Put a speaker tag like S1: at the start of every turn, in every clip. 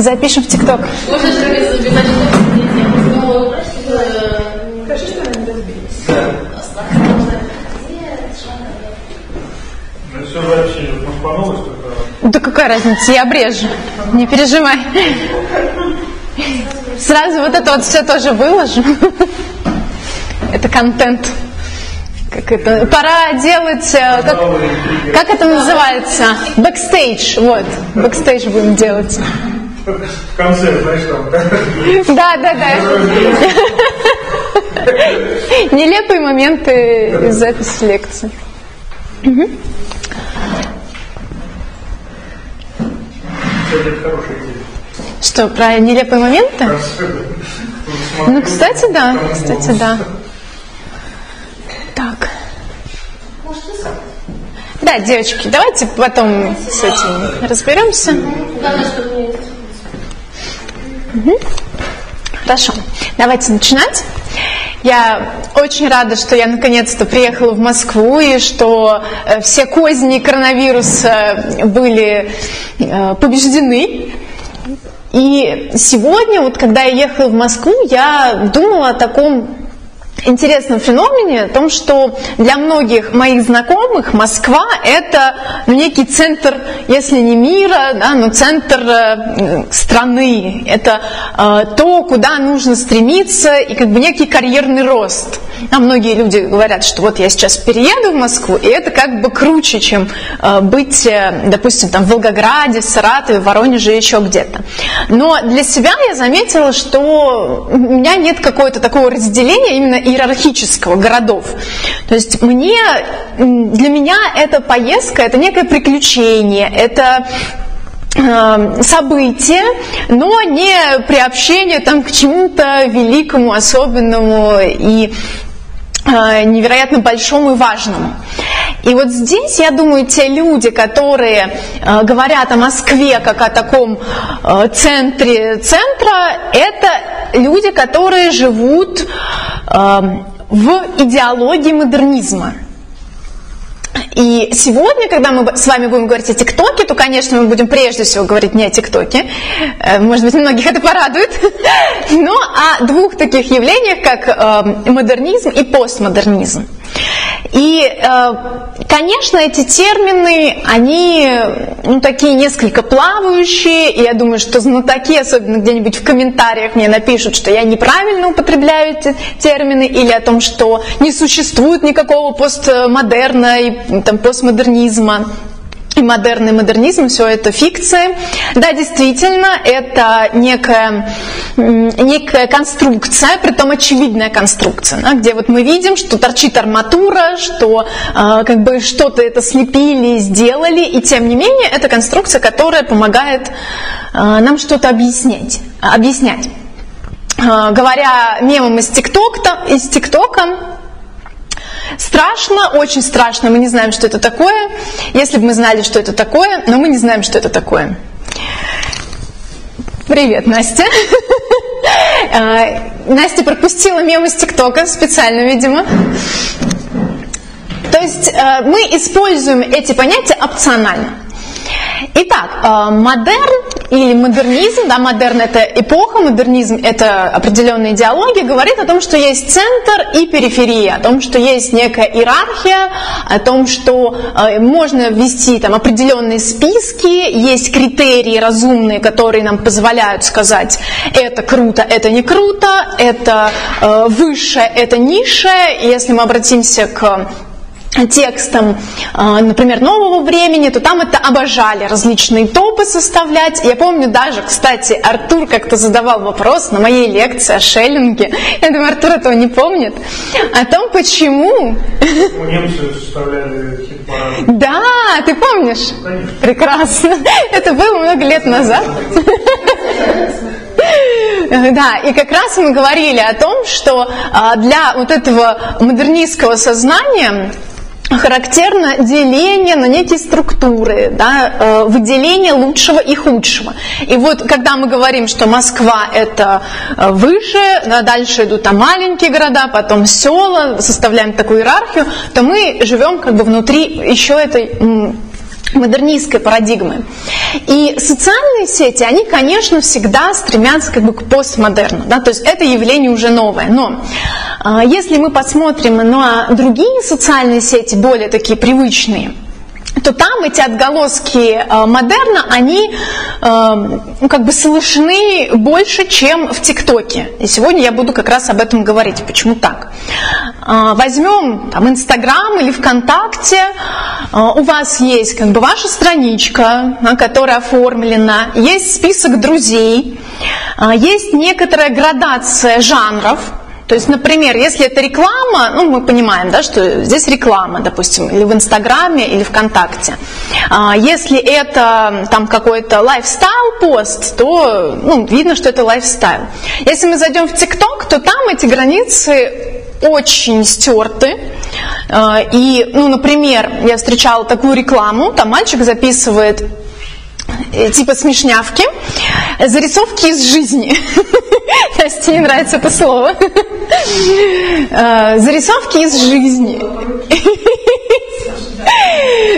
S1: Запишем в ТикТок.
S2: Можно же записать, но
S3: Ну, все вообще, новости только
S1: Да какая разница, я обрежу. Не переживай. Сразу вот это вот все тоже выложу. Это контент. Как это? Пора делать, э, как, как это называется? Бэкстейдж, вот. Бэкстейдж будем делать.
S3: В конце, знаешь, там,
S1: Да, да, да. Нелепые моменты из записи лекции. Что, про нелепые моменты? Ну, кстати, да. Кстати, да. Так. Да, девочки, давайте потом с этим разберемся. Хорошо, давайте начинать. Я очень рада, что я наконец-то приехала в Москву и что э, все козни коронавируса были э, побеждены. И сегодня, вот когда я ехала в Москву, я думала о таком интересном феномене, о том, что для многих моих знакомых Москва это ну, некий центр, если не мира, да, но центр э, страны. Это э, то, куда нужно стремиться, и как бы некий карьерный рост. А многие люди говорят, что вот я сейчас перееду в Москву, и это как бы круче, чем э, быть, э, допустим, там в Волгограде, Саратове, Воронеже, еще где-то. Но для себя я заметила, что у меня нет какого-то такого разделения именно иерархического городов. То есть мне, для меня эта поездка, это некое приключение, это э, событие, но не приобщение там к чему-то великому, особенному и невероятно большому и важному. И вот здесь, я думаю, те люди, которые э, говорят о Москве как о таком э, центре центра, это люди, которые живут э, в идеологии модернизма. И сегодня, когда мы с вами будем говорить о ТикТоке, то, конечно, мы будем прежде всего говорить не о ТикТоке. Э, Может быть, многих это порадует. Но о двух таких явлениях, как э, модернизм и постмодернизм. И, э, конечно, эти термины, они ну, такие несколько плавающие, и я думаю, что знатоки, особенно где-нибудь в комментариях мне напишут, что я неправильно употребляю эти термины, или о том, что не существует никакого постмодерна и там, постмодернизма и модерн и модернизм, все это фикция. Да, действительно, это некая, некая конструкция, притом очевидная конструкция, да, где вот мы видим, что торчит арматура, что э, как бы что-то это слепили, сделали, и тем не менее это конструкция, которая помогает э, нам что-то объяснять. объяснять. Э, говоря мемом из ТикТока, из ТикТока, Страшно, очень страшно, мы не знаем, что это такое. Если бы мы знали, что это такое, но мы не знаем, что это такое. Привет, Настя. Э, Настя пропустила мем из ТикТока специально, видимо. То есть э, мы используем эти понятия опционально. Итак, э, модерн или модернизм, да, модерн это эпоха, модернизм это определенная идеология, говорит о том, что есть центр и периферия, о том, что есть некая иерархия, о том, что э, можно ввести там определенные списки, есть критерии разумные, которые нам позволяют сказать, это круто, это не круто, это э, высшее, это низшее. Если мы обратимся к текстом, э, например, нового времени, то там это обожали различные топы составлять. Я помню даже, кстати, Артур как-то задавал вопрос на моей лекции о Шеллинге. Я думаю, Артур этого не помнит. О том, почему...
S3: У немцы составляли хит-парад.
S1: Да, ты помнишь?
S3: Конечно.
S1: Прекрасно. Это было много лет назад. Да, и как раз мы говорили о том, что а, для вот этого модернистского сознания характерно деление на некие структуры, да, э, выделение лучшего и худшего. И вот когда мы говорим, что Москва это э, выше, да, дальше идут там маленькие города, потом села, составляем такую иерархию, то мы живем как бы внутри еще этой модернистской парадигмы. И социальные сети, они, конечно, всегда стремятся как бы к постмодерну, да, то есть это явление уже новое. Но э, если мы посмотрим на другие социальные сети, более такие привычные, то там эти отголоски э, модерна, они э, ну, как бы слышны больше, чем в ТикТоке. И сегодня я буду как раз об этом говорить. Почему так? Э, возьмем там Инстаграм или ВКонтакте, у вас есть как бы ваша страничка, которая оформлена, есть список друзей, есть некоторая градация жанров, то есть, например, если это реклама, ну, мы понимаем, да, что здесь реклама, допустим, или в Инстаграме, или ВКонтакте. А если это там какой-то лайфстайл-пост, то ну, видно, что это лайфстайл. Если мы зайдем в ТикТок, то там эти границы очень стерты. А, и, ну, например, я встречала такую рекламу, там мальчик записывает типа смешнявки, зарисовки из жизни. Насте не нравится это слово. Э, зарисовки из жизни.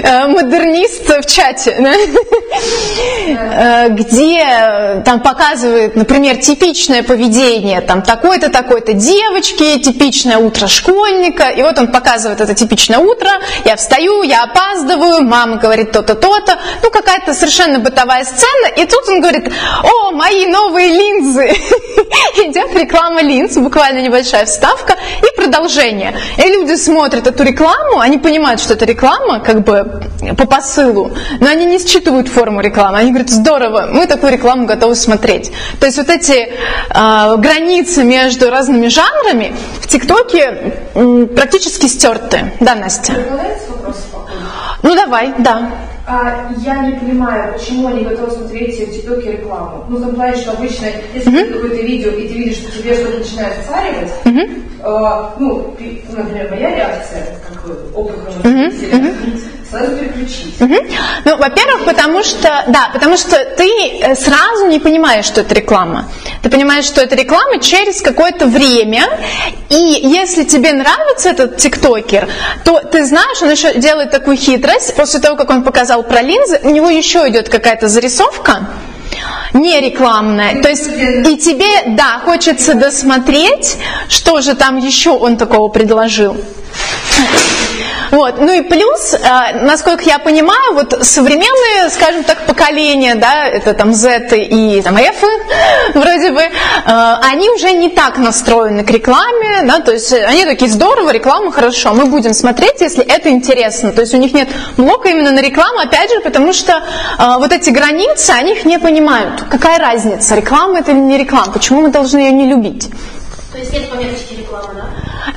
S1: Э, модернист в чате, э, где там показывает, например, типичное поведение там такой-то, такой-то девочки, типичное утро школьника, и вот он показывает это типичное утро, я встаю, я опаздываю, мама говорит то-то, то-то, ну какая-то совершенно бытовая сцена, и тут он говорит, о, мои новые линзы, идет реклама линз, буквально небольшая вставка, и продолжение. И люди смотрят эту рекламу, они понимают, что это реклама, как бы по посылу, но они не считывают форму рекламы. Они говорят, здорово, мы такую рекламу готовы смотреть. То есть вот эти э, границы между разными жанрами в ТикТоке м, практически стерты. Да, Настя? Ну давай, да.
S4: А, я не понимаю, почему они готовы смотреть в ТикТоке рекламу. Ну, в том плане, что обычно, если mm-hmm. какое-то видео, и ты видишь, что тебе что-то начинает вцаривать, mm-hmm. э, ну, например, моя реакция, как Угу.
S1: Ну, во-первых, потому что, да, потому что ты э, сразу не понимаешь, что это реклама. Ты понимаешь, что это реклама через какое-то время, и если тебе нравится этот тиктокер, то ты знаешь, он еще делает такую хитрость, после того, как он показал про линзы, у него еще идет какая-то зарисовка, не рекламная. То есть и тебе, да, хочется досмотреть, что же там еще он такого предложил. Вот. Ну и плюс, э, насколько я понимаю, вот современные, скажем так, поколения, да, это там Z и там F, вроде бы, э, они уже не так настроены к рекламе, да, то есть они такие, здорово, реклама хорошо, мы будем смотреть, если это интересно. То есть у них нет блока именно на рекламу, опять же, потому что э, вот эти границы, они их не понимают. Какая разница, реклама это или не реклама, почему мы должны ее не любить?
S2: То есть нет коммерческой рекламы, да?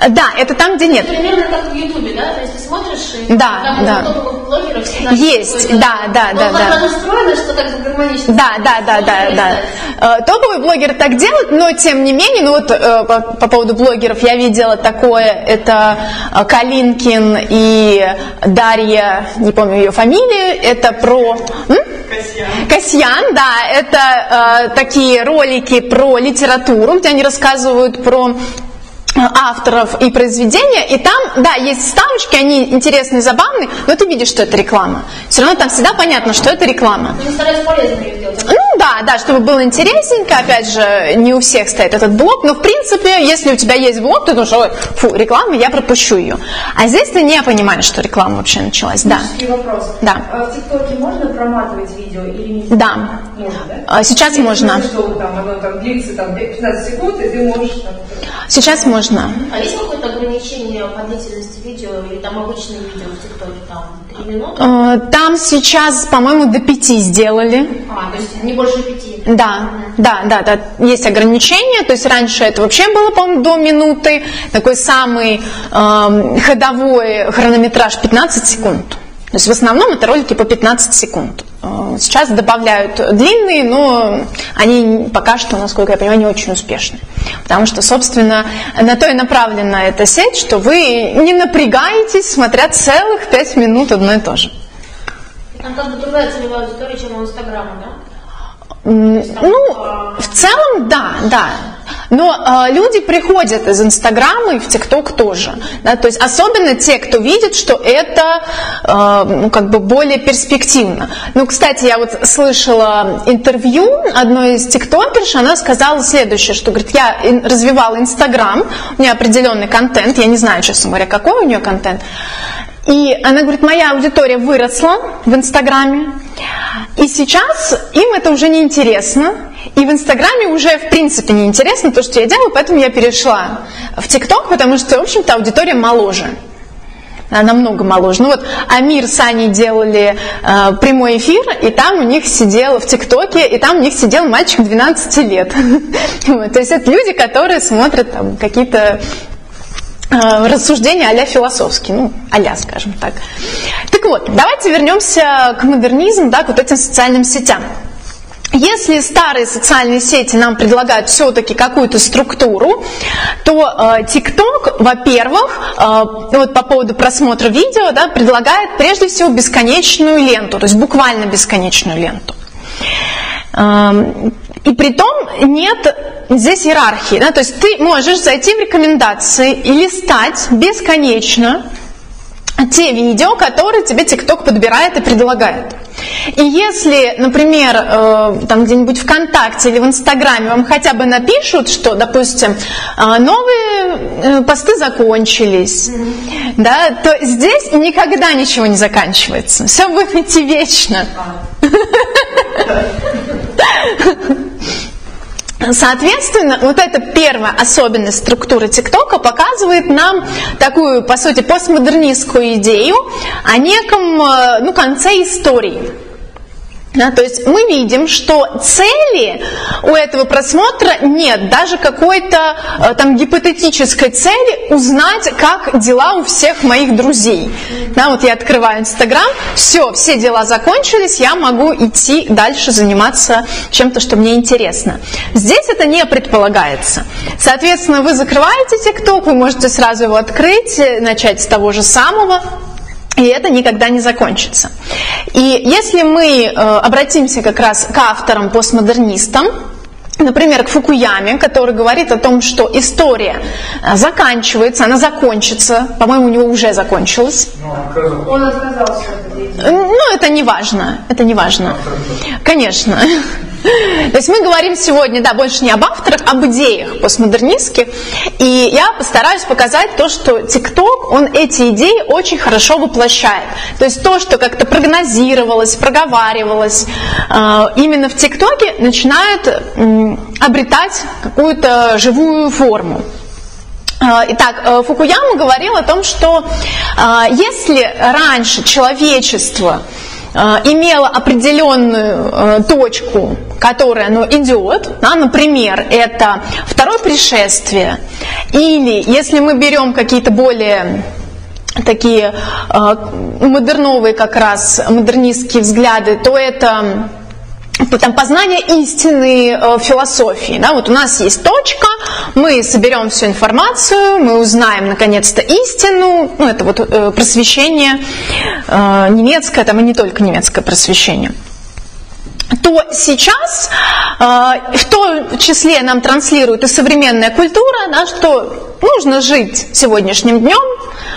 S1: Да, это там, где нет.
S2: Примерно как в Ютубе, да? То есть ты смотришь, и
S1: да,
S2: там
S1: да.
S2: блогеров всегда
S1: есть, да, да, да,
S2: да.
S1: да.
S2: устроено, что так гармонично.
S1: Да, да, да, да, да. Топовые блогеры так делают, но тем не менее, ну вот э, по, по поводу блогеров я видела такое, это э, Калинкин и Дарья, не помню ее фамилию, это про... М? Касьян. Касьян, да, это э, такие ролики про литературу, где они рассказывают про авторов и произведения, и там, да, есть вставочки, они интересные, забавные, но ты видишь, что это реклама. Все равно там всегда понятно, что это реклама. Ну да, да, чтобы было интересненько, опять же, не у всех стоит этот блок, но в принципе, если у тебя есть блок, ты думаешь, ой, фу, реклама, я пропущу ее. А здесь ты не понимаешь, что реклама вообще началась, да.
S4: вопрос.
S1: Да.
S4: А в ТикТоке можно проматывать видео или не?
S1: Да.
S4: Можно, да?
S1: А сейчас
S4: Если
S1: можно.
S4: Что там, оно там длится там, 15 секунд, и ты можешь там,
S1: Сейчас можно.
S2: А есть какое-то ограничение по длительности видео или там обычные видео в ТикТоке там 3 минуты?
S1: Там сейчас, по-моему, до пяти сделали.
S2: А, то есть не больше пяти.
S1: Да, да, да, да, есть ограничения, то есть раньше это вообще было, по-моему, до минуты, такой самый эм, ходовой хронометраж 15 секунд. То есть в основном это ролики по 15 секунд. Э, Сейчас добавляют длинные, но они пока что, насколько я понимаю, не очень успешны. Потому что, собственно, на то и направлена эта сеть, что вы не напрягаетесь, смотря целых 5 минут одно и то же.
S2: Там как бы другая целевая аудитория, чем у Инстаграма, да?
S1: Ну, в целом, да, да. Но э, люди приходят из Инстаграма и в ТикТок тоже. Да, то есть особенно те, кто видит, что это э, ну, как бы более перспективно. Ну, кстати, я вот слышала интервью одной из тиктокерш, она сказала следующее, что говорит, я развивала Инстаграм, у меня определенный контент, я не знаю, честно говоря, какой у нее контент, и она говорит, моя аудитория выросла в Инстаграме, и сейчас им это уже не интересно, и в Инстаграме уже в принципе не интересно то, что я делаю, поэтому я перешла в ТикТок, потому что, в общем-то, аудитория моложе намного моложе. Ну вот Амир с Аней делали э, прямой эфир, и там у них сидел в ТикТоке, и там у них сидел мальчик 12 лет. То есть это люди, которые смотрят там какие-то рассуждения а философские, ну, а скажем так. Так вот, давайте вернемся к модернизму, да, к вот этим социальным сетям. Если старые социальные сети нам предлагают все-таки какую-то структуру, то э, TikTok, во-первых, э, вот по поводу просмотра видео, да, предлагает прежде всего бесконечную ленту, то есть буквально бесконечную ленту. И при том нет здесь иерархии. Да? То есть ты можешь зайти в рекомендации и листать бесконечно те видео, которые тебе TikTok подбирает и предлагает. И если, например, э, там где-нибудь ВКонтакте или в Инстаграме вам хотя бы напишут, что, допустим, э, новые э, посты закончились, mm-hmm. да, то здесь никогда ничего не заканчивается. Все будет идти вечно. Соответственно, вот эта первая особенность структуры ТикТока показывает нам такую, по сути, постмодернистскую идею о неком э, ну, конце истории. Да, то есть мы видим, что цели у этого просмотра нет, даже какой-то э, там гипотетической цели узнать, как дела у всех моих друзей. Да, вот я открываю Инстаграм, все, все дела закончились, я могу идти дальше заниматься чем-то, что мне интересно. Здесь это не предполагается. Соответственно, вы закрываете ТикТок, вы можете сразу его открыть, начать с того же самого, и это никогда не закончится. И если мы э, обратимся как раз к авторам, постмодернистам, Например, к Фукуяме, который говорит о том, что история э, заканчивается, она закончится, по-моему, у него уже закончилась.
S4: Ну, он отказался
S1: от Ну, это не важно, это не важно. Конечно. То есть мы говорим сегодня, да, больше не об авторах, а об идеях постмодернистских. И я постараюсь показать то, что ТикТок, он эти идеи очень хорошо воплощает. То есть то, что как-то прогнозировалось, проговаривалось, э, именно в ТикТоке начинает обретать какую-то живую форму. Э, итак, э, Фукуяма говорил о том, что если раньше человечество Э, имела определенную э, точку, которая оно идет, да, например, это второе пришествие, или если мы берем какие-то более такие э, модерновые как раз модернистские взгляды, то это там, познание истины э, философии. Да? Вот у нас есть точка, мы соберем всю информацию, мы узнаем наконец-то истину, ну это вот э, просвещение э, немецкое, там и не только немецкое просвещение то сейчас в том числе нам транслирует и современная культура, да, что нужно жить сегодняшним днем,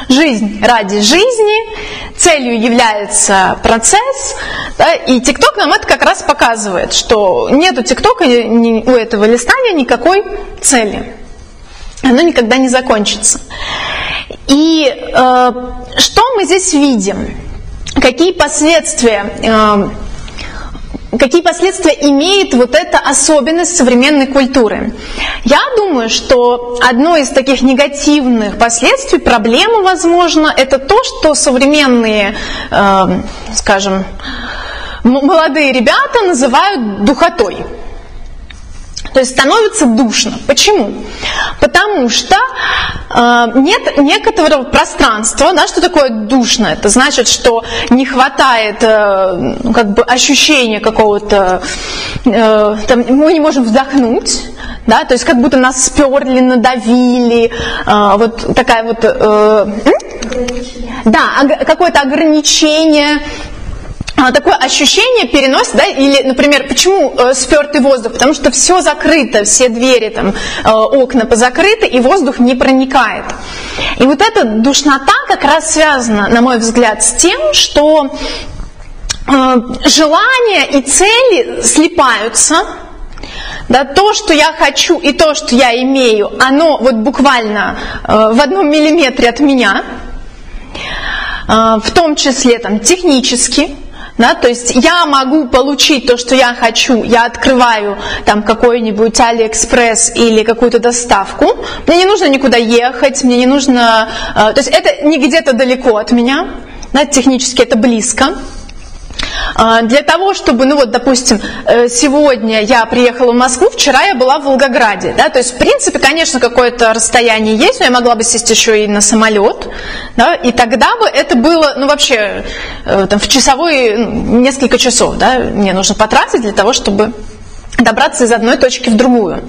S1: жизнь ради жизни, целью является процесс, да, и ТикТок нам это как раз показывает, что нет у ТикТока, у этого листания никакой цели. Оно никогда не закончится. И э, что мы здесь видим? Какие последствия э, какие последствия имеет вот эта особенность современной культуры. Я думаю, что одно из таких негативных последствий, проблема, возможно, это то, что современные, э, скажем, молодые ребята называют духотой. То есть становится душно. Почему? Потому что э, нет некоторого пространства. Да, что такое душно? Это значит, что не хватает э, как бы ощущения какого-то, э, там, мы не можем вдохнуть, да, то есть как будто нас сперли, надавили, э, вот такая вот, э, да, какое-то ограничение такое ощущение переносит, да, или, например, почему э, спертый воздух? Потому что все закрыто, все двери, там, э, окна позакрыты, и воздух не проникает. И вот эта душнота как раз связана, на мой взгляд, с тем, что э, желания и цели слипаются, да, то, что я хочу и то, что я имею, оно вот буквально э, в одном миллиметре от меня, э, в том числе там технически, да, то есть я могу получить то, что я хочу, я открываю там какой-нибудь Алиэкспресс или какую-то доставку, мне не нужно никуда ехать, мне не нужно, э, то есть это не где-то далеко от меня, да, технически это близко, для того, чтобы, ну вот, допустим, э, сегодня я приехала в Москву, вчера я была в Волгограде, да, то есть, в принципе, конечно, какое-то расстояние есть, но я могла бы сесть еще и на самолет, да, и тогда бы это было, ну, вообще, э, там, в часовой, несколько часов, да, мне нужно потратить для того, чтобы добраться из одной точки в другую.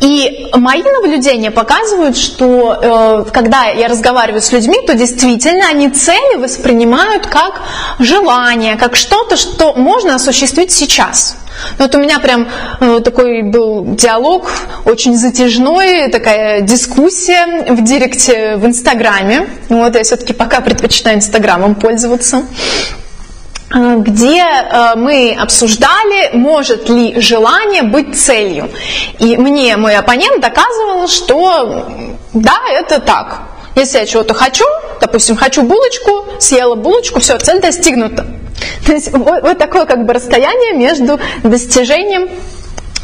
S1: И мои наблюдения показывают, что э, когда я разговариваю с людьми, то действительно они цели воспринимают как желание, как что-то, что можно осуществить сейчас. Вот у меня прям э, такой был диалог, очень затяжной, такая дискуссия в директе в Инстаграме. Вот я все-таки пока предпочитаю Инстаграмом пользоваться. Э, где э, мы обсуждали, может ли желание быть целью. И мне мой оппонент доказывал, что да, это так. Если я чего-то хочу, допустим, хочу булочку, съела булочку, все, цель достигнута. То есть вот, вот такое как бы расстояние между достижением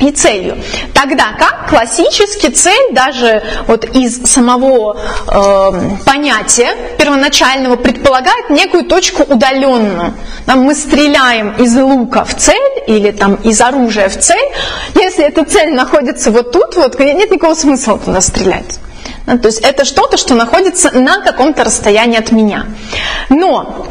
S1: и целью. Тогда как классически цель даже вот из самого э, понятия первоначального предполагает некую точку удаленную. Там мы стреляем из лука в цель или там из оружия в цель. Если эта цель находится вот тут, вот нет никакого смысла туда стрелять. Да, то есть это что-то, что находится на каком-то расстоянии от меня. Но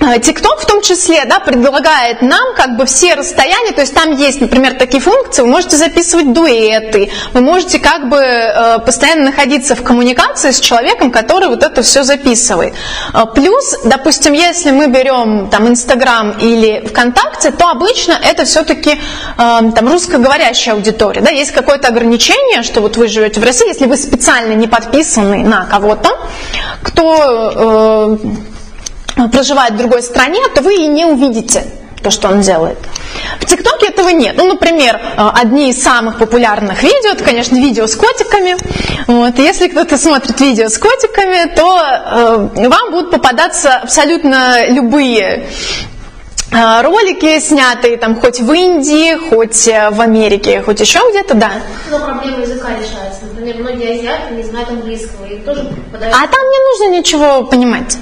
S1: TikTok в том числе да, предлагает нам как бы все расстояния, то есть там есть, например, такие функции, вы можете записывать дуэты, вы можете как бы э, постоянно находиться в коммуникации с человеком, который вот это все записывает. Э, плюс, допустим, если мы берем там Инстаграм или ВКонтакте, то обычно это все-таки э, там русскоговорящая аудитория, да, есть какое-то ограничение, что вот вы живете в России, если вы специально не подписаны на кого-то, кто э, проживает в другой стране, то вы и не увидите то, что он делает. В ТикТоке этого нет. Ну, например, э, одни из самых популярных видео, это, конечно, видео с котиками. Вот. Если кто-то смотрит видео с котиками, то э, вам будут попадаться абсолютно любые э, ролики, снятые там хоть в Индии, хоть э, в Америке, хоть еще где-то, да.
S2: Но проблема языка решается. Например, многие азиаты не знают английского и тоже попадают...
S1: А там не нужно ничего понимать.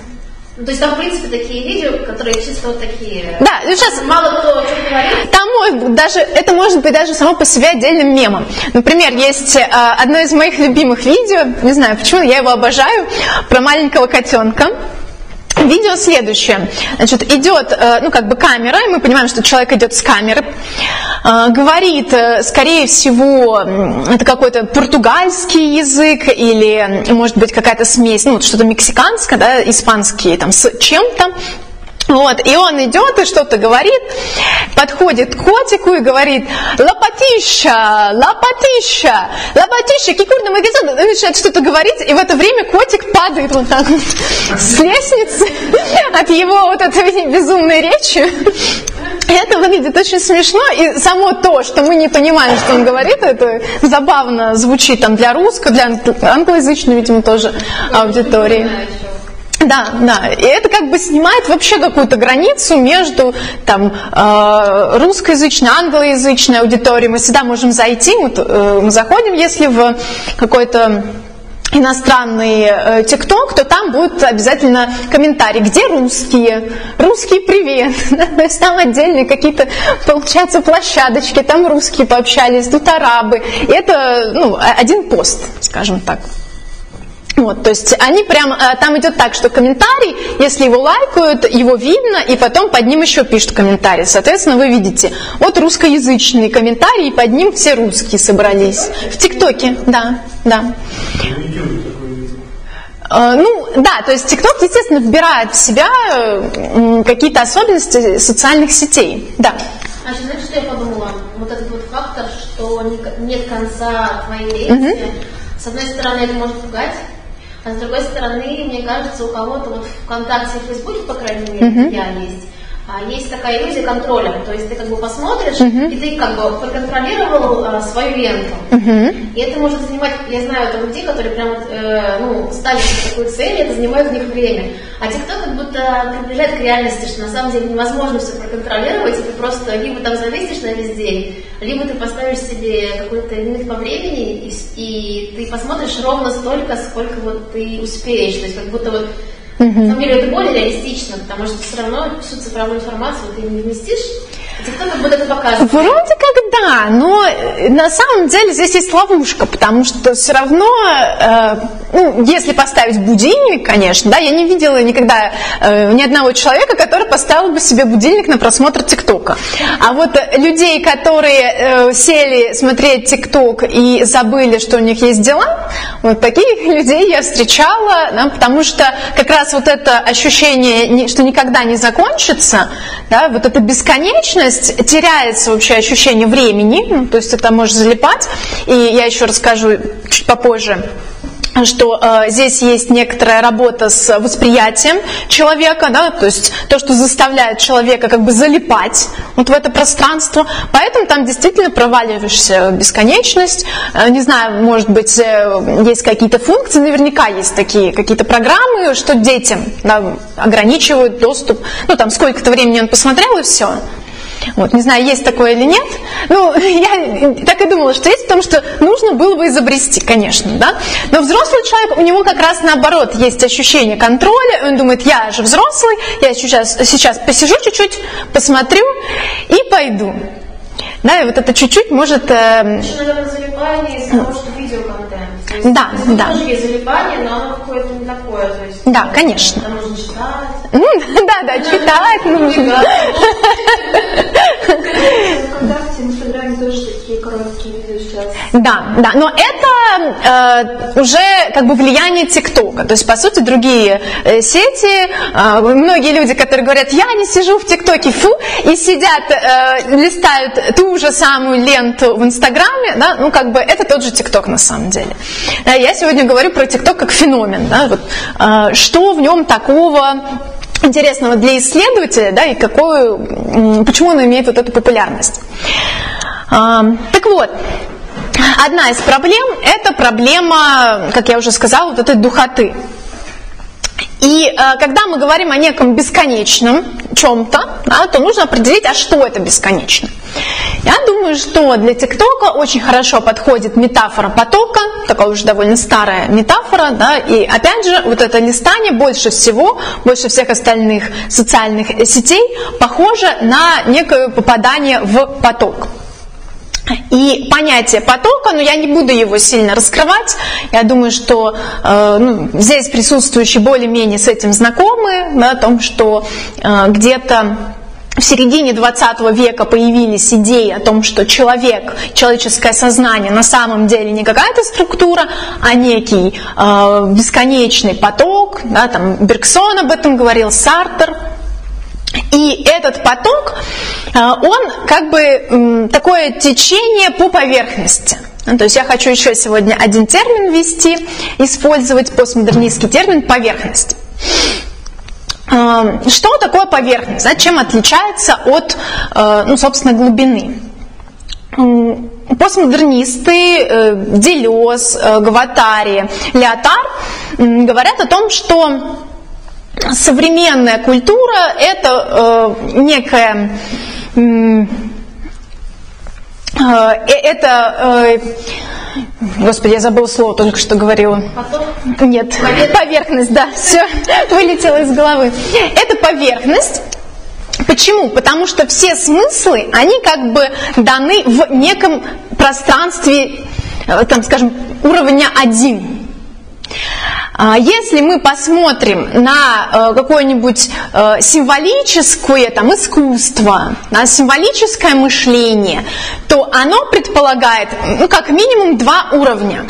S2: Ну, то есть там, в принципе, такие видео, которые чисто вот такие...
S1: Да, ну сейчас...
S2: Мало кто что говорит.
S1: Там может, даже, это может быть даже само по себе отдельным мемом. Например, есть э, одно из моих любимых видео, не знаю почему, я его обожаю, про маленького котенка. Видео следующее. Значит, идет, э, ну, как бы камера, и мы понимаем, что человек идет с камеры, э, говорит, э, скорее всего, это какой-то португальский язык или, может быть, какая-то смесь, ну, что-то мексиканское, да, испанский, там, с чем-то. Вот, и он идет и что-то говорит, подходит к котику и говорит, лопатища, лопатища, лопатища, кикурна магазин, начинает что-то говорить, и в это время котик падает вот так вот с лестницы от его вот этой безумной речи. Это выглядит очень смешно, и само то, что мы не понимаем, что он говорит, это забавно звучит там для русского, для англоязычной, видимо, тоже аудитории. Да, да. И это как бы снимает вообще какую-то границу между там, э, русскоязычной, англоязычной аудиторией. Мы всегда можем зайти, мы, э, мы заходим, если в какой-то иностранный э, ТикТок, то там будет обязательно комментарий, где русские, русский привет, то есть там отдельные какие-то, получается, площадочки, там русские пообщались, тут арабы, и это ну, один пост, скажем так. Вот, то есть они прям, э, там идет так, что комментарий, если его лайкают, его видно, и потом под ним еще пишут комментарий. Соответственно, вы видите, вот русскоязычный комментарий, и под ним все русские собрались. В ТикТоке, да, да. Э, Ну, да, то есть TikTok, естественно, вбирает в себя э, какие-то особенности социальных сетей. Да.
S2: Значит, знаешь, что я подумала? Вот этот вот фактор, что не- нет конца твоей лекции. С одной стороны, это может пугать, а с другой стороны, мне кажется, у кого-то вот в ВКонтакте и Фейсбуке, по крайней мере, я есть, есть такая иллюзия контроля. То есть ты как бы посмотришь, и ты как бы проконтролировал а, свою ленту. И это может занимать, я знаю там людей, которые прям э, ну, ставят такую цель, и это занимает у них время. А TikTok как будто приближает к реальности, что на самом деле невозможно все проконтролировать, и ты просто либо там зависишь на весь день, либо ты поставишь себе какой-то лимит по времени, и, и ты посмотришь ровно столько, сколько вот ты успеешь. То есть как будто вот на самом деле это более реалистично, потому что все равно всю цифровую информацию ты не вместишь. Это показывает.
S1: Вроде как да, но э, на самом деле здесь есть ловушка, потому что все равно, э, ну, если поставить будильник, конечно, да, я не видела никогда э, ни одного человека, который поставил бы себе будильник на просмотр ТикТока. А вот э, людей, которые э, сели смотреть ТикТок и забыли, что у них есть дела, вот таких людей я встречала, да, потому что как раз вот это ощущение, что никогда не закончится, да, вот эта бесконечность, теряется вообще ощущение времени, ну, то есть это может залипать, и я еще расскажу чуть попозже что э, здесь есть некоторая работа с восприятием человека, да, то есть то, что заставляет человека как бы залипать вот в это пространство, поэтому там действительно проваливаешься в бесконечность, Э, не знаю, может быть, э, есть какие-то функции, наверняка есть такие какие-то программы, что детям да, ограничивают доступ, ну там сколько-то времени он посмотрел и все. Вот, не знаю, есть такое или нет. Ну, я так и думала, что есть, потому что нужно было бы изобрести, конечно, да. Но взрослый человек, у него как раз наоборот есть ощущение контроля. Он думает, я же взрослый, я сейчас, сейчас посижу чуть-чуть, посмотрю и пойду. Да, и вот это чуть-чуть может... э,
S2: есть,
S1: Да,
S2: в
S1: да.
S2: тоже есть залипание, но оно какое-то не такое. То есть,
S1: Да, конечно.
S2: Там нужно читать.
S1: м, да, да, читать нужно. Да, да, но это э, уже как бы влияние ТикТока. То есть, по сути, другие э, сети, э, многие люди, которые говорят, я не сижу в ТикТоке, фу, и сидят, э, листают ту же самую ленту в Инстаграме, да, ну, как бы это тот же ТикТок на самом деле. Э, Я сегодня говорю про ТикТок как феномен, да, вот, э, что в нем такого интересного для исследователя, да, и какую, почему он имеет вот эту популярность. А, Так вот, одна из проблем – это проблема, как я уже сказала, вот этой духоты. И э, когда мы говорим о неком бесконечном чем-то, да, то нужно определить, а что это бесконечно. Я думаю, что для ТикТока очень хорошо подходит метафора потока, такая уже довольно старая метафора, да, и опять же, вот это листание больше всего, больше всех остальных социальных сетей похоже на некое попадание в поток. И понятие потока, но я не буду его сильно раскрывать. Я думаю, что э, ну, здесь присутствующие более-менее с этим знакомы, да, о том, что э, где-то середине 20 века появились идеи о том, что человек, человеческое сознание на самом деле не какая-то структура, а некий э, бесконечный поток. Да, там Бергсон об этом говорил, Сартер. И этот поток, э, он как бы такое течение по поверхности. Ну, То есть я хочу еще сегодня один термин ввести, использовать постмодернистский термин поверхность. Э, Что такое поверхность? да, Чем отличается от, э, ну, собственно, глубины? Постмодернисты, э, Делез, э, Гватари, Леотар говорят о том, что современная культура это некая а, э, это, э, господи, я забыла слово, только что говорила.
S2: Потом?
S1: Нет, поверхность, поверхность да, все вылетело из головы. Это поверхность. Почему? Потому что все смыслы, они как бы даны в неком пространстве, э, там, скажем, уровня один. Если мы посмотрим на э, какое-нибудь э, символическое там, искусство, на символическое мышление, то оно предполагает ну, как минимум два уровня.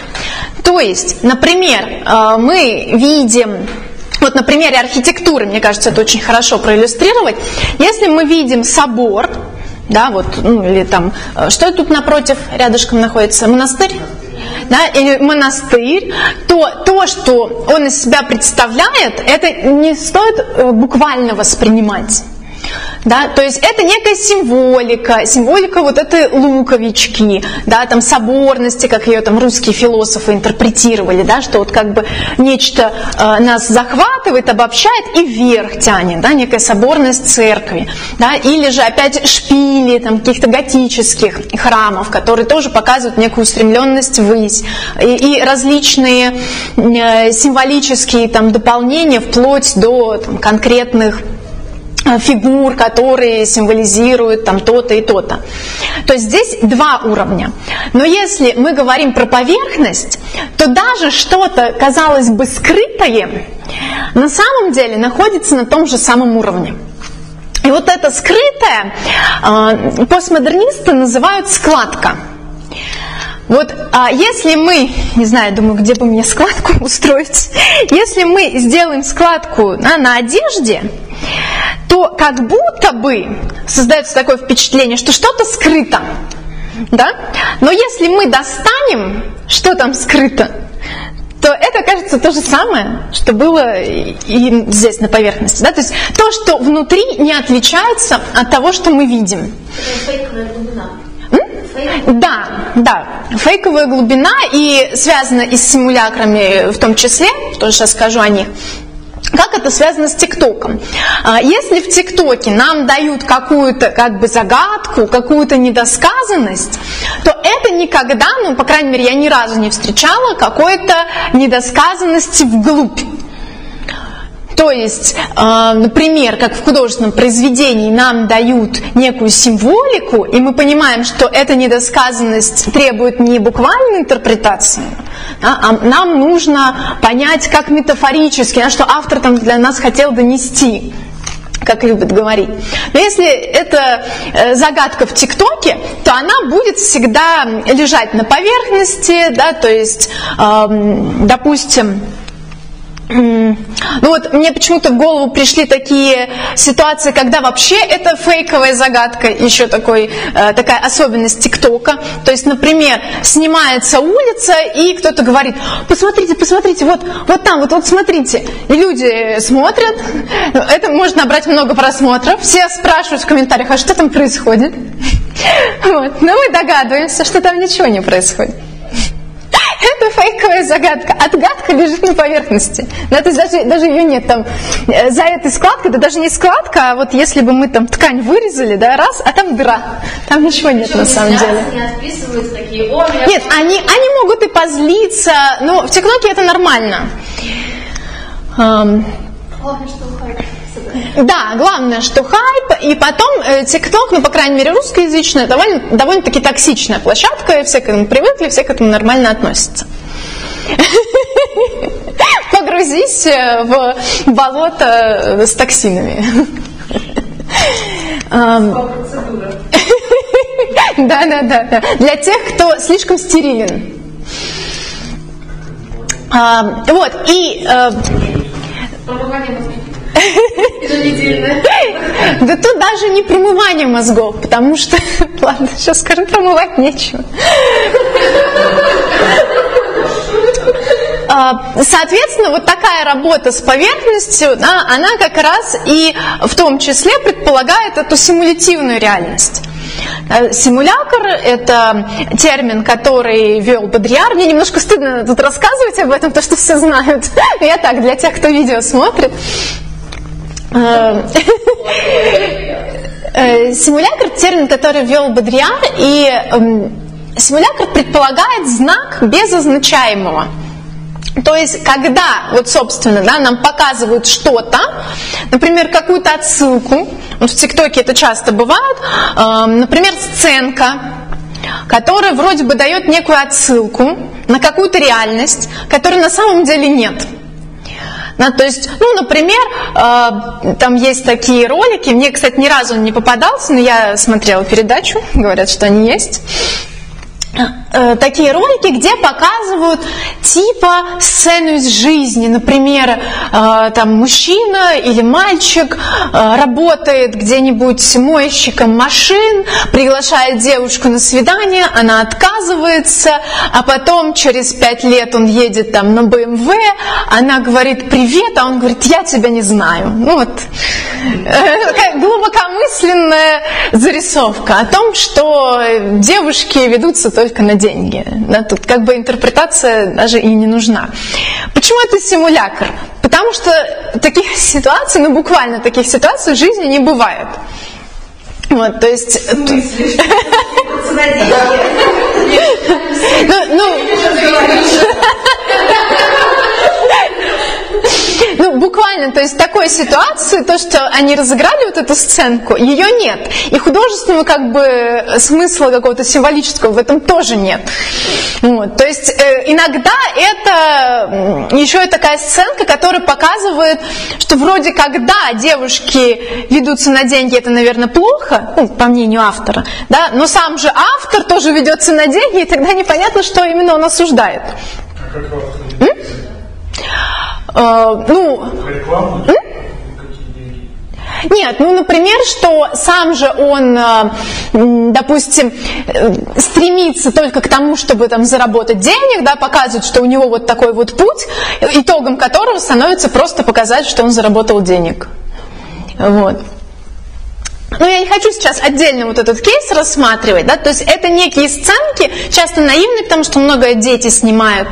S1: То есть, например, э, мы видим вот на примере архитектуры, мне кажется, это очень хорошо проиллюстрировать. Если мы видим собор, да, вот, ну, или там, что тут напротив, рядышком находится, монастырь? Да, или монастырь, то то, что он из себя представляет, это не стоит э, буквально воспринимать. Да, то есть это некая символика, символика вот этой луковички, да, там соборности, как ее там русские философы интерпретировали, да, что вот как бы нечто э, нас захватывает, обобщает и вверх тянет, да, некая соборность церкви, да, или же опять шпили там каких-то готических храмов, которые тоже показывают некую устремленность ввысь, и, и различные э, символические там дополнения вплоть до там, конкретных фигур, которые символизируют там то-то и то-то. То есть здесь два уровня. Но если мы говорим про поверхность, то даже что-то, казалось бы, скрытое, на самом деле находится на том же самом уровне. И вот это скрытое э, постмодернисты называют складка. Вот а если мы, не знаю, думаю, где бы мне складку устроить, если мы сделаем складку да, на одежде, то как будто бы создается такое впечатление, что что-то скрыто. Да? Но если мы достанем, что там скрыто, то это кажется то же самое, что было и здесь на поверхности. Да? То есть то, что внутри, не отличается от того, что мы видим. Да, да, фейковая глубина и связана и с симулякрами в том числе, тоже сейчас скажу о них. Как это связано с ТикТоком? А, если в ТикТоке нам дают какую-то как бы загадку, какую-то недосказанность, то это никогда, ну, по крайней мере, я ни разу не встречала какой-то недосказанности вглубь. То есть, э, например, как в художественном произведении нам дают некую символику, и мы понимаем, что эта недосказанность требует не буквальной интерпретации, а нам нужно понять, как метафорически, а что автор там для нас хотел донести как любят говорить. Но если это э, загадка в ТикТоке, то она будет всегда лежать на поверхности, да, то есть, допустим, ну вот мне почему-то в голову пришли такие ситуации, когда вообще это фейковая загадка, еще такой, э, такая особенность ТикТока. То есть, например, снимается улица, и кто-то говорит, посмотрите, посмотрите, вот, вот там, вот, вот смотрите. И люди смотрят, это может набрать много просмотров, все спрашивают в комментариях, а что там происходит? Вот. Но мы догадываемся, что там ничего не происходит. Это фейковая загадка. Отгадка лежит на поверхности. Да, то есть даже, даже ее нет там. Э, за этой складкой, это даже не складка, а вот если бы мы там ткань вырезали, да, раз, а там дыра. Там ничего нет
S2: Причем
S1: на самом деле.
S2: Не такие, о,
S1: Нет, они, они могут и позлиться, но в ТикТоке это нормально.
S2: Главное, что хайп.
S1: Да, главное, что хайп, и потом э, ТикТок, ну, по крайней мере, русскоязычная, довольно, довольно-таки токсичная площадка, и все к этому привыкли, все к этому нормально относятся. Погрузись э, в болото э, с токсинами. Ам, Да, да, да, да. Для тех, кто слишком стерилен. Ам, Вот, и.
S2: Еженедельное.
S1: Да тут даже не промывание мозгов, потому что, ладно, сейчас скажу, промывать нечего. А, Соответственно, вот такая работа с поверхностью, да, она как раз и в том числе предполагает эту симулятивную реальность. Э, Симулятор – это термин, который вел Бодрияр. Мне немножко стыдно тут рассказывать об этом, то что все знают. Я так, для тех, кто видео смотрит. Э, э, Симулятор – термин, который ввел Бодрияр, и эм, симулятор предполагает знак без означаемого. То есть, когда, вот, собственно, да, нам показывают что-то, например, какую-то отсылку, вот в ТикТоке это часто бывает, эм, например, сценка, которая вроде бы дает некую отсылку на какую-то реальность, которой на самом деле нет. Да, то есть, ну, например, э, там есть такие ролики, мне, кстати, ни разу он не попадался, но я смотрела передачу, говорят, что они есть. Э, такие ролики, где показывают типа сцену из жизни. Например, э, там мужчина или мальчик э, работает где-нибудь мойщиком машин, приглашает девушку на свидание, она отказывается, а потом через пять лет он едет там на БМВ, она говорит привет, а он говорит, я тебя не знаю. Ну вот, глубокомысленная зарисовка о том, что девушки ведутся только на деньги. Да, тут как бы интерпретация даже и не нужна. Почему это симулятор? Потому что таких ситуаций, ну буквально таких ситуаций в жизни не бывает. Вот, то есть... Ну, ну, ну, буквально, то есть такой ситуации, то, что они разыграли вот эту сценку, ее нет. И художественного как бы смысла какого-то символического в этом тоже нет. Вот. То есть э, иногда это еще и такая сценка, которая показывает, что вроде когда девушки ведутся на деньги, это, наверное, плохо, ну, по мнению автора, да, но сам же автор тоже ведется на деньги, и тогда непонятно, что именно он осуждает.
S3: А?
S1: Э, ну? Нет, ну, например, что сам же он, э, допустим, э, стремится только к тому, чтобы там заработать денег, да, показывает, что у него вот такой вот путь, итогом которого становится просто показать, что он заработал денег. Вот. Но я не хочу сейчас отдельно вот этот кейс рассматривать, да, то есть это некие сценки, часто наивные, потому что много дети снимают,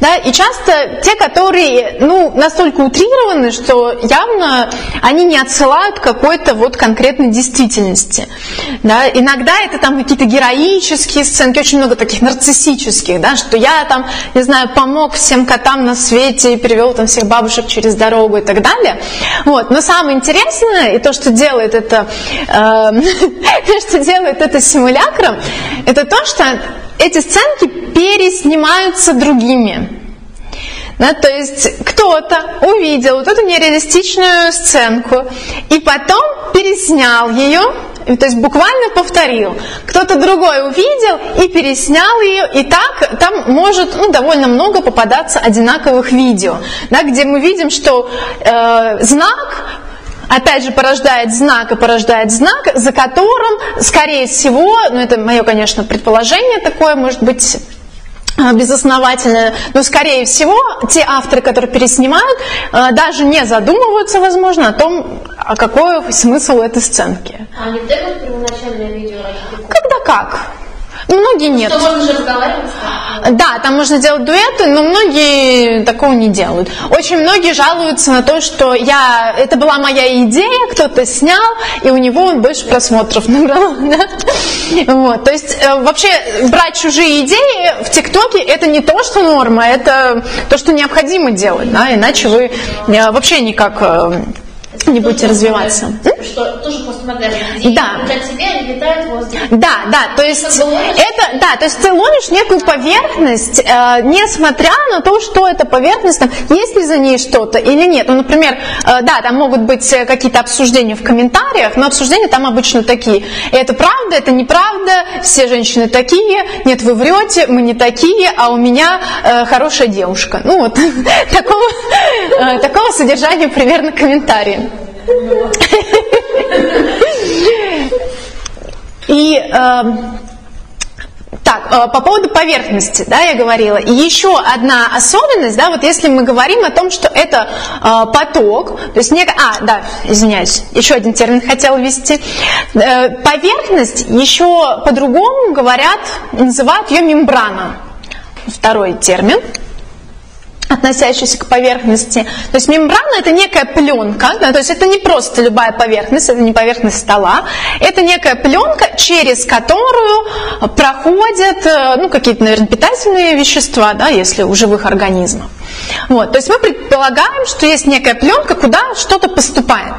S1: да, и часто те, которые, ну, настолько утрированы, что явно они не отсылают какой-то вот конкретной действительности, да, иногда это там какие-то героические сценки, очень много таких нарциссических, да, что я там, не знаю, помог всем котам на свете и перевел там всех бабушек через дорогу и так далее, вот, но самое интересное, и то, что делает это то, что делает это симулякром, это то, что эти сценки переснимаются другими. Да, то есть кто-то увидел вот эту нереалистичную сценку и потом переснял ее, то есть буквально повторил. Кто-то другой увидел и переснял ее, и так там может ну, довольно много попадаться одинаковых видео, да, где мы видим, что э, знак опять же, порождает знак и порождает знак, за которым, скорее всего, ну это мое, конечно, предположение такое, может быть, э, безосновательное, но скорее всего те авторы, которые переснимают, э, даже не задумываются, возможно, о том, а какой смысл этой сценки.
S2: А тегают первоначальное видео
S1: Когда как? Многие нет.
S2: Что можно же разговаривать?
S1: Да, там можно делать дуэты, но многие такого не делают. Очень многие жалуются на то, что я, это была моя идея, кто-то снял, и у него он больше просмотров набрал. Да? Вот. То есть э, вообще брать чужие идеи в ТикТоке это не то, что норма, это то, что необходимо делать, да? иначе вы э, вообще никак э, не будете развиваться.
S2: Что тоже постмодерн.
S1: Да.
S2: Для тебя они летают в воздухе.
S1: Да, да, то есть это, да, то есть ты ловишь некую поверхность, э, несмотря на то, что эта поверхность, там, есть ли за ней что-то или нет. Ну, например, э, да, там могут быть э, какие-то обсуждения в комментариях, но обсуждения там обычно такие. Это правда, это неправда, все женщины такие, нет, вы врете, мы не такие, а у меня э, хорошая девушка. Ну вот, такого, э, такого содержания примерно комментарии. И эм, так, э, по поводу поверхности, да, я говорила. И еще одна особенность, да, вот если мы говорим о том, что это э, поток, то есть нек... а, да, извиняюсь, еще один термин хотела ввести. Э, поверхность еще по-другому говорят, называют ее мембрана. Второй термин относящийся к поверхности. То есть мембрана это некая пленка, да, то есть это не просто любая поверхность, это не поверхность стола, это некая пленка, через которую проходят э, ну, какие-то, наверное, питательные вещества, да, если у живых организмов. Вот, то есть мы предполагаем, что есть некая пленка, куда что-то поступает.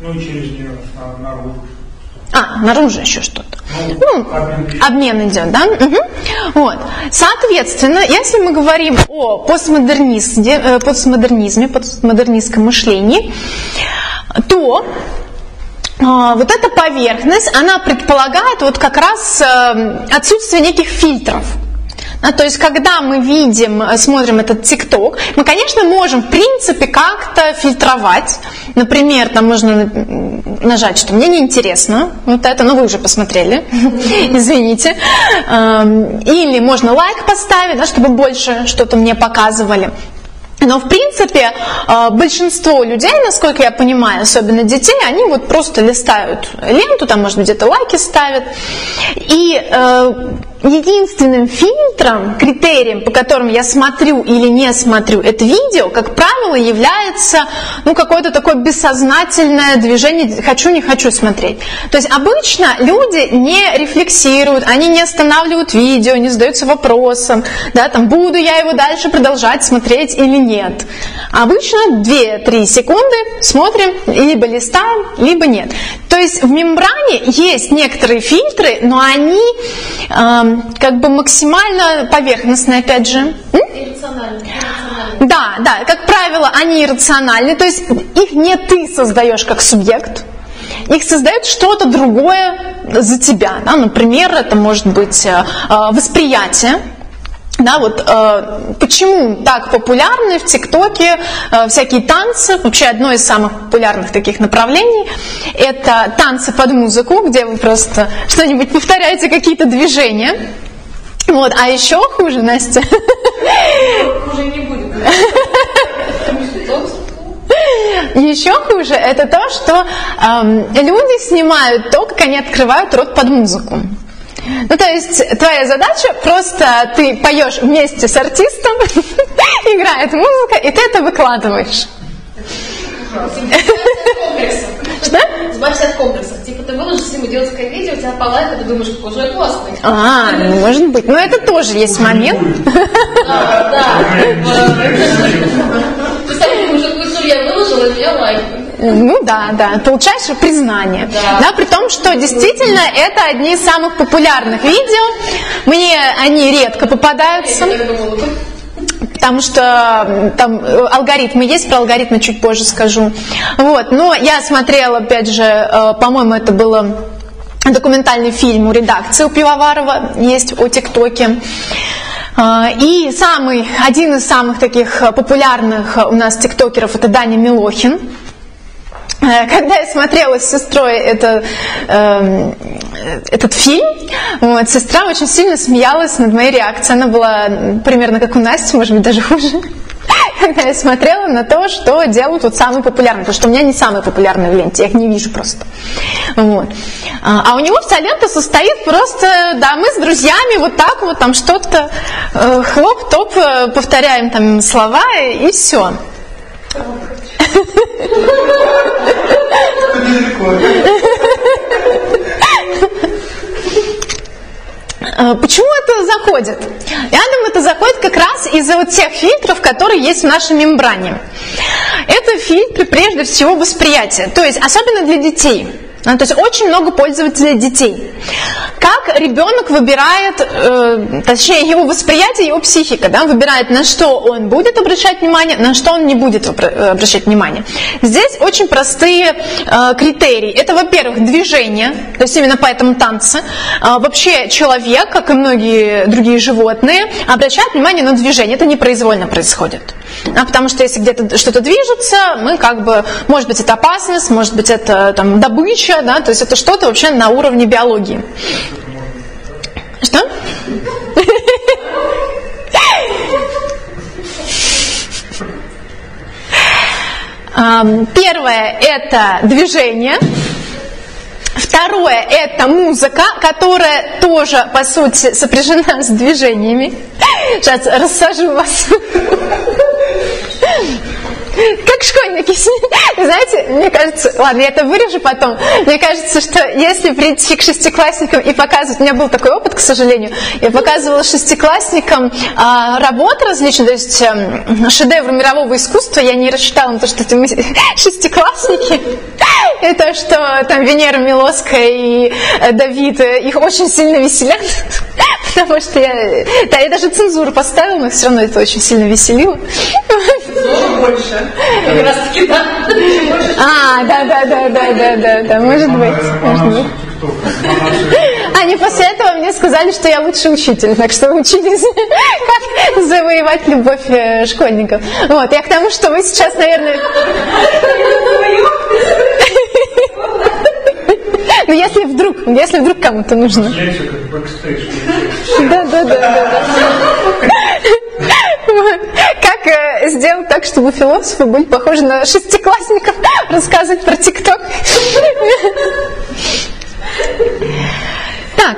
S3: Ну и через нее на- наружу.
S1: А, наружу еще что-то.
S3: Ну, обмен идет.
S1: да? Мгм. Вот. Соответственно, если мы говорим о постмодернизме, э, постмодернизме, постмодернистском мышлении, то а, вот эта поверхность, она предполагает вот как раз э, отсутствие неких фильтров. Да, то есть, когда мы видим, э, смотрим этот ТикТок, мы, конечно, можем, в принципе, как-то фильтровать. Например, там можно нажать, что мне неинтересно, вот это, но вы уже посмотрели, извините. Или можно лайк поставить, да, чтобы больше что-то мне показывали. Но, в принципе, э, большинство людей, насколько я понимаю, особенно детей, они вот просто листают ленту, там, может быть, где-то лайки ставят. И э, единственным фильтром, критерием, по которым я смотрю или не смотрю это видео, как правило, является ну, какое-то такое бессознательное движение «хочу, не хочу смотреть». То есть обычно люди не рефлексируют, они не останавливают видео, не задаются вопросом, да, там, буду я его дальше продолжать смотреть или нет. Обычно 2-3 секунды смотрим, либо листаем, либо нет. То есть в мембране есть некоторые фильтры, но они э, как бы максимально поверхностные, опять же. Да, да, как правило, они иррациональны, то есть их не ты создаешь как субъект, их создает что-то другое за тебя. Да? Например, это может быть э, э, восприятие, да, вот э, почему так популярны в ТикТоке э, всякие танцы? Вообще одно из самых популярных таких направлений – это танцы под музыку, где вы просто что-нибудь повторяете, какие-то движения. Вот, а еще хуже, Настя.
S4: Уже не будет.
S1: Еще хуже это то, что эм, люди снимают то, как они открывают рот под музыку. Ну, то есть твоя задача просто ты поешь вместе с артистом, играет музыка, и ты это выкладываешь. Что?
S2: Избавься от комплексов. Типа ты выложишь ним идиотское видео, у тебя по лайку, ты думаешь, какой же я классный.
S1: А, ну, может быть. Но это тоже есть момент.
S2: Да, да. Думаешь, какую ссору я выложила, и меня лайк.
S1: Ну да, да, получаешь признание.
S2: Да.
S1: Да, при том, что действительно это одни из самых популярных видео. Мне они редко попадаются. Потому что там э, алгоритмы есть, про алгоритмы чуть позже скажу. Вот, но я смотрела, опять же, э, по-моему, это было документальный фильм у редакции у Пивоварова, есть о ТикТоке. А, И самый, один из самых таких э, популярных у нас тиктокеров это Даня Милохин. Когда я смотрела с сестрой это, э, этот фильм, вот, сестра очень сильно смеялась над моей реакцией. Она была примерно как у Насти, может быть, даже хуже. Когда я смотрела на то, что делают вот самые популярные, потому что у меня не самые популярные в ленте, я их не вижу просто. Вот. А а у него вся лента состоит просто, да, мы с друзьями вот так вот там что-то э, хлоп-топ э, повторяем там слова и все. Э, Почему это заходит? Я думаю, это заходит как раз из-за вот тех фильтров, которые есть в нашей мембране. Это фильтры прежде всего восприятия, то есть особенно для детей. А, То есть очень много пользователей детей. Как ребенок выбирает, э, точнее его восприятие, его психика, да, выбирает, на что он будет обращать внимание, на что он не будет э, обращать внимание. Здесь очень простые э, критерии. Это, во-первых, движение, то есть именно поэтому танцы. А, вообще человек, как и многие другие животные, обращает внимание на движение. Это непроизвольно происходит. А, потому что если где-то что-то движется, мы как бы, может быть, это опасность, может быть, это там добыча, да, то есть это что-то вообще на уровне биологии. Что? Первое – это движение. Второе – это музыка, которая тоже, по сути, сопряжена с движениями. Сейчас рассажу вас. Как школьники. Знаете, мне кажется, ладно, я это вырежу потом. Мне кажется, что если прийти к шестиклассникам и показывать, у меня был такой опыт, к сожалению, я показывала шестиклассникам а, работы различные, то есть эм, шедевры мирового искусства, я не рассчитала на то, что это шестиклассники. Это что там Венера Милоская и э, Давид, э, их очень сильно веселят. Потому что я, да, я даже цензуру поставила, но все равно это очень сильно веселило.
S4: больше.
S2: Как раз таки, да.
S1: А, да, да, да, да, да, да, да, может быть, может Они после этого мне сказали, что я лучший учитель, так что вы учились, как завоевать любовь э, школьников. Вот, я к тому, что вы сейчас, наверное... Ну, если вдруг, если вдруг кому-то нужно. Да, да, да, да. Как э, сделать так, чтобы философы были похожи на шестиклассников, рассказывать про ТикТок. Так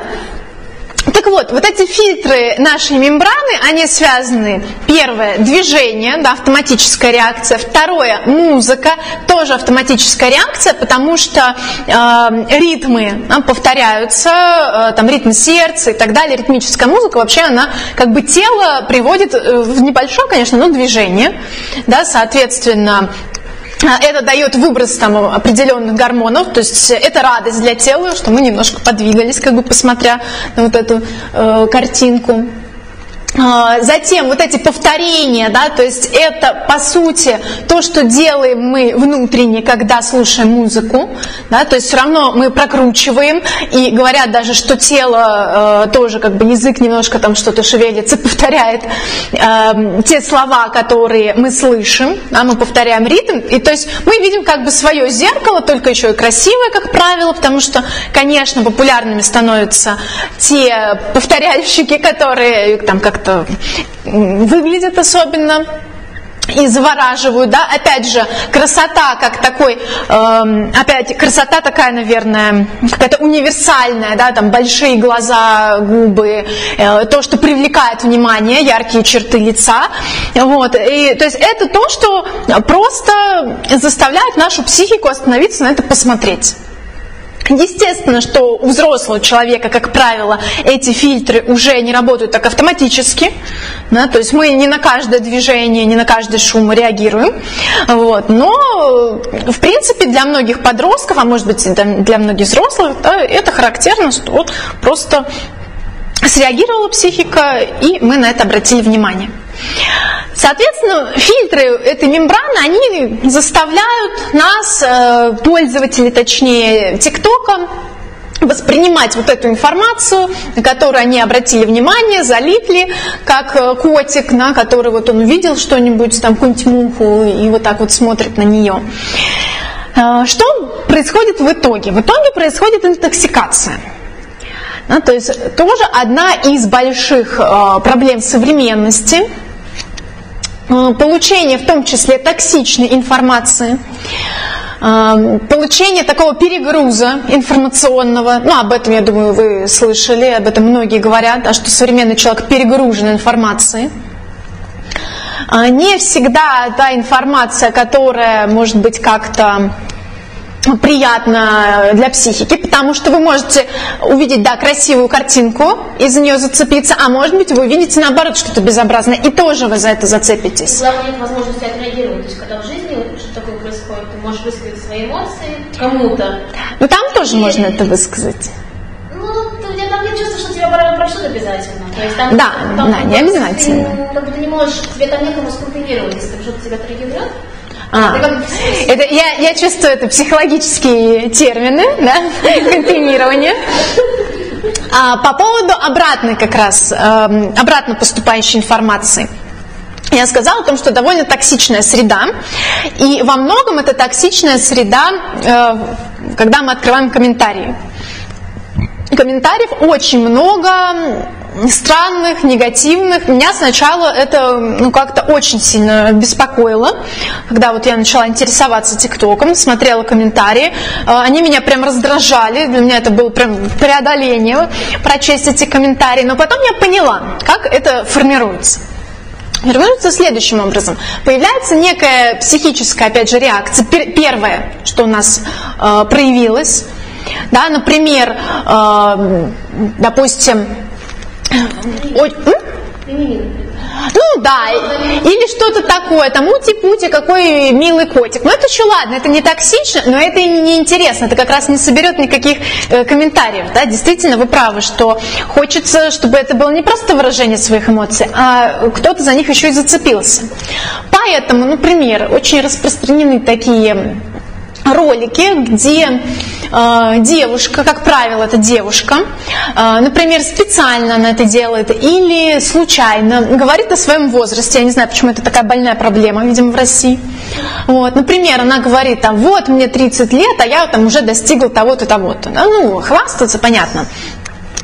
S1: вот, вот эти фильтры нашей мембраны, они связаны, первое, движение, да, автоматическая реакция, второе, музыка, тоже автоматическая реакция, потому что э, ритмы да, повторяются, э, там ритм сердца и так далее, ритмическая музыка, вообще она как бы тело приводит э, в небольшое, конечно, но движение, да, соответственно, это дает выброс там определенных гормонов, то есть это радость для тела, что мы немножко подвигались, как бы посмотря на вот эту э, картинку. А, Затем вот эти повторения, да, то есть это по сути то, что делаем мы внутренне, когда слушаем музыку, да, то есть все равно мы прокручиваем и говорят даже, что тело э, тоже как бы язык немножко там что-то шевелится, повторяет э, те слова, которые мы слышим, да, мы повторяем ритм, и то есть мы видим как бы свое зеркало, только еще и красивое, как правило, потому что, конечно, популярными становятся те повторяльщики, которые там как-то м, выглядят особенно и завораживают, да, опять же, красота как такой, эм, опять, красота такая, наверное, какая-то универсальная, да, там большие глаза, губы, э, то, что привлекает внимание, яркие черты лица, вот, и, то есть это то, что просто заставляет нашу психику остановиться на это посмотреть. Естественно, что у взрослого человека, как правило, эти фильтры уже не работают так автоматически. Да, то есть мы не на каждое движение, не на каждый шум реагируем. Вот, но, в принципе, для многих подростков, а может быть для многих взрослых, да, это характерно, что вот просто среагировала психика, и мы на это обратили внимание. Соответственно, фильтры этой мембраны, они заставляют нас, э, пользователей, точнее, ТикТока, воспринимать вот эту информацию, на которую они обратили внимание, залипли, как э, котик, на который вот он увидел что-нибудь, там какую-нибудь муху, и вот так вот смотрит на нее. Э, Что происходит в итоге? В итоге происходит интоксикация. Да, то есть тоже одна из больших проблем современности, получение в том числе токсичной информации, э, получение такого перегруза информационного, ну об этом, я думаю, вы слышали, об этом многие говорят, а что современный человек перегружен информацией. А Не всегда та информация, которая может быть как-то приятно для психики, потому что вы можете увидеть, да, красивую картинку и за нее зацепиться, а может быть вы увидите наоборот что-то безобразное, и тоже вы за это зацепитесь.
S2: Главное, нет возможности отреагировать. То есть, когда в жизни что такое происходит, ты можешь высказать свои эмоции кому-то.
S1: Но там тоже можно это высказать.
S2: Ну, ты, у тебя там нет чувства, что тебя про, про что обязательно. То есть, там,
S1: Да,
S2: там
S1: да,
S2: как
S1: не обязательно.
S2: Ты, как бы ты не можешь, тебе там некому скомпенсировать, если там что-то тебя триггернет.
S1: А, это, я, я чувствую, это психологические термины, да, компенирование. А, по поводу обратной как раз, эм, обратно поступающей информации. Я сказала о том, что довольно токсичная среда, и во многом это токсичная среда, э, когда мы открываем комментарии. Комментариев очень много, странных, негативных. Меня сначала это ну, как-то очень сильно беспокоило, когда вот я начала интересоваться ТикТоком, смотрела комментарии. Э, Они меня прям раздражали, для меня это было прям преодоление прочесть эти комментарии. Но потом я поняла, как это формируется. Формируется следующим образом. Появляется некая психическая, опять же, реакция. Пер- Первое, что у нас э, проявилось, да, например, э, допустим, ой, ну да, или что-то такое, там ути-пути, какой милый котик. Ну это еще ладно, это не токсично, но это и не интересно, это как раз не соберет никаких э, комментариев. Да? Действительно, вы правы, что хочется, чтобы это было не просто выражение своих эмоций, а кто-то за них еще и зацепился. Поэтому, например, очень распространены такие ролики, где э, девушка, как правило, это девушка, э, например, специально она это делает или случайно говорит о своем возрасте. Я не знаю, почему это такая больная проблема, видимо, в России. Вот, например, она говорит, там, вот мне 30 лет, а я там уже достигла того-то, того-то. Ну, хвастаться, понятно,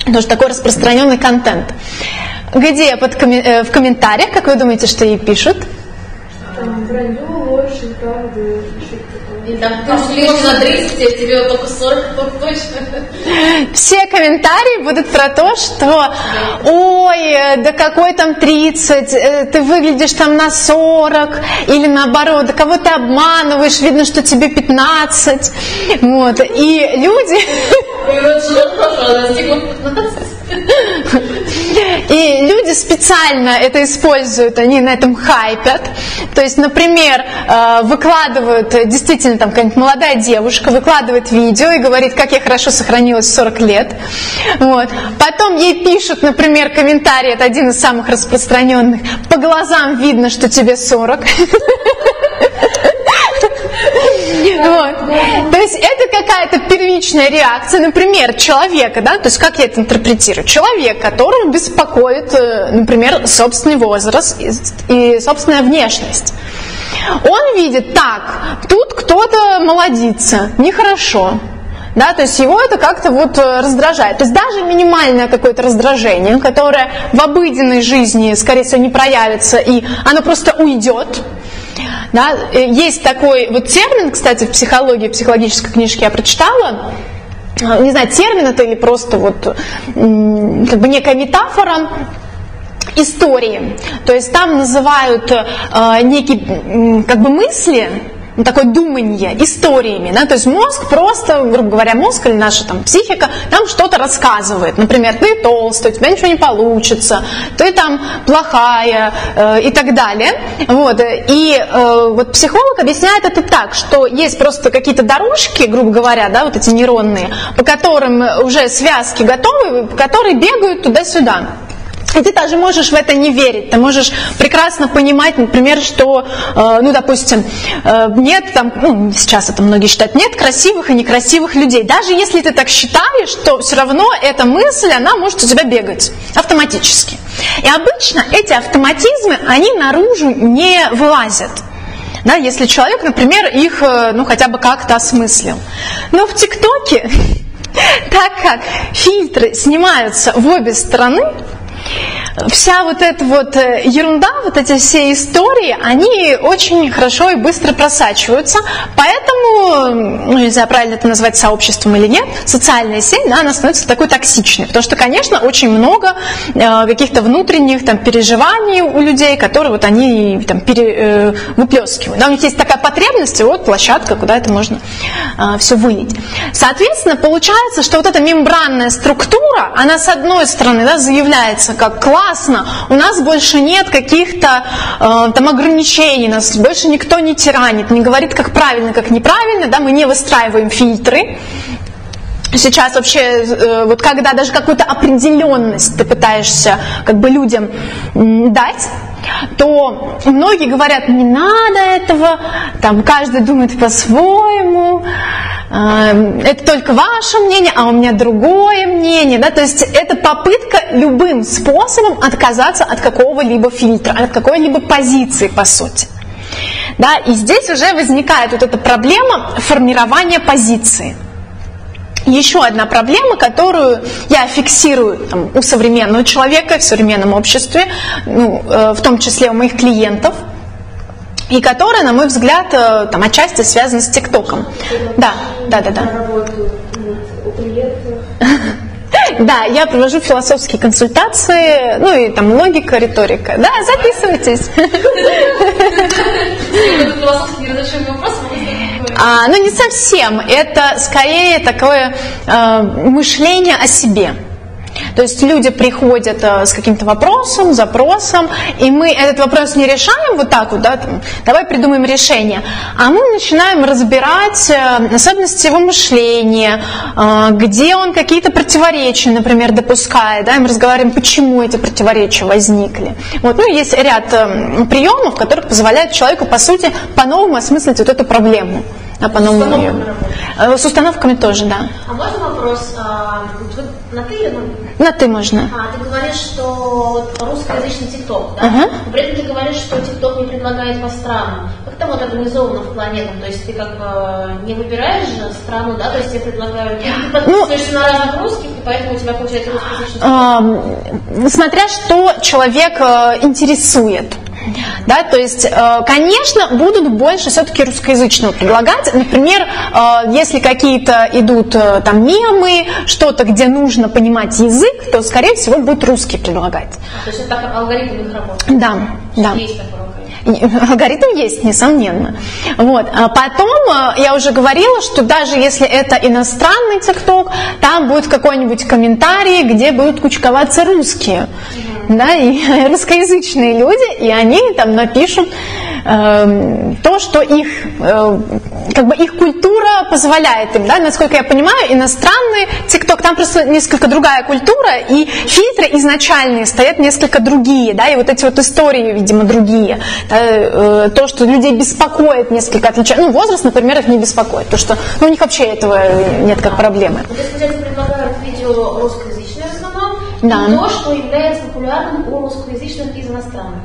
S1: что такой распространенный контент. Где под коммен- э, в комментариях, как вы думаете, что ей пишут?
S5: Там вранье, ложь, такое.
S2: И там пошли на 30, а тебе только 40, вот точно.
S1: Все комментарии будут про то, что ой, э, да какой там 30, э, ты выглядишь там на 40, или наоборот, да кого ты обманываешь, видно, что тебе 15. Вот. И люди,
S2: И вот что хорошо, она достигла 15.
S1: И люди специально это используют, они на этом хайпят. То есть, например, э, выкладывают, э, действительно, там какая-нибудь молодая девушка выкладывает видео и говорит, как я хорошо сохранилась в 40 лет. Вот. Потом ей пишут, например, комментарий, это один из самых распространенных, по глазам видно, что тебе 40. Вот. Есть это какая-то первичная реакция, например, человека, да, то есть как я это интерпретирую? Человек, которого беспокоит, э, например, собственный возраст и, и собственная внешность. Он видит, так, тут кто-то молодится, нехорошо. Да, то есть его это как-то вот э, раздражает. То есть даже минимальное какое-то раздражение, которое в обыденной жизни, скорее всего, не проявится, и оно просто уйдет, да, э, есть такой вот термин, кстати, в психологии, в психологической книжке я прочитала, А, не знаю, термин это или просто вот как бы некая метафора, истории. То есть там называют э, некие как бы мысли, ну, такое думание историями, да, то есть мозг просто, грубо говоря, мозг или наша там психика нам что-то рассказывает. Например, ты толстый, у тебя ничего не получится, ты там плохая э, и так далее. Вот. И э, вот психолог объясняет это так, что есть просто какие-то дорожки, грубо говоря, да, вот эти нейронные, по которым уже связки готовы, которые бегают туда-сюда. И ты даже можешь в это не верить. Ты можешь прекрасно понимать, например, что, э, ну, допустим, э, нет там, ну, сейчас это многие считают, нет красивых и некрасивых людей. Даже если ты так считаешь, то все равно эта мысль, она может у тебя бегать автоматически. И обычно эти автоматизмы, они наружу не вылазят. Да, если человек, например, их, э, ну, хотя бы как-то осмыслил. Но в ТикТоке, так как фильтры снимаются в обе стороны, вся вот эта вот э, ерунда, вот эти все истории, они очень хорошо и быстро просачиваются. Поэтому, ну, не знаю, правильно это назвать сообществом или нет, социальная сеть, да, она становится такой токсичной. Потому что, конечно, очень много э, каких-то внутренних там, переживаний у людей, которые вот они там, пере, э, выплескивают. Да, у них есть такая потребность, и вот площадка, куда это можно э, все вылить. Соответственно, получается, что вот эта мембранная структура, она с одной стороны да, заявляется как классно, у нас больше нет каких-то э, там ограничений, нас больше никто не тиранит, не говорит, как правильно, как неправильно, да, мы не выстраиваем фильтры. Сейчас вообще, э, вот когда даже какую-то определенность ты пытаешься как бы людям дать, то многие говорят, не надо этого, там каждый думает по-своему, э, это только ваше мнение, а у меня другое мнение, да, то есть это попытка любым способом отказаться от какого-либо фильтра, от какой-либо позиции, по сути. Да, и здесь уже возникает вот эта проблема формирования позиции. Еще одна проблема, которую я фиксирую там, у современного человека в современном обществе, ну, э, в том числе у моих клиентов, и которая, на мой взгляд, э, там, отчасти связана с ТикТоком. Да, да, да, да. Да, я провожу философские консультации, ну и там логика, риторика. Да, записывайтесь.
S2: Это философский неразрешимый вопрос, а
S1: ну не совсем. Это скорее такое э, мышление о себе. То есть люди приходят э, с каким-то вопросом, запросом, и мы этот вопрос не решаем вот так вот, да, там, давай придумаем решение, а мы начинаем разбирать э, особенности его мышления, э, где он какие-то противоречия, например, допускает, да, и мы разговариваем, почему эти противоречия возникли. Вот, ну, есть ряд приемов, которые позволяют человеку, по сути, по-новому осмыслить вот эту проблему. Да, по новому
S2: установками
S1: ее.
S2: работаешь?
S1: Э, С установками тоже, да.
S2: А можно вопрос? а, на ты или на
S1: ты можно.
S2: А, ты говоришь, что русскоязычный ТикТок, да?
S1: Ага.
S2: При этом ты говоришь, что ТикТок не предлагает по странам. Как там вот организовано в планетах? То есть ты как бы не выбираешь же страну, да? То есть тебе предлагают... Ты
S1: Ну,
S2: подписываешься на разных русских, и поэтому у тебя получается русскоязычный
S1: Эм, смотря что человек э, интересует. Да, то есть, э, конечно, будут больше все-таки русскоязычного предлагать. Например, э, если какие-то идут э, там мемы, что-то, где нужно понимать язык, то, скорее всего, будет русский предлагать.
S2: То есть это так алгоритм их работает.
S1: Да, да.
S2: Есть такой алгоритм.
S1: Есть, несомненно. Вот. А потом я уже говорила, что даже если это иностранный ТикТок, там будет какой-нибудь комментарий, где будут кучковаться русские, да, и русскоязычные люди, и они там напишут эм, то, что их, э, как бы их культура позволяет им, да, насколько я понимаю, иностранный ТикТок, там просто несколько другая культура, и фильтры изначальные стоят несколько другие, да, и вот эти вот истории, видимо, другие. Да, э, то, что людей беспокоит, несколько отличается. Ну, возраст, например, их не беспокоит, то что ну, у них вообще этого нет как проблемы.
S2: Если предлагают видео основном,
S1: Да.
S2: то, что является популярным у русскоязычных из иностранных.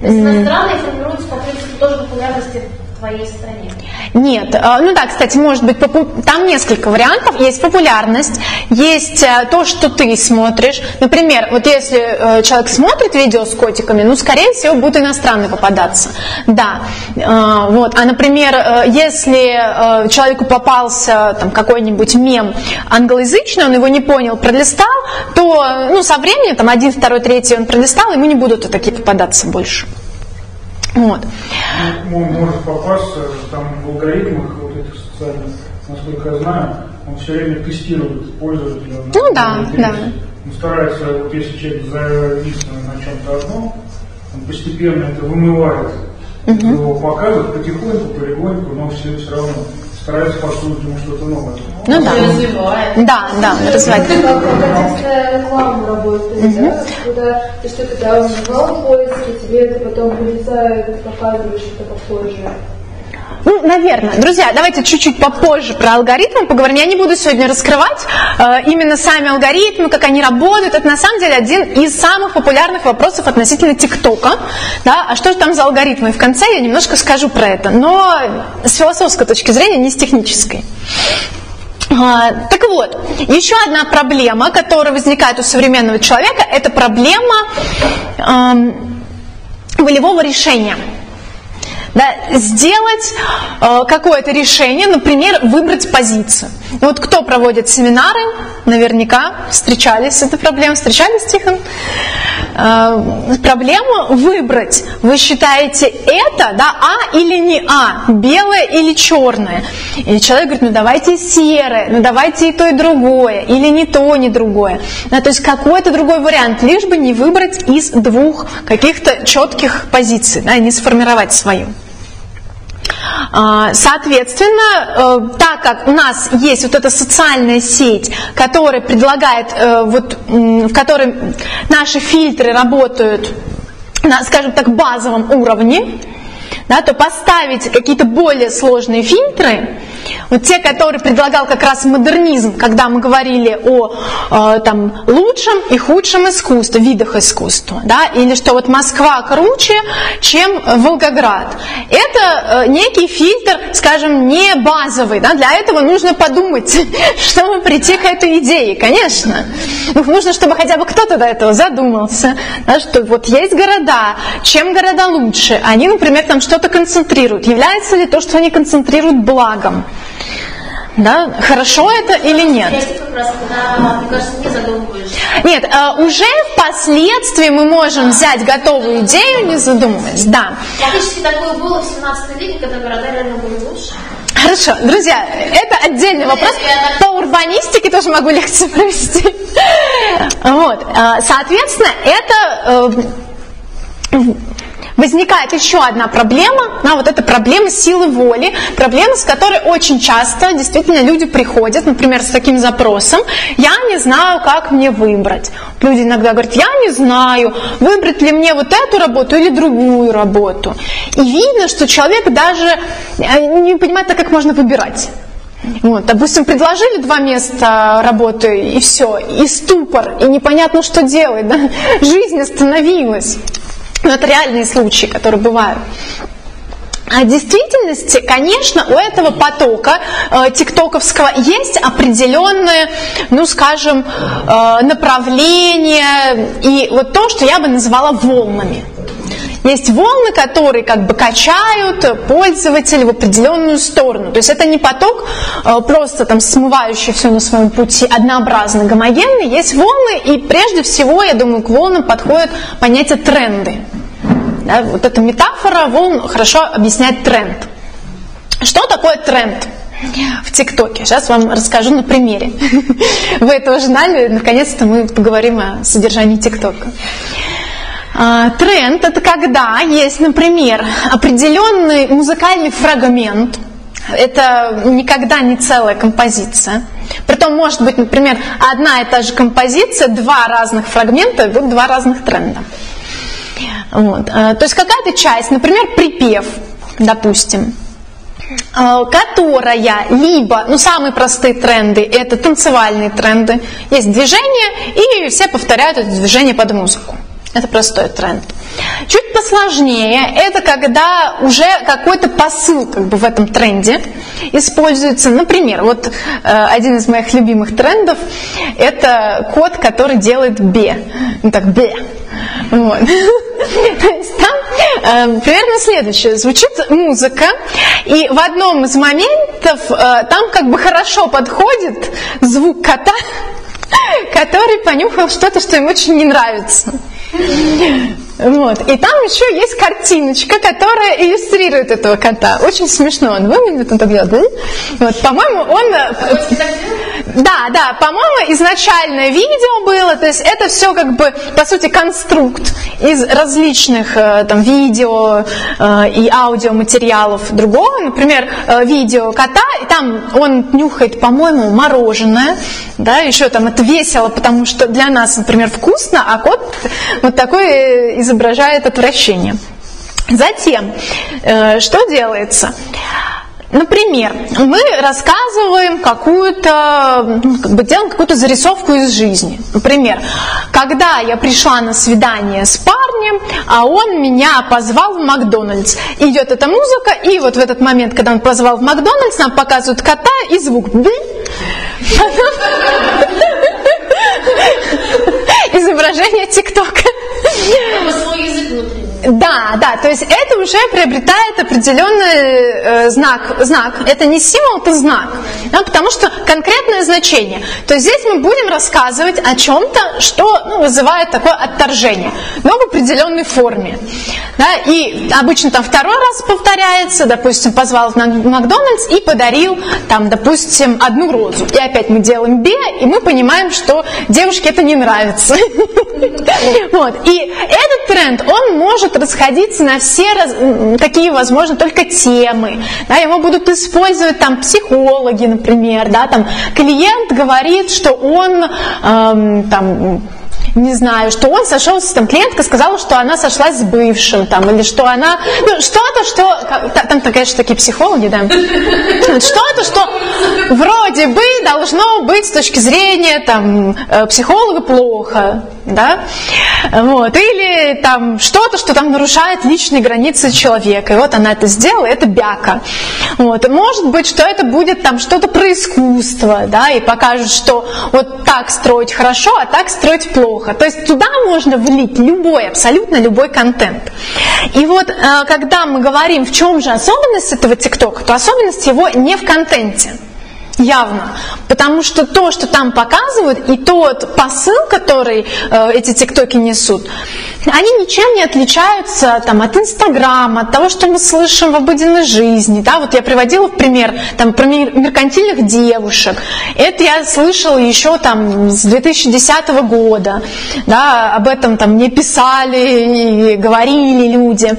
S2: То есть иностранные формируются по принципу тоже популярности в твоей стране.
S1: Нет, э, ну да, кстати, может быть, там несколько вариантов. Есть популярность, есть э, то, что ты смотришь. Например, вот если э, человек смотрит видео с котиками, ну, скорее всего, будет иностранный попадаться. Да, Э, вот. А, например, если человеку попался там какой-нибудь мем англоязычный, он его не понял, пролистал, то, ну, со временем, там, один, второй, третий он пролистал, ему не будут такие попадаться больше. Вот.
S3: Ну, может попасться там в алгоритмах вот этих социальных, насколько я знаю, он все время тестирует пользователя.
S1: Ну да, да.
S3: Он старается, вот если человек завис на чем-то одном, он постепенно это вымывает. Его показывает потихоньку, полегоньку, но все, все равно старается подсунуть ему что-то новое.
S1: Ну да.
S2: Развивает.
S1: Да, да, развивать.
S5: Это как контекстная реклама работает, да? Когда ты что-то там вбивал в поиске, тебе это потом вылезает, показывает что-то похожее.
S1: Ну, наверное. Друзья, давайте чуть-чуть попозже про алгоритмы поговорим. Я не буду сегодня раскрывать э, именно сами алгоритмы, как они работают. Это на самом деле один из самых популярных вопросов относительно ТикТока. Да? А что же там за алгоритмы? В конце я немножко скажу про это, но с философской точки зрения, не с технической. А, Так вот, еще одна проблема, которая возникает у современного человека, это проблема эм, волевого решения. Да, сделать э, какое-то решение, например, выбрать позицию. И Вот кто проводит семинары, наверняка встречались с этой проблемой, встречались, Тихон? Э, проблема выбрать. Вы считаете это, да, А или не А, белое или черное. И человек говорит, ну давайте серое, ну давайте и то, и другое, или не то, ни другое. Да, то есть какой-то другой вариант, лишь бы не выбрать из двух каких-то четких позиций, да, не сформировать свою. А, Соответственно, э, так как у нас есть вот эта социальная сеть, которая предлагает, э, вот, в которой наши фильтры работают на, скажем так, базовом уровне, да, то поставить какие-то более сложные фильтры, вот те, которые предлагал как раз модернизм, когда мы говорили о э, там, лучшем и худшем искусстве, видах искусства, да, или что вот Москва круче, чем Волгоград. Это э, некий фильтр, скажем, не базовый, да, для этого нужно подумать, чтобы прийти к этой идее, конечно. Ну, нужно, чтобы хотя бы кто-то до этого задумался, да, что вот есть города, чем города лучше, они, например, там что-то концентрируют, является ли то, что они концентрируют благом, да, хорошо это или нет? Нет, э, уже впоследствии мы можем взять готовую идею, не задумываясь, да.
S2: Фактически такое было в 17 веке, когда города реально были лучше.
S1: Хорошо, друзья, это отдельный вопрос. По урбанистике тоже могу лекцию провести. Вот, э, соответственно, это э, возникает еще одна проблема, да, вот эта проблема силы воли, проблема, с которой очень часто действительно люди приходят, например, с таким запросом, я не знаю, как мне выбрать. Люди иногда говорят, я не знаю, выбрать ли мне вот эту работу или другую работу. И видно, что человек даже э, не понимает, так как можно выбирать. Вот, допустим, предложили два места работы, и все, и ступор, и непонятно, что делать, да? жизнь остановилась. Но это реальные случаи, которые бывают. А в действительности, конечно, у этого потока э, тиктоковского есть определенное, ну, скажем, э, направление и вот то, что я бы назвала волнами. Есть волны, которые как бы качают пользователя в определенную сторону. То есть это не поток, э, просто там смывающий все на своем пути, однообразный, гомогенный. Есть волны, и прежде всего, я думаю, к волнам подходит понятие тренды. Да, вот эта метафора волн хорошо объясняет тренд. Что такое тренд? в ТикТоке. Сейчас вам расскажу на примере. Вы это уже знали, наконец-то мы поговорим о содержании ТикТока. А, тренд – это когда есть, например, определенный музыкальный фрагмент, это никогда не целая композиция. Притом может быть, например, одна и та же композиция, два разных фрагмента, два разных тренда. Вот. А, то есть какая-то часть, например, припев, допустим, а, которая либо, ну самые простые тренды, это танцевальные тренды, есть движение, и все повторяют это движение под музыку. Это простой тренд. Чуть посложнее, это когда уже какой-то посыл как бы в этом тренде используется. Например, вот э, один из моих любимых трендов – это кот, который делает «бе». Ну так «бе». Вот. То есть там э, примерно следующее. Звучит музыка, и в одном из моментов э, там как бы хорошо подходит звук кота, который понюхал что-то, что ему очень не нравится. Вот. И там еще есть картиночка, которая иллюстрирует этого кота. Очень смешно он выглядит, он так делает. Вот, по-моему, он... Э, да, да, по-моему, изначальное видео было, то есть это все как бы, по сути, конструкт из различных э, там видео э, и аудиоматериалов другого. Например, видео кота, и там он нюхает, по-моему, мороженое, да, еще там это весело, потому что для нас, например, вкусно, а кот вот такой изображает отвращение. Затем, э, что делается? Например, мы рассказываем какую-то, ну, как бы делаем какую-то зарисовку из жизни. Например, когда я пришла на свидание с парнем, а он меня позвал в Макдональдс. Идет эта музыка, и вот в этот момент, когда он позвал в Макдональдс, нам показывают кота и звук. Изображение ТикТока.
S2: Свой язык внутри.
S1: Да, да, то есть это уже приобретает определенный э, знак, знак. Это не символ, это знак, да, потому что конкретное значение. То есть здесь мы будем рассказывать о чем-то, что ну, вызывает такое отторжение, но в определенной форме. Да, и обычно там второй раз повторяется, допустим, позвал в Макдональдс и подарил там, допустим, одну розу. И опять мы делаем бе, и мы понимаем, что девушке это не нравится. Вот. И этот тренд, он может расходиться на все, какие возможно, только темы. Да, его будут использовать там психологи, например. Да, там, клиент говорит, что он эм, там, не знаю, что он сошелся, там клиентка сказала, что она сошлась с бывшим, там, или что она, ну, что-то, что, там, там, конечно, такие психологи, да, что-то, что вроде бы должно быть с точки зрения, там, э, психолога плохо, да, вот, или там что-то, что там нарушает личные границы человека, и вот она это сделала, это бяка, вот, может быть, что это будет там что-то про искусство, да, и покажут, что вот так строить хорошо, а так строить плохо, плохо. То есть туда можно влить любой, абсолютно любой контент. И вот э, когда мы говорим, в чем же особенность этого ТикТока, то особенность его не в контенте. Явно. Потому что то, что там показывают, и тот посыл, который э, эти тиктоки несут, они ничем не отличаются там, от Инстаграма, от того, что мы слышим в обыденной жизни. Да? Вот я приводила в пример там, про меркантильных девушек. Это я слышала еще там, с 2010 года. Да? Об этом там мне писали и говорили люди.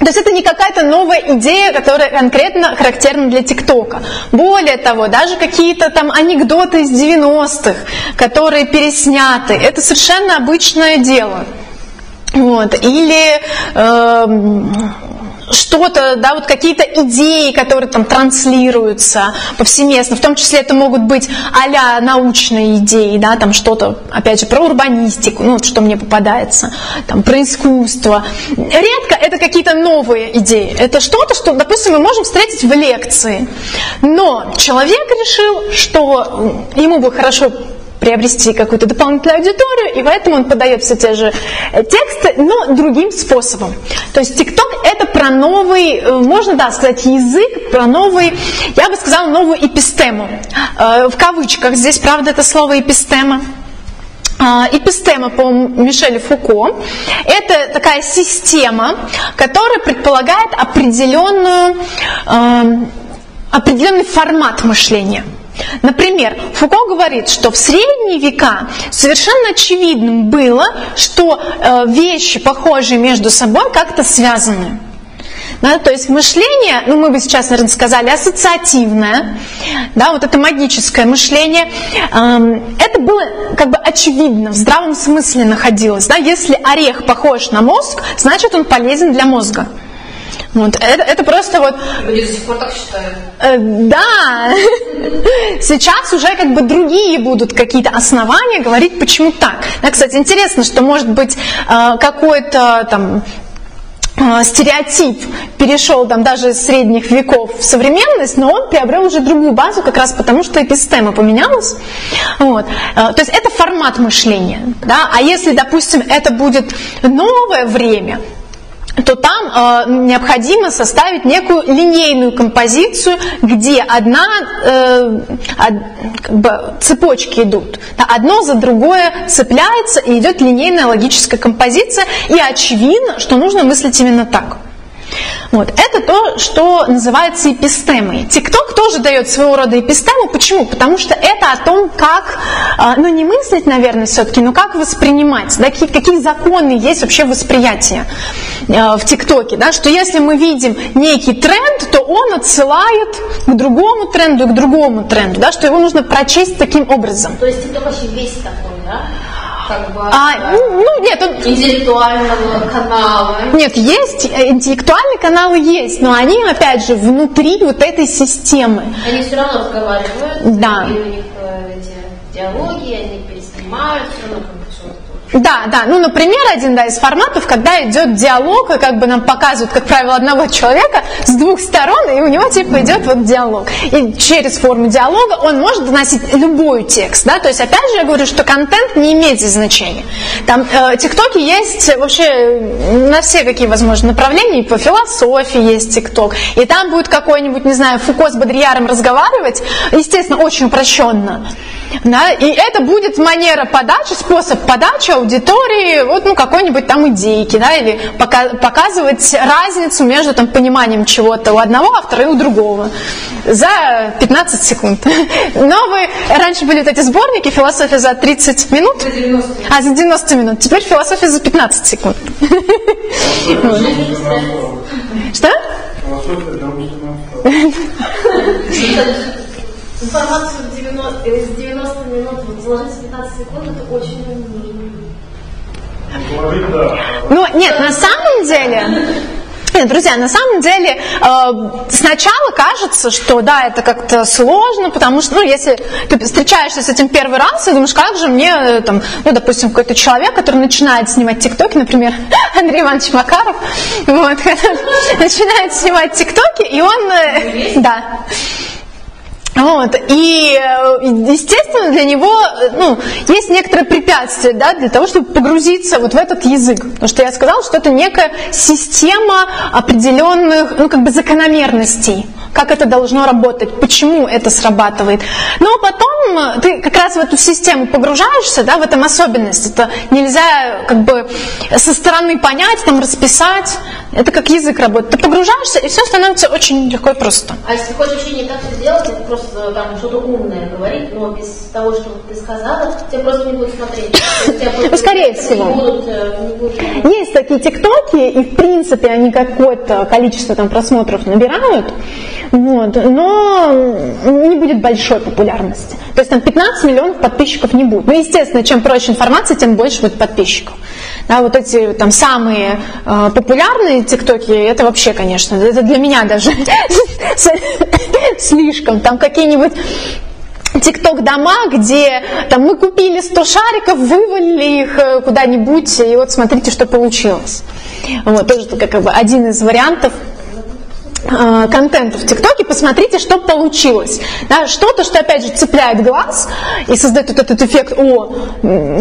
S1: То есть это не какая-то новая идея, которая конкретно характерна для ТикТока. Более того, даже какие-то там анекдоты из 90-х, которые пересняты, это совершенно обычное дело. Вот. Или э, что-то, да, вот какие-то идеи, которые там транслируются повсеместно, в том числе это могут быть а научные идеи, да, там что-то, опять же, про урбанистику, ну, вот что мне попадается, там, про искусство. Редко это какие-то новые идеи, это что-то, что, допустим, мы можем встретить в лекции, но человек решил, что ему бы хорошо приобрести какую-то дополнительную аудиторию, и поэтому он подает все те же тексты, но другим способом. То есть TikTok это про новый, э, можно да, сказать, язык, про новый, я бы сказала, новую эпистему. Э, в кавычках здесь, правда, это слово эпистема. Эпистема по Мишелю Фуко – это такая система, которая предполагает определенную, определенный формат мышления – Например, Фуко говорит, что в средние века совершенно очевидным было, что э, вещи, похожие между собой, как-то связаны. Да, то есть мышление, ну мы бы сейчас, наверное, сказали, ассоциативное, да, вот это магическое мышление, эм, это было как бы очевидно, в здравом смысле находилось. Да, если орех похож на мозг, значит он полезен для мозга. Вот, это, это просто вот...
S2: Люди до сих пор так считают.
S1: Э, да. Сейчас уже как бы другие будут какие-то основания говорить, почему так. Да, кстати, интересно, что может быть э, какой-то там стереотип перешел там даже из средних веков в современность, но он приобрел уже другую базу, как раз потому, что эпистема поменялась. Вот. То есть это формат мышления. Да? А если, допустим, это будет новое время, то там э, необходимо составить некую линейную композицию, где одна э, как бы, цепочки идут, одно за другое цепляется и идет линейная логическая композиция, и очевидно, что нужно мыслить именно так. Вот. Это то, что называется эпистемой. ТикТок тоже дает своего рода эпистему. Почему? Потому что это о том, как, а, ну не мыслить, наверное, все-таки, но как воспринимать, да, какие, какие законы есть вообще восприятие а, в ТикТоке. Да, что если мы видим некий тренд, то он отсылает к другому тренду и к другому тренду, да, что его нужно прочесть таким образом.
S2: То есть ТикТок вообще весь такой, да? Как бы
S1: а, ну, ну, нет, он...
S2: интеллектуального канала.
S1: Нет, есть, э, интеллектуальные каналы есть, но они, опять же, внутри вот этой системы.
S2: Они все равно разговаривают,
S1: да.
S2: и у них э, эти диалоги, они переснимают, все равно
S1: да, да. Ну, например, один да, из форматов, когда идет диалог, и как бы нам показывают, как правило, одного человека с двух сторон, и у него типа идет вот диалог. И через форму диалога он может доносить любой текст, да, то есть опять же я говорю, что контент не имеет здесь значения. Там э, тиктоки есть вообще на все какие возможные направления, и по философии есть тикток, и там будет какой-нибудь, не знаю, Фуко с Бодрьяром разговаривать, естественно, очень упрощенно. Да, и это будет манера подачи, способ подачи аудитории, вот, ну, какой-нибудь там идейки, да, или пока, показывать разницу между там, пониманием чего-то у одного автора и у другого за 15 секунд. Новые, раньше были вот эти сборники «Философия за 30 минут»,
S4: За 90
S1: а, за 90 минут, теперь «Философия за 15 секунд». Что?
S3: Философия для русского
S2: Информацию в 90, из 90 минут вот, заложить в 15 секунд, это очень нужно.
S1: Ну, нет, на самом деле... Нет, друзья, на самом деле э, сначала кажется, что да, это как-то сложно, потому что, ну, если ты встречаешься с этим первый раз, и думаешь, как же мне, э, там, ну, допустим, какой-то человек, который начинает снимать тиктоки, например, Андрей Иванович Макаров, вот, начинает снимать тиктоки, и он, э, да, вот. И, э, естественно, для него ну, есть некоторые препятствия да, для того, чтобы погрузиться вот в этот язык. Потому что я сказала, что это некая система определенных ну, как бы закономерностей. Как это должно работать, почему это срабатывает. Но потом э, ты как раз в эту систему погружаешься, да, в этом особенность. Это нельзя как бы со стороны понять, там расписать. Это как язык работает. Ты погружаешься, и все становится очень легко и просто.
S2: А если хочешь вообще не так все сделать, это просто там что-то умное говорить, но без того, что ты сказала, тебя просто не будут смотреть.
S1: Ну, скорее
S2: не
S1: всего.
S2: будут, э, не будут-
S1: Есть такие тиктоки, и в принципе они какое-то количество там просмотров набирают, вот, но не будет большой популярности. То есть там 15 миллионов подписчиков не будет. Ну, естественно, чем проще информация, тем больше будет подписчиков. Да, вот эти там самые э, популярные тиктоки, это вообще, конечно, это для меня даже слишком. Там какие-нибудь Тикток дома, где там мы купили 100 шариков, вывалили их э, куда-нибудь, и вот смотрите, что получилось. Вот, тоже как бы один из вариантов э, контента в ТикТоке, посмотрите, что получилось. Да, что-то, что опять же цепляет глаз и создает вот этот эффект, о,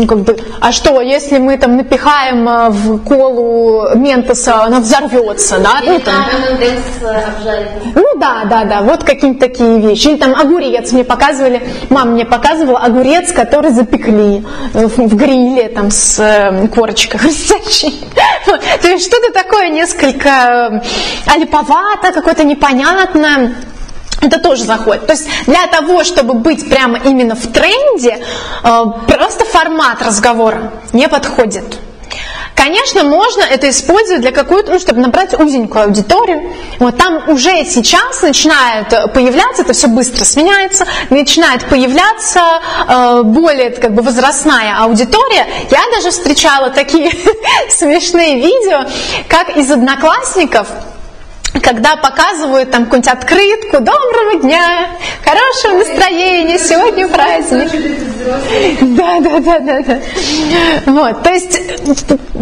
S1: как бы, а что, если мы там напихаем э, в колу ментоса, она взорвется, да? Ну,
S2: Или
S1: там.
S2: там обжарить.
S1: Ну да, да, да, вот какие-то такие вещи. Или там огурец мне показывали, мама мне показывала огурец, который запекли э, в, гриле там с э, корочкой хрустящей. То есть что-то такое несколько э, алиповато, какое-то непонятное. Это тоже заходит. То есть для того, чтобы быть прямо именно в тренде, э, просто формат разговора не подходит. Конечно, можно это использовать для какой-то, ну, чтобы набрать узенькую аудиторию. Вот там уже сейчас начинает э, появляться, это все быстро сменяется, начинает появляться э, более как бы возрастная аудитория. Я даже встречала такие смешные видео, как из одноклассников когда показывают там какую-нибудь открытку «Доброго дня! Хорошего настроения! Сегодня праздник!» Да, да, да, да, да. Вот, то есть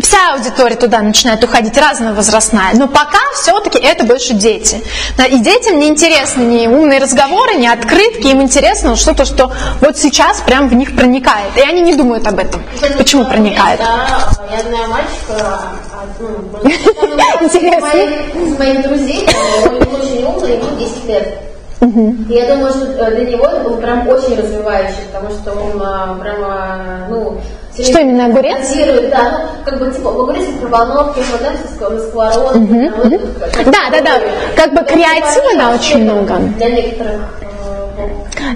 S1: вся аудитория туда начинает уходить, разная возрастная. Но пока все-таки это больше дети. И детям не интересны ни умные разговоры, ни открытки, им интересно что-то, что вот сейчас прям в них проникает. И они не думают об этом. Почему проникает?
S2: Да, я знаю мальчика,
S1: Интересно.
S2: из моих друзей, он очень умный, ему 10 лет. И я думаю, что э, для него это был прям очень развивающий, потому что он а, прямо, ну...
S1: Что именно, огурец?
S2: Да, ну, как бы, типа, огурец, микроволновки, вот это, ск- сковородки, там, вот это, как-
S1: Да, да, да. Как бы креатива, да, очень много.
S2: Для некоторых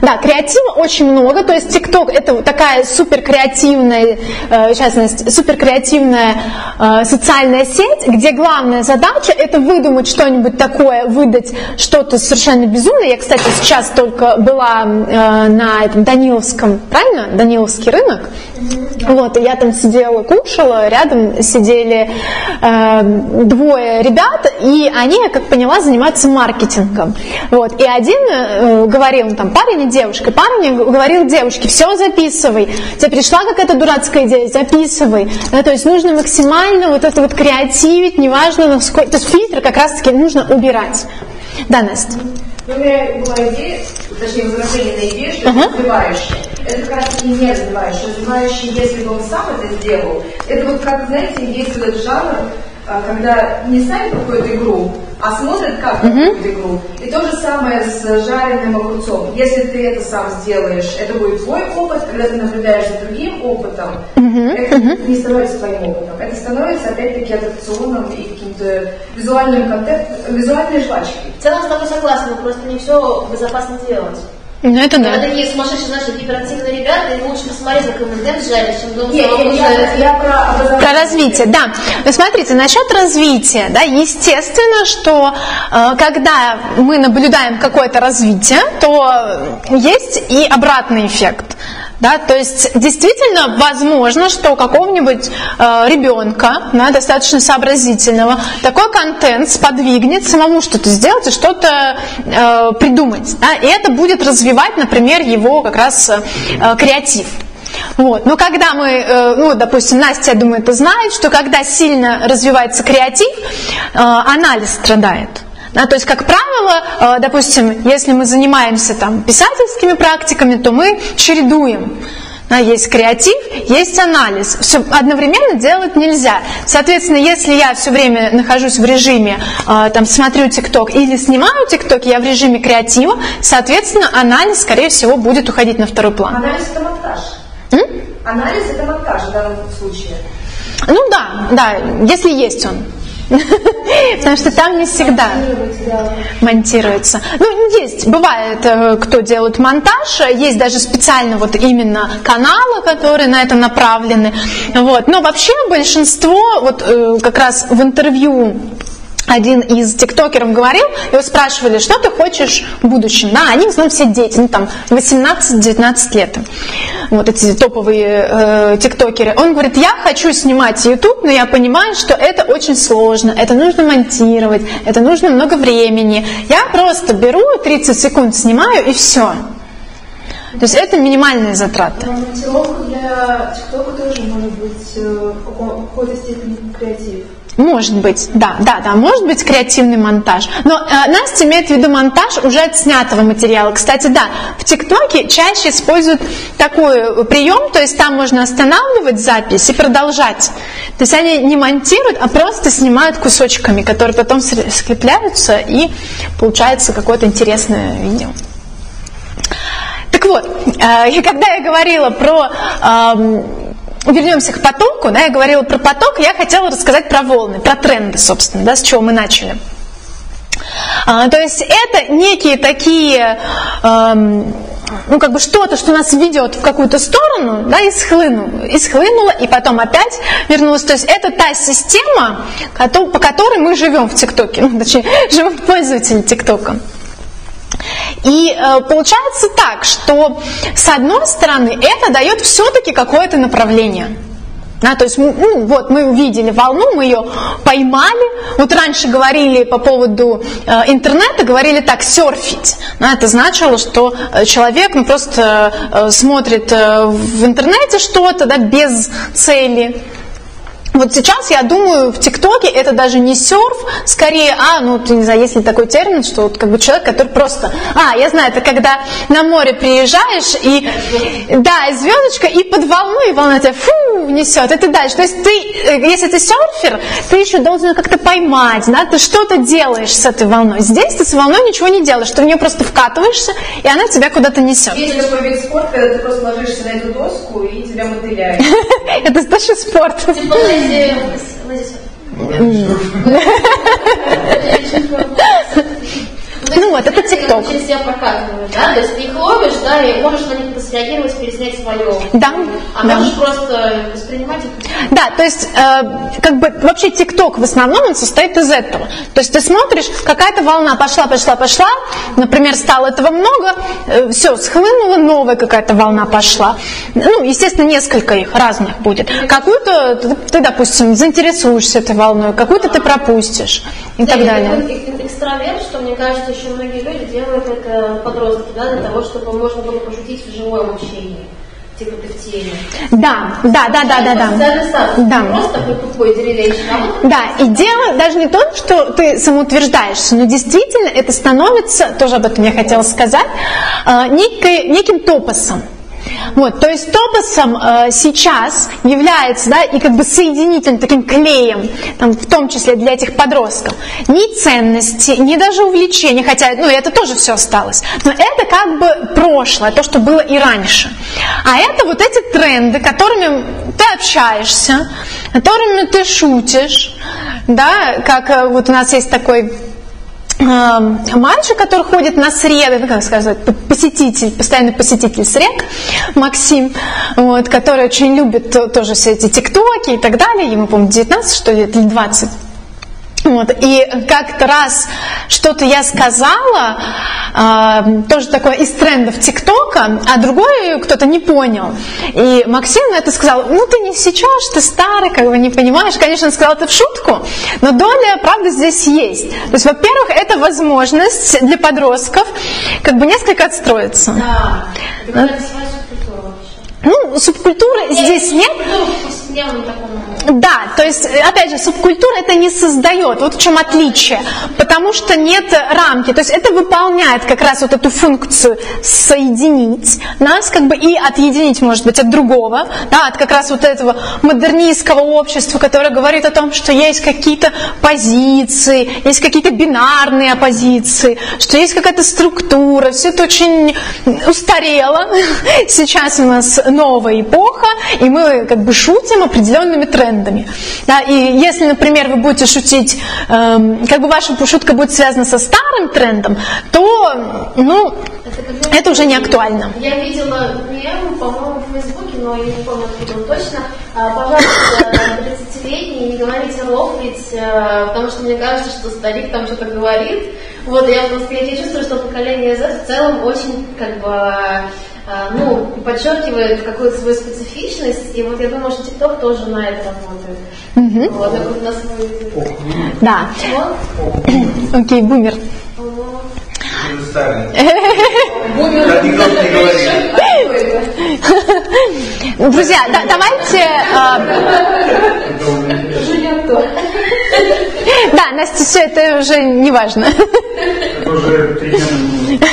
S1: Да, креатива очень много, то есть ТикТок это такая супер креативная, э, сейчас супер креативная э, социальная сеть, где главная задача это выдумать что-нибудь такое, выдать что-то совершенно безумное. Я, кстати, сейчас только была э, на этом Даниловском, правильно? Даниловский рынок. Вот, и я там сидела, кушала, рядом сидели э, двое ребят, и они, как поняла, занимаются маркетингом. Вот, и один э, говорил, ну, там, парень и девушка, парень говорил девушке, все записывай, тебе пришла какая-то дурацкая идея, записывай. Да, то есть нужно максимально вот это вот креативить, неважно, насколько, то есть фильтр как раз-таки нужно убирать. Да, Настя?
S4: У меня была идея, точнее, возражение на идею, что
S1: Ага.
S4: это развивающее. Это как раз таки не развивающее. Развивающее, если бы он сам это сделал, это вот как, знаете, есть этот жанр, а, когда не ставят какую-то игру, а смотрят как какую-то игру. И то же самое с жареным огурцом. Если ты это сам сделаешь, это будет твой опыт, когда ты наблюдаешь за другим опытом, это не становится твоим опытом. Это становится, опять-таки, аттракционом и каким-то визуальным контентом, визуальной жвачкой.
S2: В целом с тобой согласна, но просто не все безопасно делать.
S1: Ну это
S2: Когда
S1: да.
S2: такие сумасшедшие, знаешь, гиперактивные ребята, им лучше посмотреть, как ММД жарят, чем думать,
S4: Нет, я, я- я про образование.
S1: Про развитие, да. Ну, смотрите, насчет развития, да, естественно, что э, когда мы наблюдаем какое-то развитие, то есть и обратный эффект. Да, то есть действительно возможно, что у какого-нибудь э, ребенка, да, достаточно сообразительного, такой контент сподвигнет самому что-то сделать и что-то э, придумать. Да, и это будет развивать, например, его как раз э, креатив. Вот. Но когда мы, э, ну, допустим, Настя, я думаю, это знает, что когда сильно развивается креатив, э, анализ страдает. Да, то есть, как правило, э, допустим, если мы занимаемся там, писательскими практиками, то мы чередуем. Да, есть креатив, есть анализ. Все одновременно делать нельзя. Соответственно, если я все время нахожусь в режиме, э, там, смотрю ТикТок или снимаю ТикТок, я в режиме креатива, соответственно, анализ, скорее всего, будет уходить на второй план.
S4: Анализ это монтаж.
S1: М?
S4: Анализ это монтаж в данном случае.
S1: Ну да, да, если есть он. Потому что там не всегда монтируется. Ну, есть, бывает, э, кто делает монтаж, есть даже специально вот именно каналы, которые на это направлены. Вот. Но вообще большинство, вот э, как раз в интервью один из тиктокеров говорил, его спрашивали, что ты хочешь в будущем. Да, они в основном все дети, ну там 18-19 лет. Вот эти топовые э, тиктокеры. Он говорит, я хочу снимать YouTube, но я понимаю, что это очень сложно, это нужно монтировать, это нужно много времени. Я просто беру 30 секунд, снимаю и все. То есть это минимальные затраты.
S5: Монтировка для ТикТока тоже может быть э, в какой-то степени креатив.
S1: Может быть, да, да, да, может быть креативный монтаж. Но э, Настя имеет в виду монтаж уже от снятого материала. Кстати, да, в ТикТоке чаще используют такой прием, то есть там можно останавливать запись и продолжать. То есть они не монтируют, а просто снимают кусочками, которые потом скрепляются и получается какое-то интересное видео. Так вот, э, когда я говорила про эм, вернемся к потоку, да, я говорила про поток, я хотела рассказать про волны, про тренды, собственно, да, с чего мы начали. А, то есть это некие такие, эм, ну как бы что-то, что нас ведет в какую-то сторону, да, и схлынуло, и схлынуло, и потом опять вернулось. То есть это та система, по которой мы живем в ТикТоке, ну, точнее, живут пользователи ТикТока. И э, получается так, что с одной стороны это дает все-таки какое-то направление. Да, то есть, ну, вот мы увидели волну, мы ее поймали. Вот раньше говорили по поводу э, интернета, говорили так, серфить. Да, это значило, что э, человек ну, просто э, смотрит э, в интернете что-то да, без цели. Вот сейчас, я думаю, в ТикТоке это даже не серф, скорее, а, ну, ты не знаю, есть ли такой термин, что вот как бы человек, который просто, а, я знаю, это когда на море приезжаешь, и, да, звездочка, и под волну, и волна тебя, фу, несет, ты дальше. То есть ты, э, если ты серфер, ты еще должен как-то поймать, да, ты что-то делаешь с этой волной. Здесь ты с волной ничего не делаешь, ты в нее просто вкатываешься, и она тебя куда-то несет.
S4: Есть такой вид спорта, когда ты просто ложишься на эту доску и тебя мотыляет.
S1: Это тоже спорт.
S2: Типа леди...
S1: Ну вот, это ТикТок.
S2: Через себя прокатывают, да? То есть ты их ловишь, да, и можешь на них среагировать, переснять свое.
S1: Да,
S2: А
S1: да.
S2: можешь просто воспринимать их.
S1: Да, то есть э, как бы вообще ТикТок в основном он состоит из этого. То есть ты смотришь, какая-то волна пошла, пошла, пошла, например, стало этого много, все, схлынула, новая какая-то волна пошла. Ну, естественно, несколько их разных будет. Какую-то ты, ты, допустим, заинтересуешься этой волной, какую-то ты пропустишь и так
S2: Да,
S1: далее.
S2: такой эк- экстраверт, что мне кажется, еще многие люди делают это подростки, да, для того, чтобы можно было пошутить в живом общении. Типа ты в теме.
S1: Да, да, да, да, да, да. Да.
S2: Просто такой тупой деревенщик, а
S1: Да, и дело даже не то, что ты самоутверждаешься, но действительно это становится, тоже об этом я хотела сказать, э, некой- неким топосом. Вот, то есть топосом э, сейчас является, да, и как бы соединительным таким клеем, там, в том числе для этих подростков, ни ценности, ни даже увлечения, хотя, ну, это тоже все осталось, но это как бы прошлое, то, что было и раньше. А это вот эти тренды, которыми ты общаешься, которыми ты шутишь, да, как э, вот у нас есть такой мальчик, который ходит на среды, ну, как сказать, посетитель, постоянный посетитель сред, Максим, вот, который очень любит то- тоже все эти тиктоки и так далее, ему, по-моему, 19, что ли, или 20. Вот, и как-то раз что-то я сказала, а, тоже такое из трендов ТикТока, а другой кто-то не понял. И Максим на это сказал, ну ты не сейчас, ты старый, как бы не понимаешь. Конечно, он сказал это в шутку, но доля правды здесь есть. То есть, во-первых, это возможность для подростков как бы несколько отстроиться.
S2: Да.
S1: Ну, субкультуры здесь нет, Да, то есть, опять же, субкультура это не создает, вот в чем отличие, потому что нет рамки, то есть это выполняет как раз вот эту функцию соединить нас, как бы и отъединить, может быть, от другого, да, от как раз вот этого модернистского общества, которое говорит о том, что есть какие-то позиции, есть какие-то бинарные оппозиции, что есть какая-то структура, все это очень устарело, сейчас у нас новая эпоха, и мы как бы шутим определенными трендами. Да, и если, например, вы будете шутить, эм, как бы ваша шутка будет связана со старым трендом, то, ну,
S2: Это,
S1: это уже не актуально.
S2: Я видела мем, по-моему, в Фейсбуке, но я не помню, откуда он точно. А, Пожалуйста, 30-летний, не говорите рофлить, а, потому что мне кажется, что старик там что-то говорит. Вот, я просто я чувствую, что поколение Z в целом очень, как бы, ну, подчеркивает какую-то свою специфичность, и вот я думаю, что TikTok тоже на это работает. Вот, так вот на свой...
S1: Да.
S2: Вот.
S1: Окей, бумер.
S2: Вот.
S6: Говорит.
S1: Друзья, да- давайте... а, да, Настя, все это уже не важно.
S3: Это уже три дня минуло.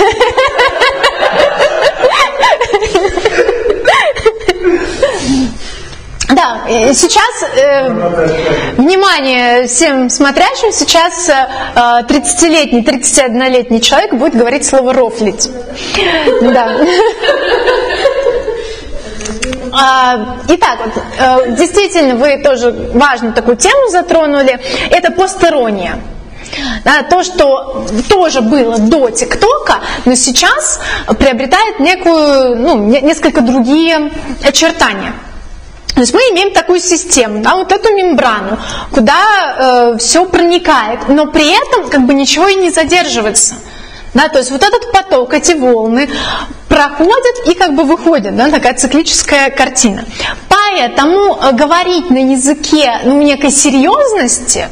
S1: Да, э, сейчас, э, внимание всем смотрящим, сейчас э, 30-летний, 31-летний человек будет говорить слово рофлить. Да. А, Итак, э, действительно, вы тоже важную такую тему затронули. Это постерония. То, что тоже было до ТикТока, но сейчас приобретает некую, ну, не- несколько другие очертания. То есть мы имеем такую систему, да, вот эту мембрану, куда все проникает, но при этом как бы ничего и не задерживается. Да, то есть вот этот поток, эти волны проходят и как бы выходят, да, такая циклическая картина. Поэтому э, говорить на языке ну, некой серьезности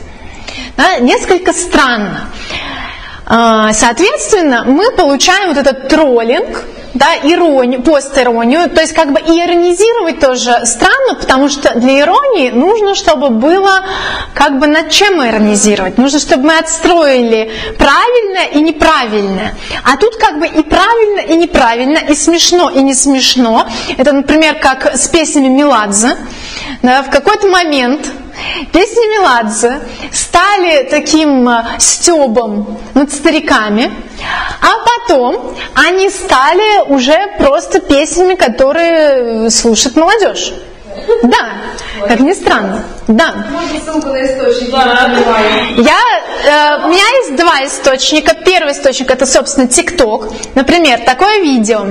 S1: да, несколько странно. А, Соответственно, мы получаем вот этот троллинг, да, иронию, постиронию, то есть как бы иронизировать тоже странно, потому что для иронии нужно, чтобы было как бы над чем иронизировать, нужно, чтобы мы отстроили правильное и неправильное, а тут как бы и правильно, и неправильно, и смешно, и не смешно, это, например, как с песнями Меладзе, в какой-то момент Песни Меладзе стали таким э, стебом над стариками, а потом они стали уже просто песнями, которые слушает молодежь. Да, как ни странно. Да.
S4: Я,
S1: э, у меня есть два источника. Первый источник это, собственно, ТикТок. Например, такое видео.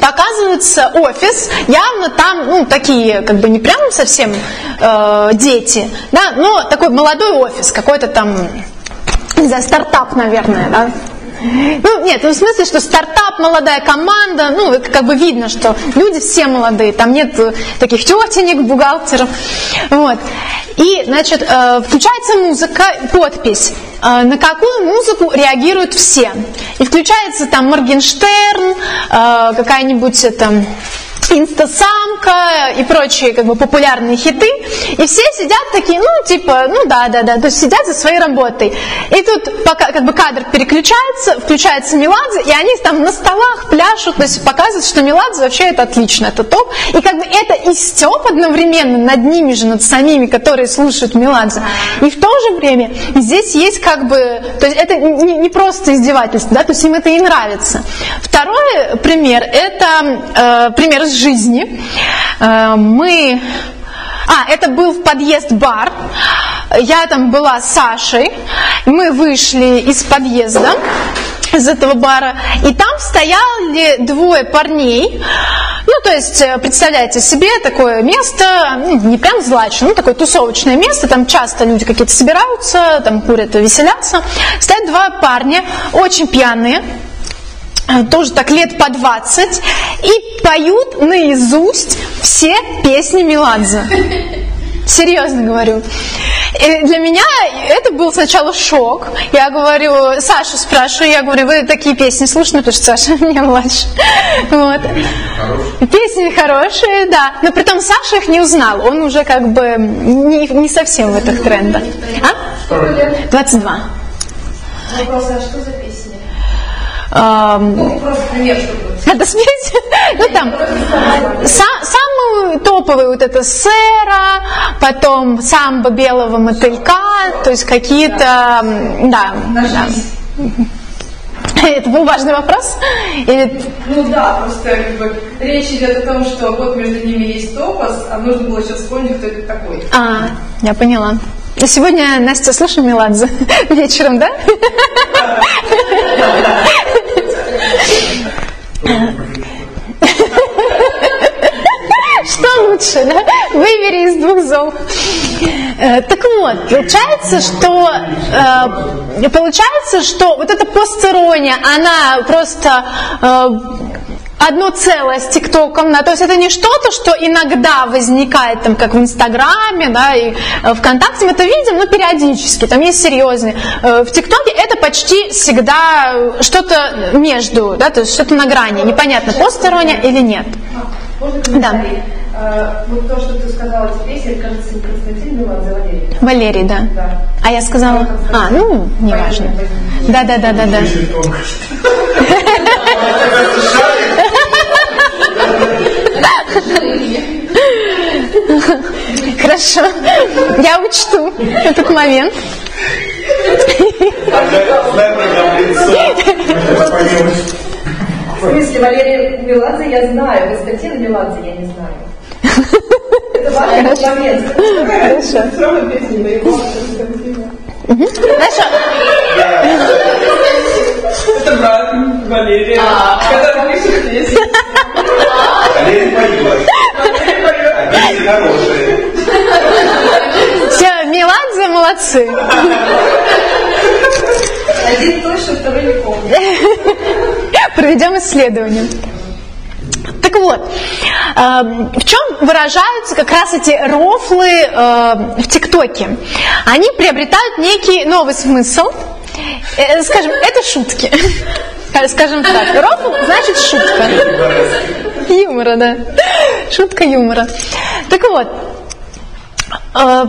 S1: Показывается офис, явно там, ну, такие, как бы не прям совсем э, дети, да, но такой молодой офис, какой-то там, не знаю, стартап, наверное, да. Ну, нет, ну, в смысле, что стартап, молодая команда, ну, как бы видно, что люди все молодые, там нет э, таких тетенек, бухгалтеров, вот. И, значит, э, включается музыка, подпись, э, на какую музыку реагируют все. И включается там Моргенштерн, какая-нибудь это инстасамка и прочие как бы популярные хиты, и все сидят такие, ну типа, ну да, да, да, то есть сидят за своей работой. И тут пока как бы кадр переключается, включается Меладзе, и они там на столах пляшут, то есть показывают, что Меладзе вообще это отлично, это топ. И как бы это и степ одновременно над ними же, над самими, которые слушают Меладзе. И в то же время здесь есть как бы, то есть это не, не просто издевательство, да, то есть им это и нравится. Второй пример, это э, пример из жизни. Э, мы а, это был в подъезд бар. Я там была с Сашей. Мы вышли из подъезда из этого бара, и там стояли двое парней, ну, то есть, э, представляете себе такое место, ну, не прям злачное, ну, такое тусовочное место, там часто люди какие-то собираются, там курят, веселятся. Стоят два парня, очень пьяные, тоже так лет по 20, и поют наизусть все песни Меладзе. Серьезно говорю. И для меня это был сначала шок. Я говорю, Сашу спрашиваю, я говорю, вы такие песни слушаете, потому что Саша меня младше. Вот. Песни хорошие, да. Но при том Саша их не узнал. Он уже как бы не, не совсем в этих трендах. А? 22.
S4: Вопрос, а что за Ну, просто пример.
S1: Это смесь? Ну там, са- самый топовый вот это сэра, потом самбо белого мотылька, то есть какие-то, да. Это был важный вопрос? Или
S4: Ну да, просто как бы речь идет о том, что вот между ними есть топос, а нужно было сейчас вспомнить, кто это такой.
S1: А, я поняла. Сегодня, Настя, слушаем Меладзе вечером, да? Что лучше, да? Выбери из двух зол. Э, Так вот, получается, что э, получается, что вот эта постерония, она просто э, одно целое с ТикТоком, да, то есть это не что-то, что иногда возникает, там, как в Инстаграме, да, и э, ВКонтакте мы это видим, но периодически, там есть серьезные. Э, В ТикТоке это почти всегда что-то между, да, то есть что-то на грани, непонятно, постороннее или нет.
S4: Можно комментарий? А, вот то, что ты сказала теперь, это, кажется, не Константин Меладзе, а Валерий.
S1: Валерий, да.
S4: Да.
S1: А я сказала, а, ну, неважно. Да, Хорошо. Я учту этот момент.
S4: В смысле, Валерия Меладзе я знаю, Константина Меладзе я не знаю. Это важный момент.
S1: Хорошо. Хорошо.
S7: Это брат Валерия, который пишет.
S6: Валерий поет. А песни хорошие.
S1: Все, Меладзе молодцы.
S4: Один точно, второй не помню.
S1: Проведем исследование. Так вот, э, в чем выражаются как раз эти рофлы э, в ТикТоке? Они приобретают некий новый смысл. Э, Скажем, это шутки. Скажем так, рофл значит шутка. Юмора, да. Шутка юмора. Так вот, э,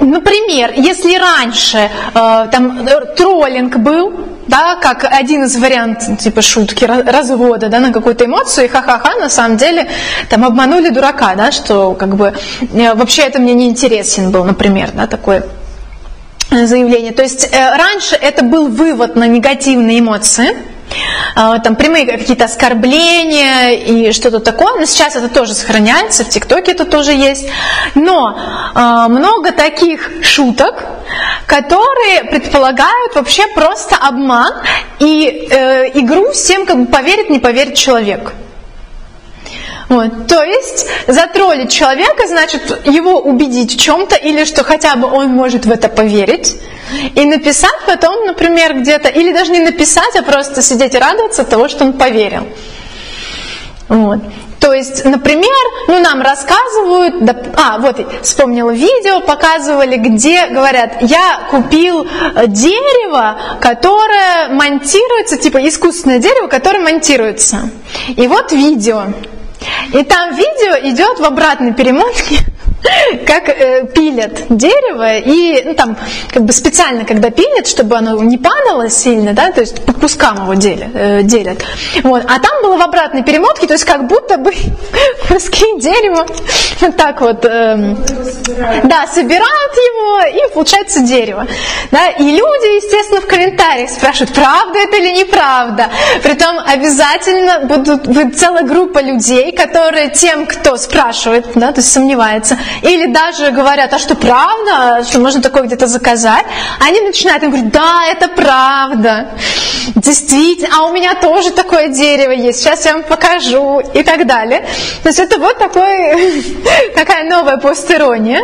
S1: Например, если раньше э, там э, троллинг был, да, как один из вариантов типа шутки, развода, да, на какую-то эмоцию, и ха-ха-ха, на самом деле там обманули дурака, да, что как бы э, вообще это мне не интересен был, например, да, такой э, заявление. То есть э, раньше это был вывод на негативные эмоции, э, там прямые какие-то оскорбления и что-то такое, но сейчас это тоже сохраняется, в ТикТоке это тоже есть. Но э, много таких шуток, которые предполагают вообще просто обман и э, игру с тем, как бы поверит, не поверит человек. Вот. То есть затроллить человека, значит его убедить в чем-то, или что хотя бы он может в это поверить, и написать потом, например, где-то, или даже не написать, а просто сидеть и радоваться того, что он поверил. Вот. То есть, например, ну, нам рассказывают, да, а, вот, вспомнила видео, показывали, где говорят, я купил э, дерево, которое монтируется, типа искусственное дерево, которое монтируется. И вот видео. И там видео идет в обратной перемотке, как э, пилят дерево, и ну, там как бы специально, когда пилят, чтобы оно не падало сильно, да, то есть по кускам его делят. э, делят. Вот. А там было в обратной перемотке, то есть как будто бы куски дерева вот так вот, эм, да, собирают его, и получается дерево. Да? И люди, естественно, в комментариях спрашивают, правда это или неправда. Притом обязательно будут, будет целая группа людей, которые тем, кто спрашивает, да, то есть сомневается, или даже говорят, а что правда, что можно такое где-то заказать, они начинают им говорить, да, это правда, действительно, а у меня тоже такое дерево есть, сейчас я вам покажу и так далее. То есть это вот такой, такая новая постерония,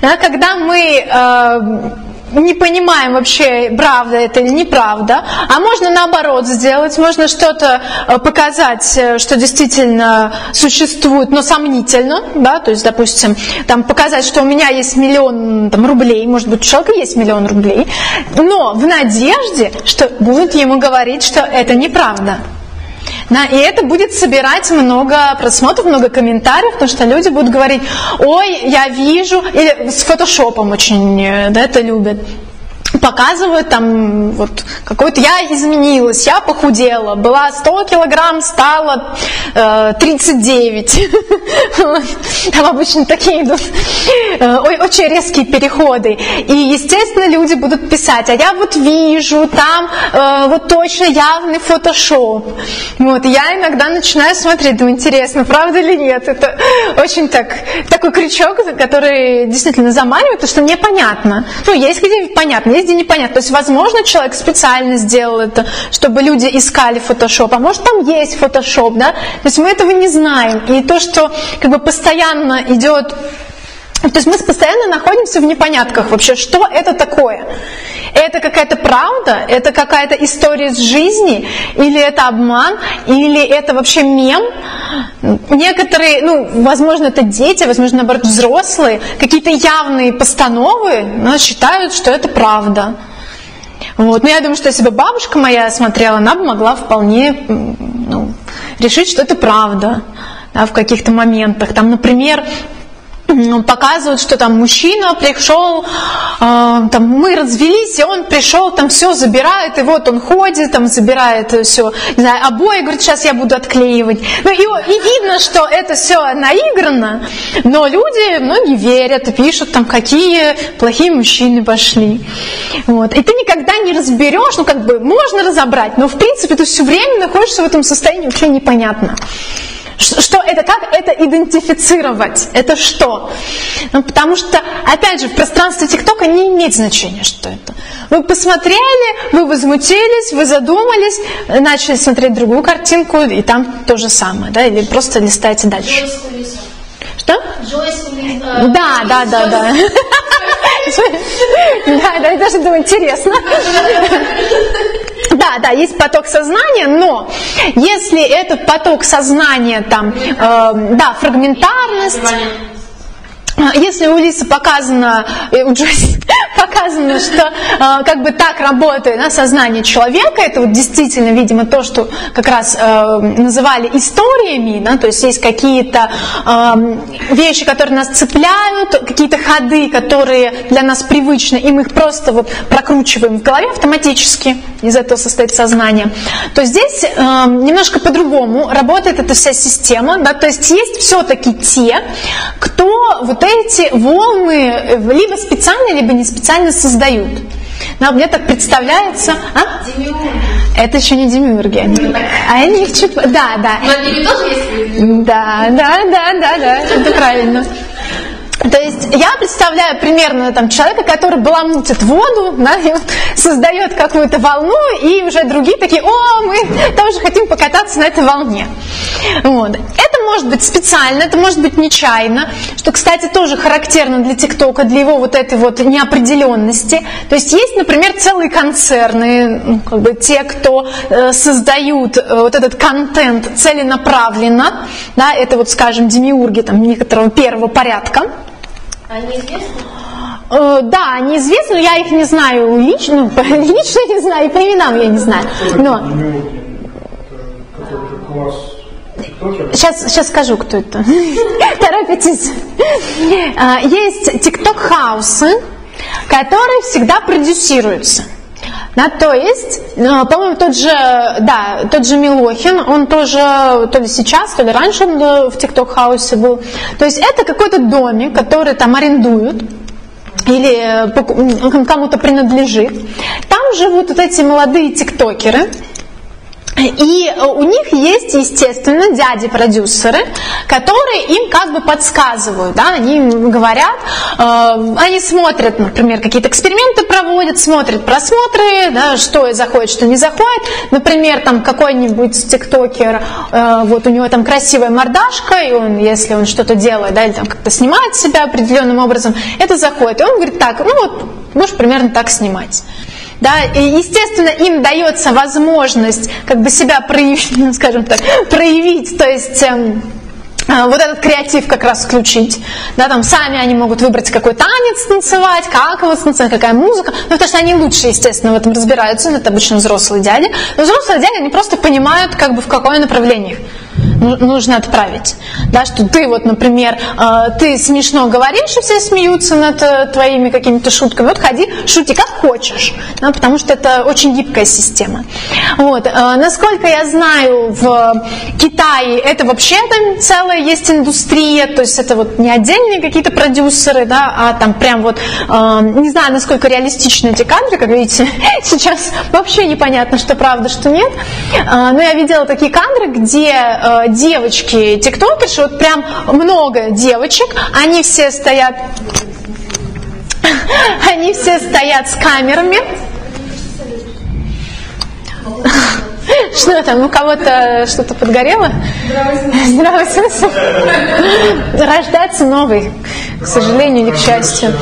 S1: да, когда мы э, не понимаем вообще, правда это или неправда. А можно наоборот сделать, можно что-то э, показать, э, что действительно существует, но сомнительно, да, то есть, допустим, там показать, что у меня есть миллион там, рублей, может быть, у человека есть миллион рублей, но в надежде, что будут ему говорить, что это неправда. Да, и это будет собирать много просмотров, много комментариев, потому что люди будут говорить, ой, я вижу, или с фотошопом очень э, да, это любят показывают там вот какой-то я изменилась, я похудела, была 100 килограмм, стала э, 39. Там обычно такие идут э, очень резкие переходы. И, естественно, люди будут писать, а я вот вижу, там э, вот точно явный фотошоп. Вот, я иногда начинаю смотреть, думаю, интересно, правда или нет. Это очень так, такой крючок, который действительно заманивает, потому что непонятно. Ну, есть где понятно, есть где непонятно. То есть, возможно, человек специально сделал это, чтобы люди искали фотошоп, а может там есть фотошоп, да? То есть мы этого не знаем. И то, что как бы постоянно идет то есть мы постоянно находимся в непонятках вообще, что это такое. Это какая-то правда, это какая-то история из жизни, или это обман, или это вообще мем. Некоторые, ну, возможно, это дети, возможно, наоборот, взрослые, какие-то явные постановы ну, считают, что это правда. Вот. Но я думаю, что если бы бабушка моя смотрела, она бы могла вполне ну, решить, что это правда да, в каких-то моментах. Там, например, показывают, что там мужчина пришел, э, там мы развелись, и он пришел, там все забирает, и вот он ходит, там забирает все, не знаю, обои, говорит, сейчас я буду отклеивать. Ну и, и видно, что это все наиграно, но люди, многие верят и пишут там, какие плохие мужчины пошли. Вот. И ты никогда не разберешь, ну как бы можно разобрать, но в принципе ты все время находишься в этом состоянии вообще непонятно. Что это, как это идентифицировать? Это что? Ну, потому что, опять же, в пространстве ТикТока не имеет значения, что это. Вы посмотрели, вы возмутились, вы задумались, начали смотреть другую картинку, и там то же самое, да, или просто листаете дальше. Что? Да, да, да, да. Да, да, я даже думаю, интересно. Да, да, есть поток сознания, но если этот поток сознания там, э, да, фрагментарность, если у Лисы показано, э, у Джойс показано, что э, как бы так работает да, сознание человека, это вот действительно, видимо, то, что как раз э, называли историями, да, то есть есть какие-то э, вещи, которые нас цепляют, какие-то ходы, которые для нас привычны, и мы их просто вот прокручиваем в голове автоматически, из этого состоит сознание, то здесь э, немножко по-другому работает эта вся система, да, то есть есть все-таки те, кто вот эти волны э, либо специально, либо не специально создают. Но мне так представляется... А? Это еще не демиурги. Они, они их чуть... Да, да.
S2: Но они тоже есть
S1: Да, да, да, да, да, это правильно. То есть я представляю примерно там, человека, который баламутит воду, да, создает какую-то волну, и уже другие такие, о, мы тоже хотим покататься на этой волне. Вот. Это может быть специально, это может быть нечаянно, что, кстати, тоже характерно для ТикТока, для его вот этой вот неопределенности. То есть есть, например, целые концерны, ну, как бы те, кто э, создают э, вот этот контент целенаправленно, да, это вот, скажем, демиурги там некоторого первого порядка,
S2: они известны?
S1: Э, да, они известны, но я их не знаю лично, лично не знаю, и по именам я не знаю. Но... Сейчас, сейчас скажу, кто это. Торопитесь. А, есть тикток-хаусы, которые всегда продюсируются. Да, то есть, э, по-моему, тот же, да, тот же Милохин, он тоже, то ли сейчас, то ли раньше он в ТикТок хаусе был. То есть это какой-то домик, который там арендуют или э, кому-то принадлежит. Там живут вот эти молодые тиктокеры, и э, у них есть, естественно, дяди-продюсеры, которые им как бы подсказывают, да, они им говорят, э, они смотрят, например, какие-то эксперименты проводят, смотрят просмотры, да, что заходит, что не заходит. Например, там какой-нибудь тиктокер, э, вот у него там красивая мордашка, и он, если он что-то делает, да, или там как-то снимает себя определенным образом, это заходит. И он говорит, так, ну вот Можешь примерно так снимать. Да, и, естественно, им дается возможность как бы себя проявить, скажем так, проявить, то есть эм, э, вот этот креатив как раз включить. Да, там сами они могут выбрать, какой танец танцевать, как его танцевать, какая музыка. Ну, потому что они лучше, естественно, в этом разбираются. Ну, это обычно взрослые дяди. Но взрослые дяди, они просто понимают, как бы в какое направление ну- нужно отправить. Да, что ты вот, например, э, ты смешно говоришь, и все смеются над э, твоими какими-то шутками. Вот ходи, шути как хочешь, да, потому что это очень гибкая система. Вот. э, Насколько я знаю, в Китае это вообще там целая есть индустрия, то есть это вот не отдельные какие-то продюсеры, да, а там прям вот, не знаю, насколько реалистичны эти кадры, как видите, сейчас вообще непонятно, что правда, что нет, но я видела такие кадры, где э, девочки тиктокерши, вот прям много девочек, они все стоят, они все стоят с камерами, что там, у кого-то что-то подгорело? Здравый смысл. Рождается новый, к сожалению или к счастью.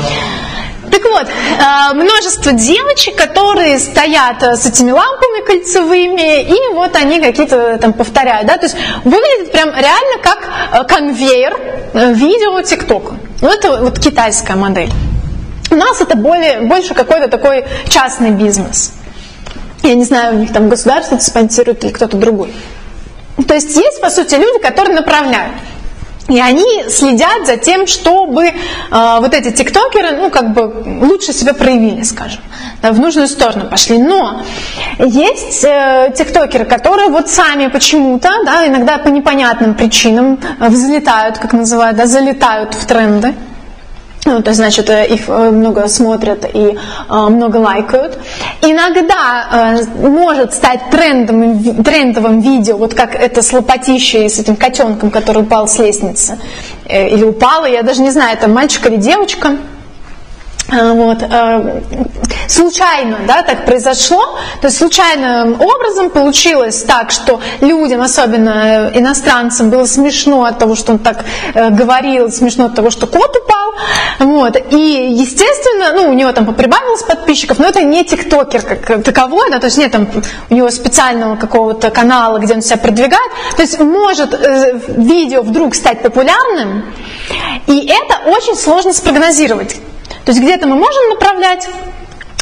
S1: Так вот, э, множество девочек, которые стоят э, с этими лампами кольцевыми, и вот они какие-то там повторяют, да, то есть выглядит прям реально как э, конвейер э, видео ТикТока. Ну, это вот китайская модель. У нас это более, больше какой-то такой частный бизнес. Я не знаю, у них там государство спонсирует или кто-то другой. То есть есть, по сути, люди, которые направляют. И они следят за тем, чтобы э, вот эти тиктокеры, ну, как бы лучше себя проявили, скажем, в нужную сторону пошли. Но есть э, тиктокеры, которые вот сами почему-то, да, иногда по непонятным причинам э, взлетают, как называют, да, залетают в тренды. Ну, то есть, значит, э, их э, много смотрят и э, много лайкают. Иногда может стать трендовым, ви- трендовым видео, вот как это с лопатищей, с этим котенком, который упал с лестницы. Или упала, я даже не знаю, это мальчик или девочка. Э, Вот, э, случайно, да, так произошло, то есть случайным образом получилось так, что людям, особенно э, иностранцам, было смешно от того, что он так э, говорил, смешно от того, что кот упал, вот, и, естественно, ну, у него там поприбавилось подписчиков, но это не тиктокер как таковой, да, то есть нет там у него специального какого-то канала, где он себя продвигает, то есть может э, видео вдруг стать популярным, и это очень сложно спрогнозировать. То есть где-то мы можем направлять,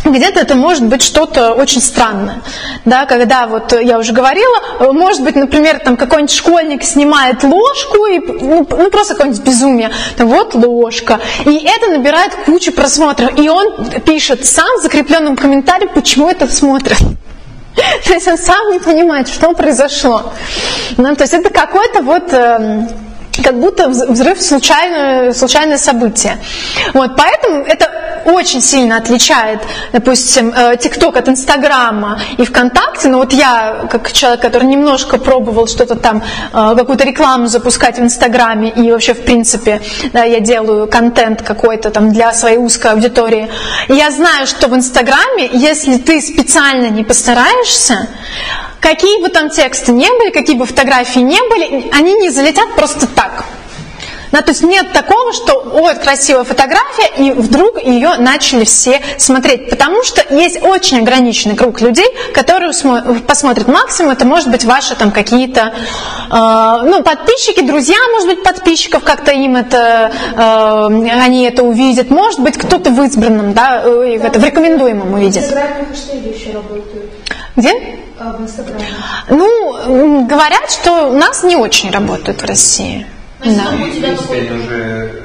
S1: где-то это может быть что-то очень странное, да, когда вот я уже говорила, может быть, например, там какой-нибудь школьник снимает ложку и ну, ну, просто какое-нибудь безумие, там, вот ложка, и это набирает кучу просмотров, и он пишет сам в закрепленном комментарии, почему это смотрят. То есть он сам не понимает, что произошло. Ну, то есть это какой-то вот эм, как будто вз- взрыв случайное, случайное событие. Вот, поэтому это очень сильно отличает, допустим, э, ТикТок от Инстаграма и ВКонтакте. Но вот я, как человек, который немножко пробовал что-то там, э, какую-то рекламу запускать в Инстаграме, и вообще, в принципе, да, я делаю контент какой-то там для своей узкой аудитории. И я знаю, что в Инстаграме, если ты специально не постараешься, какие бы там тексты не были, какие бы фотографии не были, они не залетят просто так. Да, то есть нет такого, что ой, красивая фотография, и вдруг ее начали все смотреть. Потому что есть очень ограниченный круг людей, которые смо- посмотрят максимум, это может быть ваши там какие-то э, ну, подписчики, друзья, может быть, подписчиков, как-то им это, э, они это увидят. Может быть, кто-то в избранном, да, э, это в рекомендуемом увидит. Где?
S5: В Инстаграме.
S1: Ну, говорят, что у нас не очень работают в России.
S2: Есть,
S1: Да.
S6: уже э,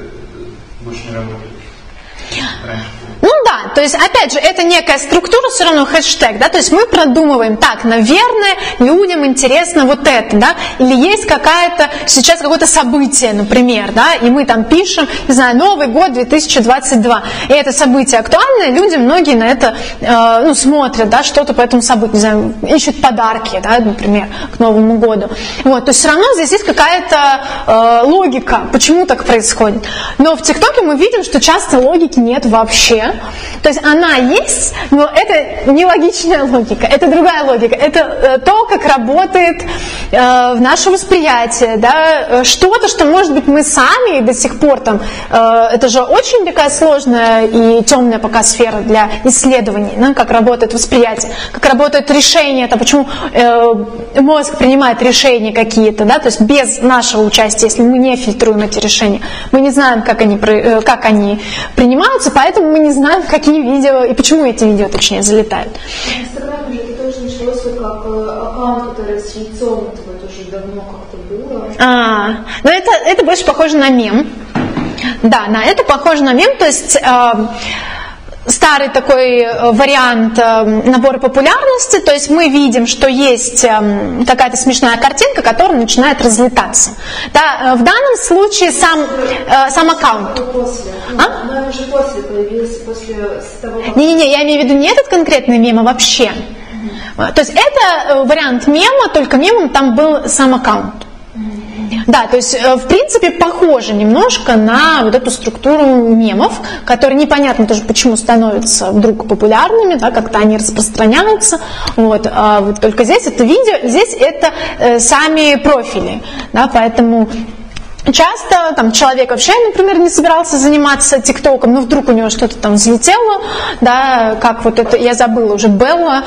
S6: больше не. Раньше
S1: Ну да, то есть, опять же, это некая структура, все равно хэштег, да, то есть мы продумываем, так, наверное, людям интересно вот это, да, или есть какая-то, сейчас какое-то событие, например, да, и мы там пишем, не знаю, Новый год 2022, и это событие актуальное, люди многие на это, э, ну, смотрят, да, что-то по этому событию, не знаю, ищут подарки, да, например, к Новому году, вот, то есть все равно здесь есть какая-то э, логика, почему так происходит, но в ТикТоке мы видим, что часто логики нет вообще, То есть она есть, но это не логичная логика, это другая логика. Это э, то, как работает э, в наше восприятие, да, что-то, что, может быть, мы сами до сих пор там, э, это же очень такая сложная и темная пока сфера для исследований, да, как работает восприятие, как работает решение, это почему э, мозг принимает решения какие-то, да, то есть без нашего участия, если мы не фильтруем эти решения, мы не знаем, как они, э, как они принимаются, поэтому мы не знаем, какие видео и почему эти видео, точнее, залетают.
S5: В Инстаграме же это тоже началось вот как э, аккаунт, который с яйцом, это вот уже давно как-то было.
S1: А, но это, это больше похоже на мем. Да, на это похоже на мем, то есть э, старый такой э, вариант э, набора популярности, то есть мы видим, что есть какая-то смешная картинка, которая начинает разлетаться. Да, э, в данном случае сам, сам аккаунт.
S5: Ну,
S1: А?
S5: Как...
S1: Не-не-не, я имею в виду не этот конкретный мем, а вообще. То есть это вариант мема, только мемом там был сам аккаунт. Да, то есть, э, в принципе, похоже немножко на вот эту структуру мемов, которые непонятно тоже, почему становятся вдруг популярными, да, как-то они распространяются. Вот, а вот только здесь это видео, здесь это э, сами профили. Да, поэтому Часто там человек вообще, например, не собирался заниматься ТикТоком, но вдруг у него что-то там взлетело, да, как вот это, я забыла уже, Белла,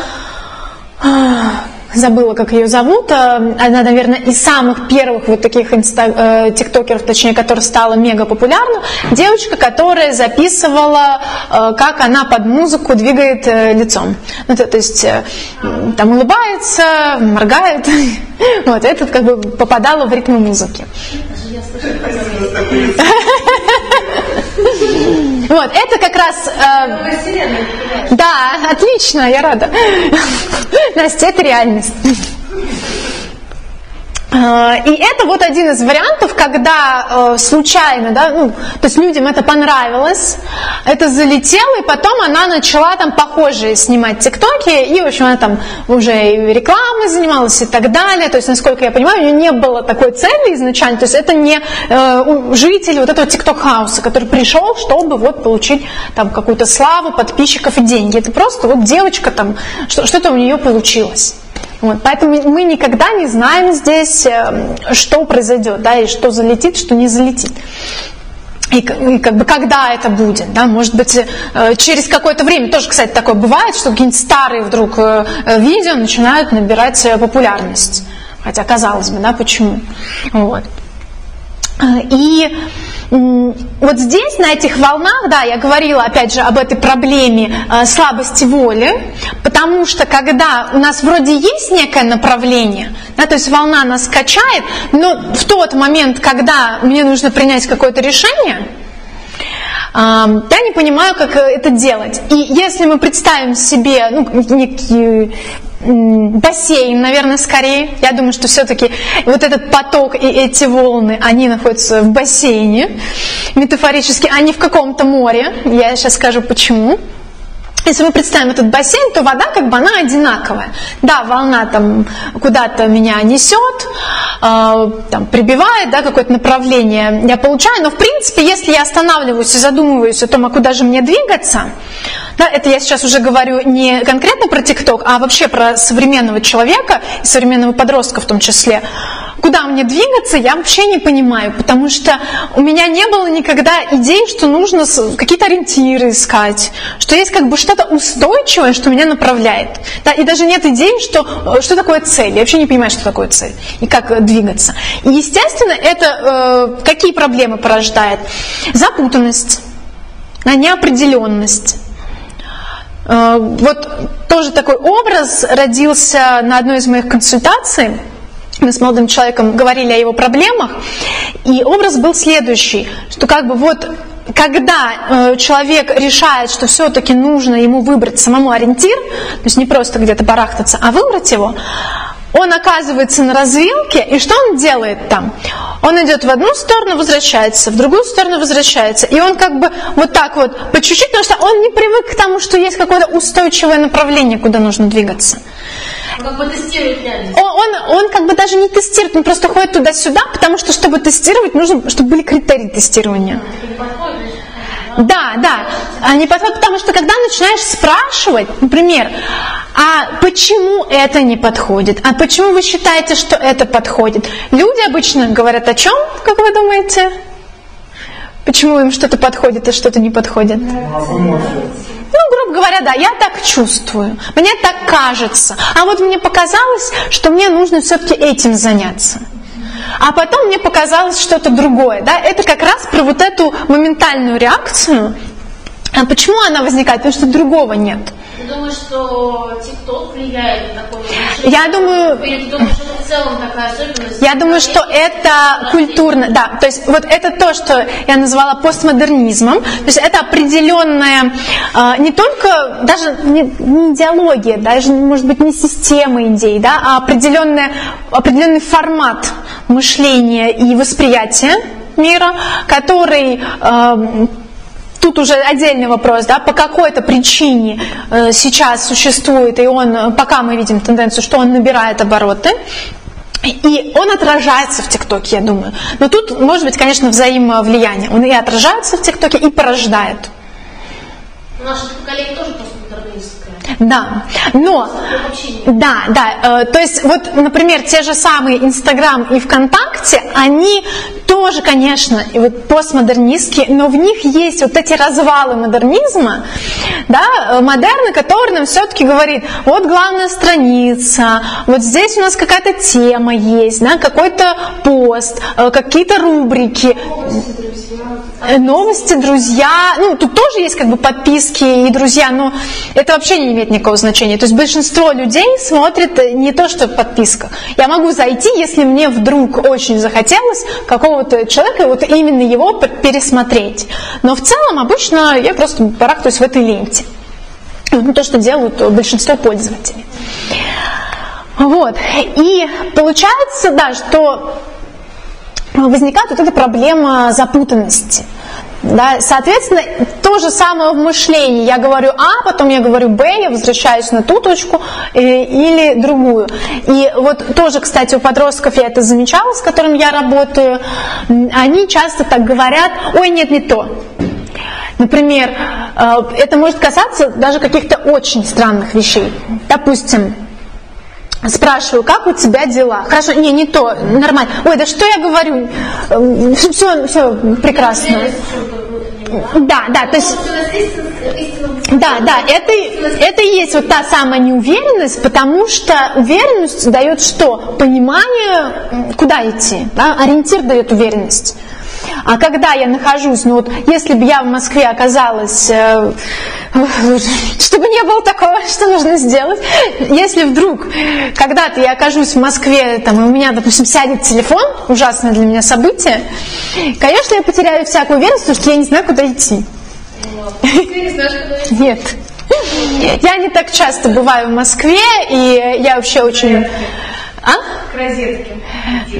S1: забыла, как ее зовут, а, она, наверное, из самых первых вот таких инста, э, тиктокеров, точнее, которая стала мега популярна, девочка, которая записывала, э, как она под музыку двигает э, лицом. Ну, то, то есть э, там улыбается, моргает, вот, это как бы попадало в ритм музыки. Вот, это как раз... э, да, отлично, я рада. Настя, это реальность. Э, И это вот один из вариантов, когда э, случайно, да, ну, то есть людям это понравилось, это залетело, и потом она начала там похожие снимать тиктоки, и, в общем, она там уже и рекламой занималась и так далее, то есть, насколько я понимаю, у нее не было такой цели изначально, то есть это не э, житель вот этого тикток-хауса, который пришел, чтобы вот получить там какую-то славу, подписчиков и деньги, это просто вот девочка там, что- что-то у нее получилось. Вот, поэтому мы никогда не знаем здесь, э, что произойдет, да, и что залетит, что не залетит. И, и как бы когда это будет, да, может быть, э, через какое-то время, тоже, кстати, такое бывает, что какие-нибудь старые вдруг э, видео начинают набирать популярность. Хотя, казалось бы, да, почему? Вот. Э, И вот здесь, на этих волнах, да, я говорила, опять же, об этой проблеме э, слабости воли, потому что когда у нас вроде есть некое направление, да, то есть волна нас качает, но в тот момент, когда мне нужно принять какое-то решение, Я не понимаю, как э, это делать. И если мы представим себе ну, некий м, бассейн, наверное, скорее, я думаю, что все-таки вот этот поток и эти волны, они находятся в бассейне, метафорически, а не в каком-то море. Я сейчас скажу почему. Если мы представим этот бассейн, то вода как бы она одинаковая. Да, волна там куда-то меня несет, э, там прибивает, да, какое-то направление я получаю, но в принципе, если я останавливаюсь и задумываюсь о том, а куда же мне двигаться, да, это я сейчас уже говорю не конкретно про ТикТок, а вообще про современного человека, и современного подростка в том числе, куда мне двигаться, я вообще не понимаю, потому что у меня не было никогда идей, что нужно какие-то ориентиры искать, что есть как бы что-то устойчивое, что меня направляет. Да, и даже нет идей, что, э, что такое цель. Я вообще не понимаю, что такое цель и как э, двигаться. И, естественно, это э, какие проблемы порождает? Запутанность, да, неопределенность. Э, Вот тоже такой образ родился на одной из моих консультаций. Мы с молодым человеком говорили о его проблемах, и образ был следующий, что как бы вот когда э, человек решает, что все-таки нужно ему выбрать самому ориентир, то есть не просто где-то барахтаться, а выбрать его, он оказывается на развилке, и что он делает там? Он идет в одну сторону, возвращается, в другую сторону возвращается. И он как бы вот так вот, по чуть-чуть, потому что он не привык к тому, что есть какое-то устойчивое направление, куда нужно двигаться.
S2: Он как бы тестирует реальность.
S1: Он, он, он как бы даже не тестирует, он просто ходит туда-сюда, потому что, чтобы тестировать, нужно, чтобы были критерии тестирования.
S2: Подходит.
S1: Да, да, а не подходит, потому что когда начинаешь спрашивать, например, а почему это не подходит, а почему вы считаете, что это подходит, люди обычно говорят о чем, как вы думаете? Почему им что-то подходит, а что-то не подходит? Ну, грубо говоря, да, я так чувствую, мне так кажется. А вот мне показалось, что мне нужно все-таки этим заняться. А потом мне показалось что-то другое. Да? Это как раз про вот эту моментальную реакцию. А почему она возникает? Потому что другого нет.
S2: Ты думаешь, что ТикТок влияет на такое?
S1: Я думаю,
S2: Или ты думаешь, что это в целом такая особенность?
S1: Я думаю, что это культурно, да, то есть вот это то, что я назвала постмодернизмом, то есть это определенная, э, не только, даже не, не идеология, даже, может быть, не система идей, да, а определенная, определенный формат мышления и восприятия мира, который э, Тут уже отдельный вопрос, да, по какой-то причине э, сейчас существует, и он, э, пока мы видим тенденцию, что он набирает обороты, и он отражается в ТикТоке, я думаю. Но тут может быть, конечно, взаимовлияние. Он и отражается в ТикТоке, и порождает.
S2: Наше поколение тоже постмодернистское.
S1: Да, но, да, да, э, то есть вот, например, те же самые Инстаграм и ВКонтакте, они тоже, конечно, и вот постмодернистские, но в них есть вот эти развалы модернизма, да, э, модерна, который нам все-таки говорит, вот главная страница, вот здесь у нас какая-то тема есть, да, какой-то пост, э, какие-то рубрики, Э, новости, друзья, ну тут тоже есть как бы подписки и друзья, но это вообще не имеет никакого значения. То есть большинство людей смотрит э, не то, что подписка. Я могу зайти, если мне вдруг очень захотелось какого-то человека, вот именно его пересмотреть. Но в целом обычно я просто барахтаюсь в этой ленте. Ну, то, что делают большинство пользователей. Вот. И получается, да, что возникает вот эта проблема запутанности. Да, соответственно, то же самое в мышлении. Я говорю А, потом я говорю Б, я возвращаюсь на ту точку э, или другую. И вот тоже, кстати, у подростков я это замечала, с которыми я работаю, они часто так говорят, ой, нет, не то. Например, э, это может касаться даже каких-то очень странных вещей. Допустим, Спрашиваю, как у тебя дела? Хорошо, не, не то, нормально. Ой, да что я говорю? Все, все прекрасно. Да, да, то есть, да, да, это, это и есть вот та самая неуверенность, потому что уверенность дает что? Понимание, куда идти, да? ориентир дает уверенность. А когда я нахожусь, ну вот если бы я в Москве оказалась, э, чтобы не было такого, что нужно сделать, если вдруг когда-то я окажусь в Москве, там, и у меня, допустим, сядет телефон, ужасное для меня событие, конечно, я потеряю всякую уверенность, потому что я не знаю, куда идти.
S5: Куда идти.
S1: Нет. Я не так часто бываю в Москве, и я вообще очень... А?
S4: К розетке.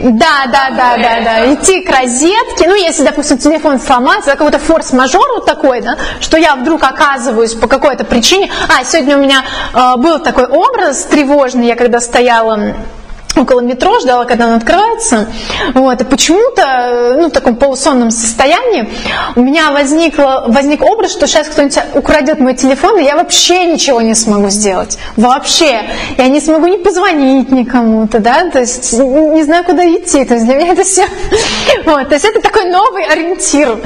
S1: Да, да, да, да, да. Идти к розетке. Ну, если, допустим, телефон сломается, какой-то форс-мажор вот такой, да, что я вдруг оказываюсь по какой-то причине. А, сегодня у меня э, был такой образ тревожный, я когда стояла около метро, ждала, когда он открывается. Вот, и почему-то, э, ну, в таком полусонном состоянии у меня возникло, возник образ, что сейчас кто-нибудь украдет мой телефон, и я вообще ничего не смогу сделать. Вообще. Я не смогу не позвонить никому-то, да, то есть не знаю, куда идти. То есть для меня это все... Вот, то есть это такой новый ориентир.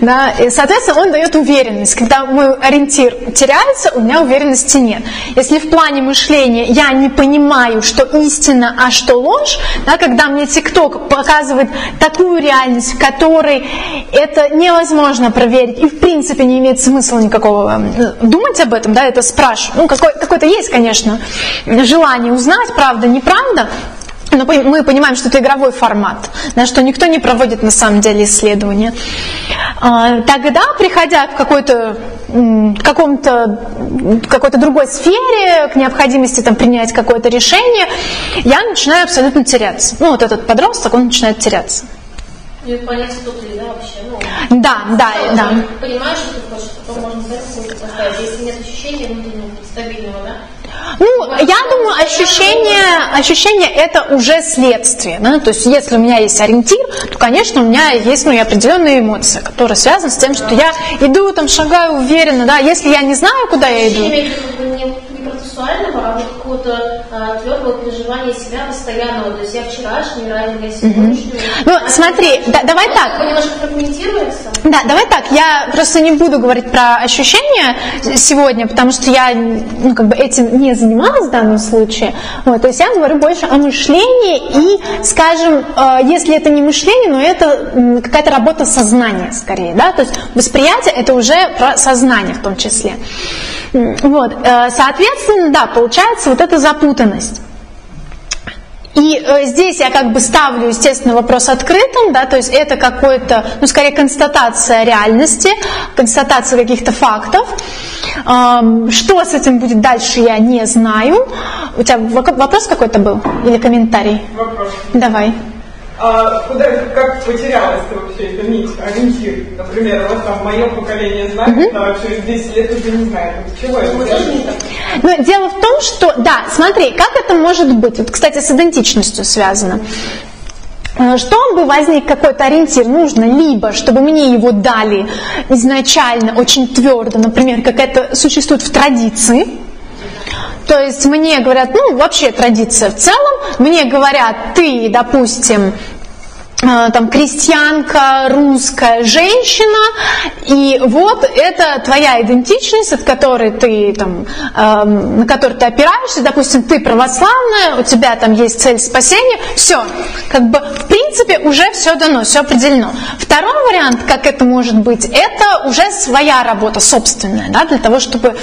S1: Да, и, соответственно, он дает уверенность. Когда мой ориентир теряется, у меня уверенности нет. Если в плане мышления я не понимаю, что истина, а что ложь, да, когда мне ТикТок показывает такую реальность, в которой это невозможно проверить, и в принципе не имеет смысла никакого э, думать об этом, да, это спрашивать. Ну, какое-то есть, конечно, желание узнать, правда, неправда, но мы понимаем, что это игровой формат, да, что никто не проводит на самом деле исследования. А, Тогда, приходя к какой-то каком-то какой-то другой сфере, к необходимости там, принять какое-то решение, я начинаю абсолютно теряться. Ну, вот этот подросток, он начинает теряться.
S2: Не понять, кто ты, да, вообще. Ну,
S1: Да, да, да.
S2: Понимаешь, что ты хочешь, потом можно поставить. Если нет ощущения внутреннего стабильного, да?
S1: Ну, я думаю, ощущение, ощущение это уже следствие. Да? То есть, если у меня есть ориентир, то, конечно, у меня есть ну, и определенные эмоции, которые связаны с тем, что я иду, там, шагаю уверенно. Да? Если я не знаю, куда я иду,
S2: Процессуального, а вот какого-то а, твердого переживания себя постоянного. То есть я вчерашний равен я сегодняшнему.
S1: Ну, смотри, да- давай так.
S2: Немножко фрагментируется.
S1: Да, давай так, я просто не буду говорить про ощущения сегодня, потому что я ну, как бы этим не занималась в данном случае. Вот, то есть я говорю больше о мышлении и, скажем, э, если это не мышление, но это какая-то работа сознания скорее, да, то есть восприятие это уже про сознание в том числе. Вот, э, соответственно, да, получается вот эта запутанность. И э, здесь я как бы ставлю, естественно, вопрос открытым, да, то есть это какое-то, ну, скорее, констатация реальности, констатация каких-то фактов. Эм, что с этим будет дальше, я не знаю. У тебя вопрос какой-то был или комментарий?
S7: Вопрос.
S1: Давай.
S7: А куда, как потерялась ты вообще эта нить, ориентир? Например, вот там мое поколение знает, а через 10 лет уже не знает. Вот Чего это?
S1: Но дело в том, что, да, смотри, как это может быть? Вот, кстати, с идентичностью связано. Э, Чтобы возник какой-то ориентир, нужно либо, чтобы мне его дали изначально очень твердо, например, как это существует в традиции, то есть мне говорят, ну вообще традиция в целом, мне говорят, ты, допустим, там крестьянка, русская женщина, и вот это твоя идентичность, от которой ты там, эм, на которую ты опираешься, допустим, ты православная, у тебя там есть цель спасения, все, как бы в принципе уже все дано, все определено. Второй вариант, как это может быть, это уже своя работа собственная, да, для того, чтобы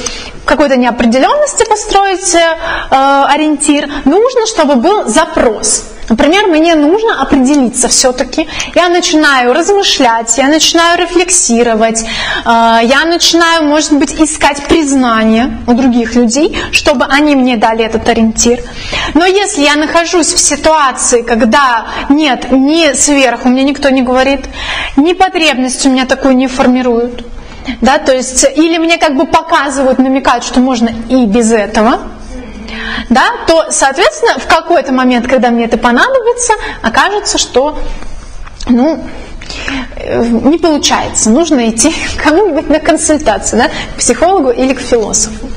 S1: какой-то неопределенности построить э, ориентир, нужно, чтобы был запрос. Например, мне нужно определиться все-таки. Я начинаю размышлять, я начинаю рефлексировать, э, я начинаю, может быть, искать признание у других людей, чтобы они мне дали этот ориентир. Но если я нахожусь в ситуации, когда нет, ни сверху мне никто не говорит, ни потребность у меня такую не формируют, да, то есть или мне как бы показывают, намекают, что можно и без этого, да, то, соответственно, в какой-то момент, когда мне это понадобится, окажется, что, ну, не получается. Нужно идти кому-нибудь на консультацию, да, к психологу или к философу.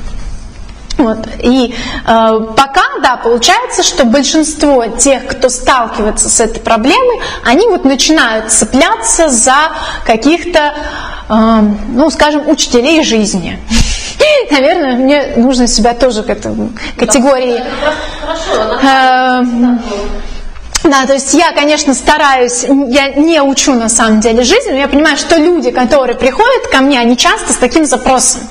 S1: Вот. И э, пока, да, получается, что большинство тех, кто сталкивается с этой проблемой, они вот начинают цепляться за каких-то, э, ну, скажем, учителей жизни. Наверное, мне нужно себя тоже к этому категории.
S2: Хорошо,
S1: Э, Да, то есть я, конечно, стараюсь, я не учу на самом деле жизнь, но я понимаю, что люди, которые приходят ко мне, они часто с таким запросом.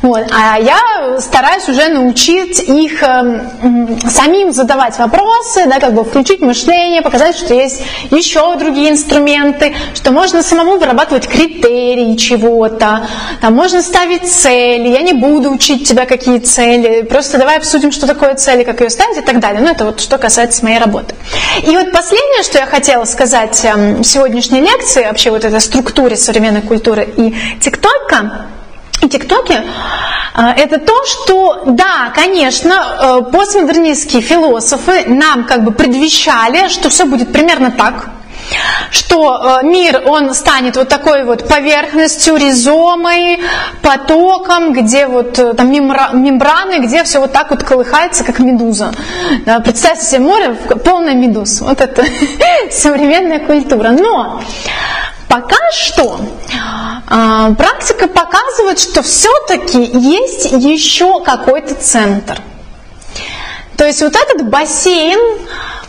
S1: Вот, а я стараюсь уже научить их эм, самим задавать вопросы, да, как бы включить мышление, показать, что есть еще другие инструменты, что можно самому вырабатывать критерии чего-то, там можно ставить цели, я не буду учить тебя, какие цели, просто давай обсудим, что такое цели, как ее ставить и так далее. Ну, это вот что касается моей работы. И вот последнее, что я хотела сказать эм, сегодняшней лекции, вообще вот этой структуре современной культуры и ТикТока, и ТикТоке, э, это то, что, да, конечно, э, постмодернистские философы нам как бы предвещали, что все будет примерно так, что э, мир, он станет вот такой вот поверхностью, ризомой, потоком, где вот э, там мембра- мембраны, где все вот так вот колыхается, как медуза. Да, представьте себе море полное медуз. Вот это современная культура. Но Пока что а, практика показывает, что все-таки есть еще какой-то центр. То есть вот этот бассейн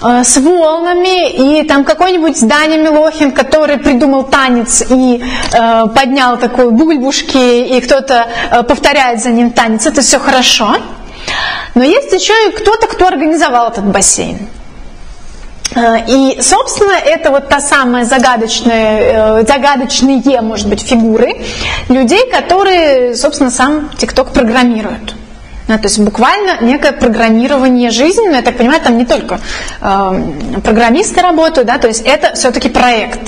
S1: э, с волнами и там какой-нибудь Даня Милохин, который придумал танец и э, поднял такой бульбушки, и кто-то э, повторяет за ним танец, это все хорошо. Но есть еще и кто-то, кто организовал этот бассейн. Э, И, собственно, это вот та самая загадочная, э, загадочные, может быть, фигуры людей, которые, собственно, сам ТикТок программируют. Да, то есть буквально некое программирование жизни, но я так понимаю, там не только э, программисты работают, да, то есть это все-таки проект.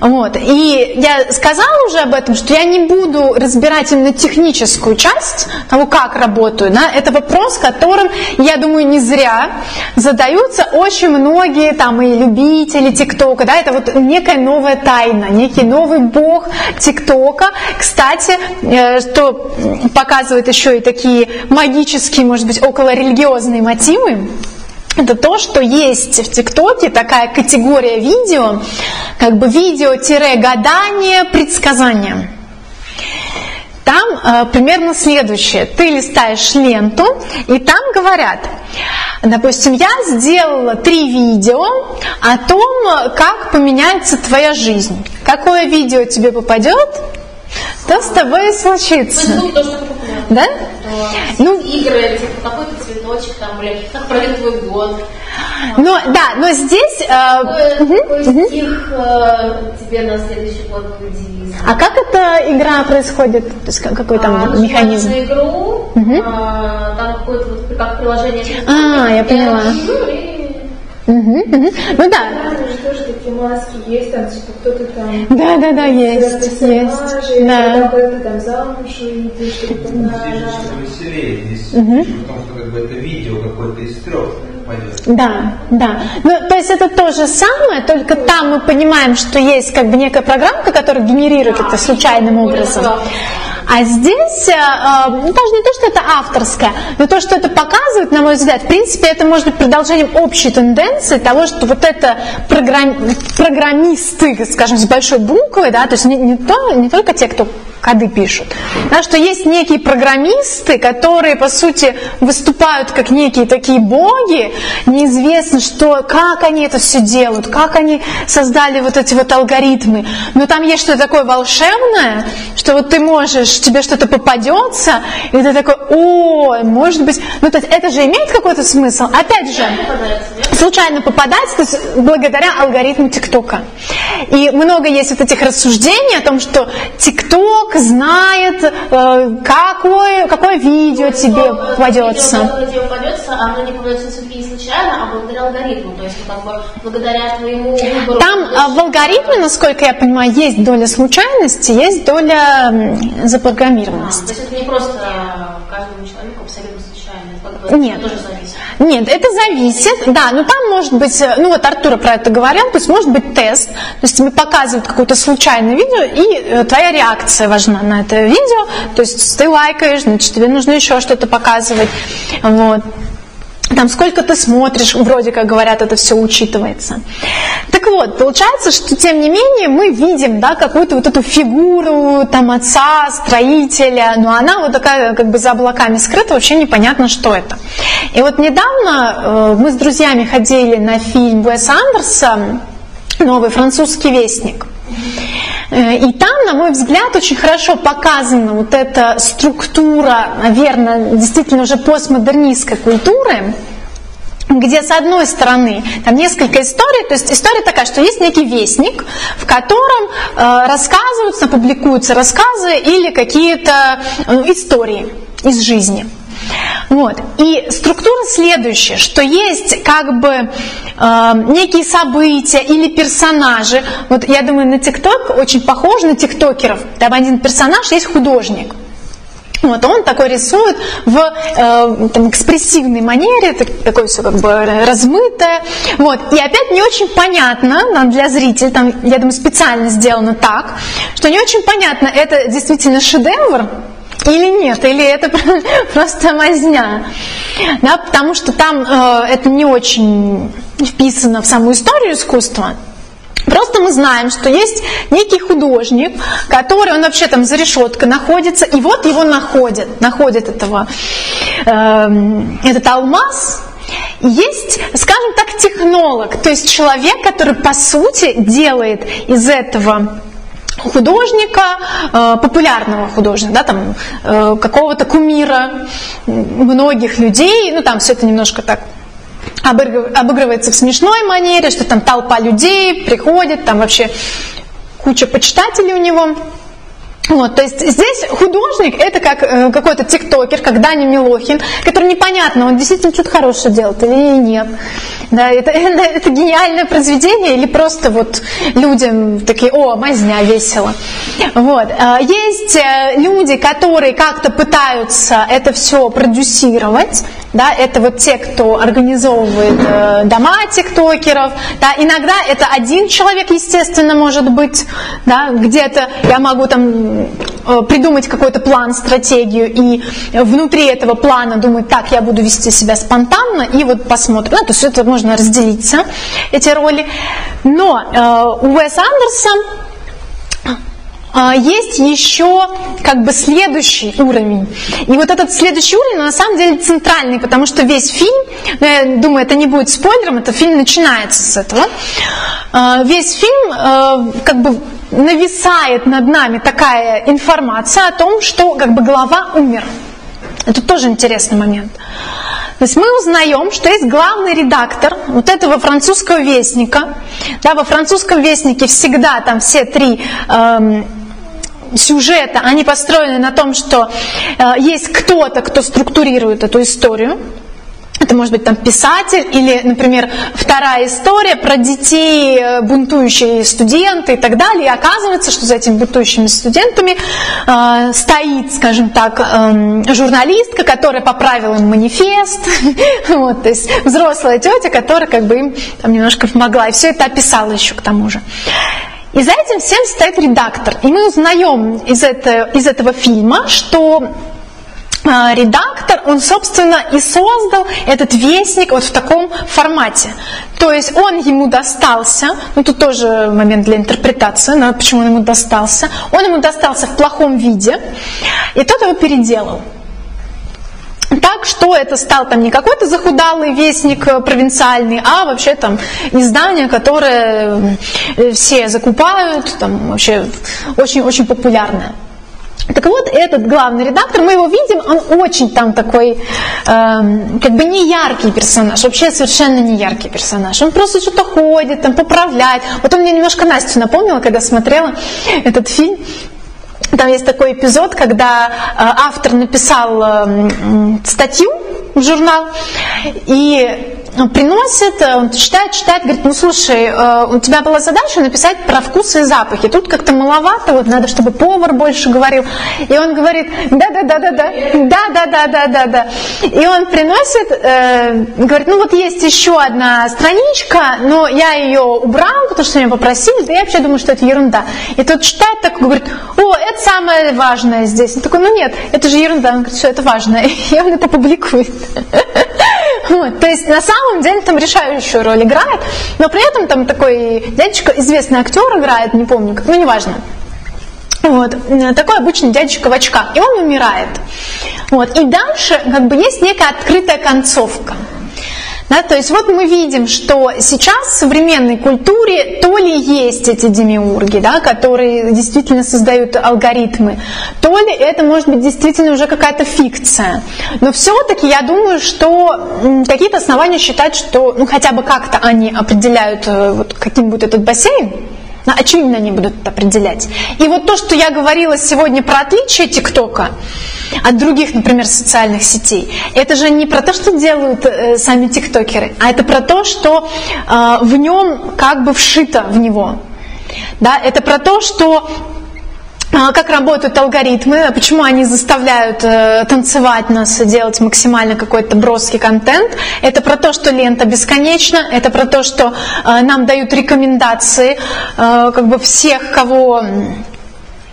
S1: Вот. И я сказала уже об этом, что я не буду разбирать именно техническую часть того, как работаю. Да? Это вопрос, которым, я думаю, не зря задаются очень многие там и любители ТикТока. Да? Это вот некая новая тайна, некий новый бог ТикТока. Кстати, э, что показывает еще и такие магические, может быть, около религиозные мотивы это то, что есть в ТикТоке такая категория видео, как бы видео-гадание, предсказания. Там э, примерно следующее. Ты листаешь ленту, и там говорят, допустим, я сделала три видео о том, как поменяется твоя жизнь. Какое видео тебе попадет, то с тобой и случится. Да? Ну,
S2: Игры, типа какой-то цветочек там, или как пройдет твой год.
S1: Но, да, но здесь... э,
S2: Какой, какой стих э, тебе на следующий год будет девиз?
S1: А как эта игра происходит? То есть как- какой там
S2: А,
S1: механизм?
S2: игру, а, там какое-то вот как приложение.
S1: А, я поняла.
S2: Ну,
S1: Мгм, мгм. Ну да,
S5: тоже такие маски есть, там типа кто-то там
S1: да, да, да, есть, есть. Да.
S5: когда ты там замуж выйдешь, что-то
S6: Здесь
S5: такое.
S6: же веселее, здесь потому что как бы это видео какое-то из трех пойдет.
S1: Да, да. Ну, то есть это то же самое, только там мы понимаем, что есть как бы некая программка, которая генерирует это случайным образом. А здесь э, э, ну, даже не то, что это авторское, но то, что это показывает, на мой взгляд, в принципе, это может быть продолжением общей тенденции того, что вот это программ- программисты, скажем, с большой буквы, да, то есть не, не, то, не только те, кто коды пишут, да, что есть некие программисты, которые, по сути, выступают как некие такие боги, неизвестно, что, как они это все делают, как они создали вот эти вот алгоритмы, но там есть что-то такое волшебное, что вот ты можешь, тебе что-то попадется, и ты такой, о, может быть, ну то есть это же имеет какой-то смысл, опять же, случайно попадать, то есть благодаря алгоритму ТикТока. И много есть вот этих рассуждений о том, что ТикТок знает, э, какое, какое видео тебе
S2: Что, э,
S1: попадется.
S2: видео, тебе попадется, оно не попадется все-таки не случайно, а благодаря алгоритму. То есть, как бы, благодаря твоему выбору.
S1: Там э, в алгоритме, насколько я понимаю, есть доля случайности, есть доля м,
S2: А,
S1: запрограммированности.
S2: то есть это не просто каждому человеку абсолютно случайно. Это
S1: Нет.
S2: тоже зависит.
S1: Нет, это зависит, да, но там может быть, э, ну вот Артура про это говорил, то есть может быть тест, то есть тебе показывают какое-то случайное видео, и э, твоя реакция важна на это видео, то есть ты лайкаешь, значит тебе нужно еще что-то показывать, вот. Там сколько ты смотришь, вроде как говорят, это все учитывается. Так вот, получается, что тем не менее мы видим, да, какую-то вот эту фигуру там отца, строителя, но она вот такая как бы за облаками скрыта, вообще непонятно, что это. И вот недавно э, мы с друзьями ходили на фильм Уэса Андерса «Новый французский вестник». Э, И там, на мой взгляд, очень хорошо показана вот эта структура, наверное, действительно уже постмодернистской культуры, где с одной стороны там несколько историй, то есть история такая, что есть некий вестник, в котором э, рассказываются, публикуются рассказы или какие-то э, истории из жизни. Вот. И структура следующая, что есть как бы э, некие события или персонажи. Вот я думаю, на ТикТок очень похож на тиктокеров. Там один персонаж есть художник. Вот он такой рисует в э, там, экспрессивной манере, так- такое все как бы размытое. Вот. И опять не очень понятно для зрителей, там, я думаю, специально сделано так, что не очень понятно, это действительно шедевр, или нет, или это просто мазня. Да, потому что там э, это не очень вписано в саму историю искусства. Просто мы знаем, что есть некий художник, который, он вообще там за решеткой находится, и вот его находят, находят этого, эм, этот алмаз, есть, скажем так, технолог, то есть человек, который по сути делает из этого художника, э, популярного художника, да, там, э, какого-то кумира многих людей, ну там все это немножко так обыгрыв- обыгрывается в смешной манере, что там толпа людей приходит, там вообще куча почитателей у него. Вот, то есть здесь художник это как э, какой-то тиктокер, как Даня Милохин, который непонятно, он действительно что-то хорошее делает или нет. Да, это, это, это гениальное произведение или просто вот людям такие, о, мазня, весело. Вот. А, Есть э, люди, которые как-то пытаются это все продюсировать, да, это вот те, кто организовывает э, дома тиктокеров, да, иногда это один человек, естественно, может быть, да, где-то я могу там придумать какой-то план, стратегию, и внутри этого плана думать, так, я буду вести себя спонтанно, и вот посмотрим. Ну, то есть это можно разделиться, эти роли. Но э, у Уэса Андерса а, есть еще как бы следующий уровень. И вот этот следующий уровень на самом деле центральный, потому что весь фильм, ну, я думаю, это не будет спойлером, это фильм начинается с этого. А, весь фильм а, как бы нависает над нами такая информация о том, что как бы глава умер. Это тоже интересный момент. То есть мы узнаем, что есть главный редактор вот этого французского вестника. Да, во французском вестнике всегда там все три эм, сюжета, они построены на том, что э, есть кто-то, кто структурирует эту историю. Это может быть там писатель или, например, вторая история про детей, э, бунтующие студенты и так далее. И оказывается, что за этими бунтующими студентами э, стоит, скажем так, э, журналистка, которая поправила им манифест. вот, то есть взрослая тетя, которая как бы им там немножко помогла. И все это описала еще к тому же. И за этим всем стоит редактор. И мы узнаем из, это, из этого фильма, что редактор, он, собственно, и создал этот вестник вот в таком формате. То есть он ему достался, ну тут тоже момент для интерпретации, но почему он ему достался. Он ему достался в плохом виде, и тот его переделал. Так что это стал там не какой-то захудалый вестник э, провинциальный, а вообще там издание, которое э, все закупают, там вообще очень-очень популярное. Так вот, этот главный редактор, мы его видим, он очень там такой, э, как бы не яркий персонаж, вообще совершенно не яркий персонаж. Он просто что-то ходит, там поправляет. Вот он мне немножко Настю напомнила, когда смотрела этот фильм. Там есть такой эпизод, когда э, автор написал э, статью в журнал, и приносит, э, он читает, читает, говорит, ну слушай, у тебя была задача написать про вкусы и запахи. Тут как-то маловато, вот надо, чтобы повар больше говорил. И он говорит, да-да-да-да-да, да-да-да-да-да-да. И он приносит, э, говорит, ну вот есть еще одна страничка, но я ее убрал, потому что меня попросили, да я вообще думаю, что это ерунда. И тот читает, так говорит, о, это самое важное здесь. Он такой, ну нет, это же ерунда. Он говорит, что это важно. И он это публикует. Вот, то есть на самом деле там решающую роль играет, но при этом там такой дядечка, известный актер играет, не помню, как, ну неважно. Вот, такой обычный дядечка в очках, и он умирает. Вот, и дальше как бы есть некая открытая концовка. Да, то есть вот мы видим, что сейчас в современной культуре то ли есть эти демиурги, да, которые действительно создают алгоритмы, то ли это может быть действительно уже какая-то фикция. Но все-таки я думаю, что какие-то основания считать, что ну, хотя бы как-то они определяют, э, вот, каким будет этот бассейн, очевидно, они будут определять. И вот то, что я говорила сегодня про отличие ТикТока, от других, например, социальных сетей. Это же не про то, что делают э, сами тиктокеры, а это про то, что э, в нем как бы вшито в него. Да, это про то, что как работают алгоритмы, почему они заставляют э, танцевать нас, делать максимально какой-то броский контент. Это про то, что лента бесконечна, это про то, что э, нам дают рекомендации э, как бы всех, кого а,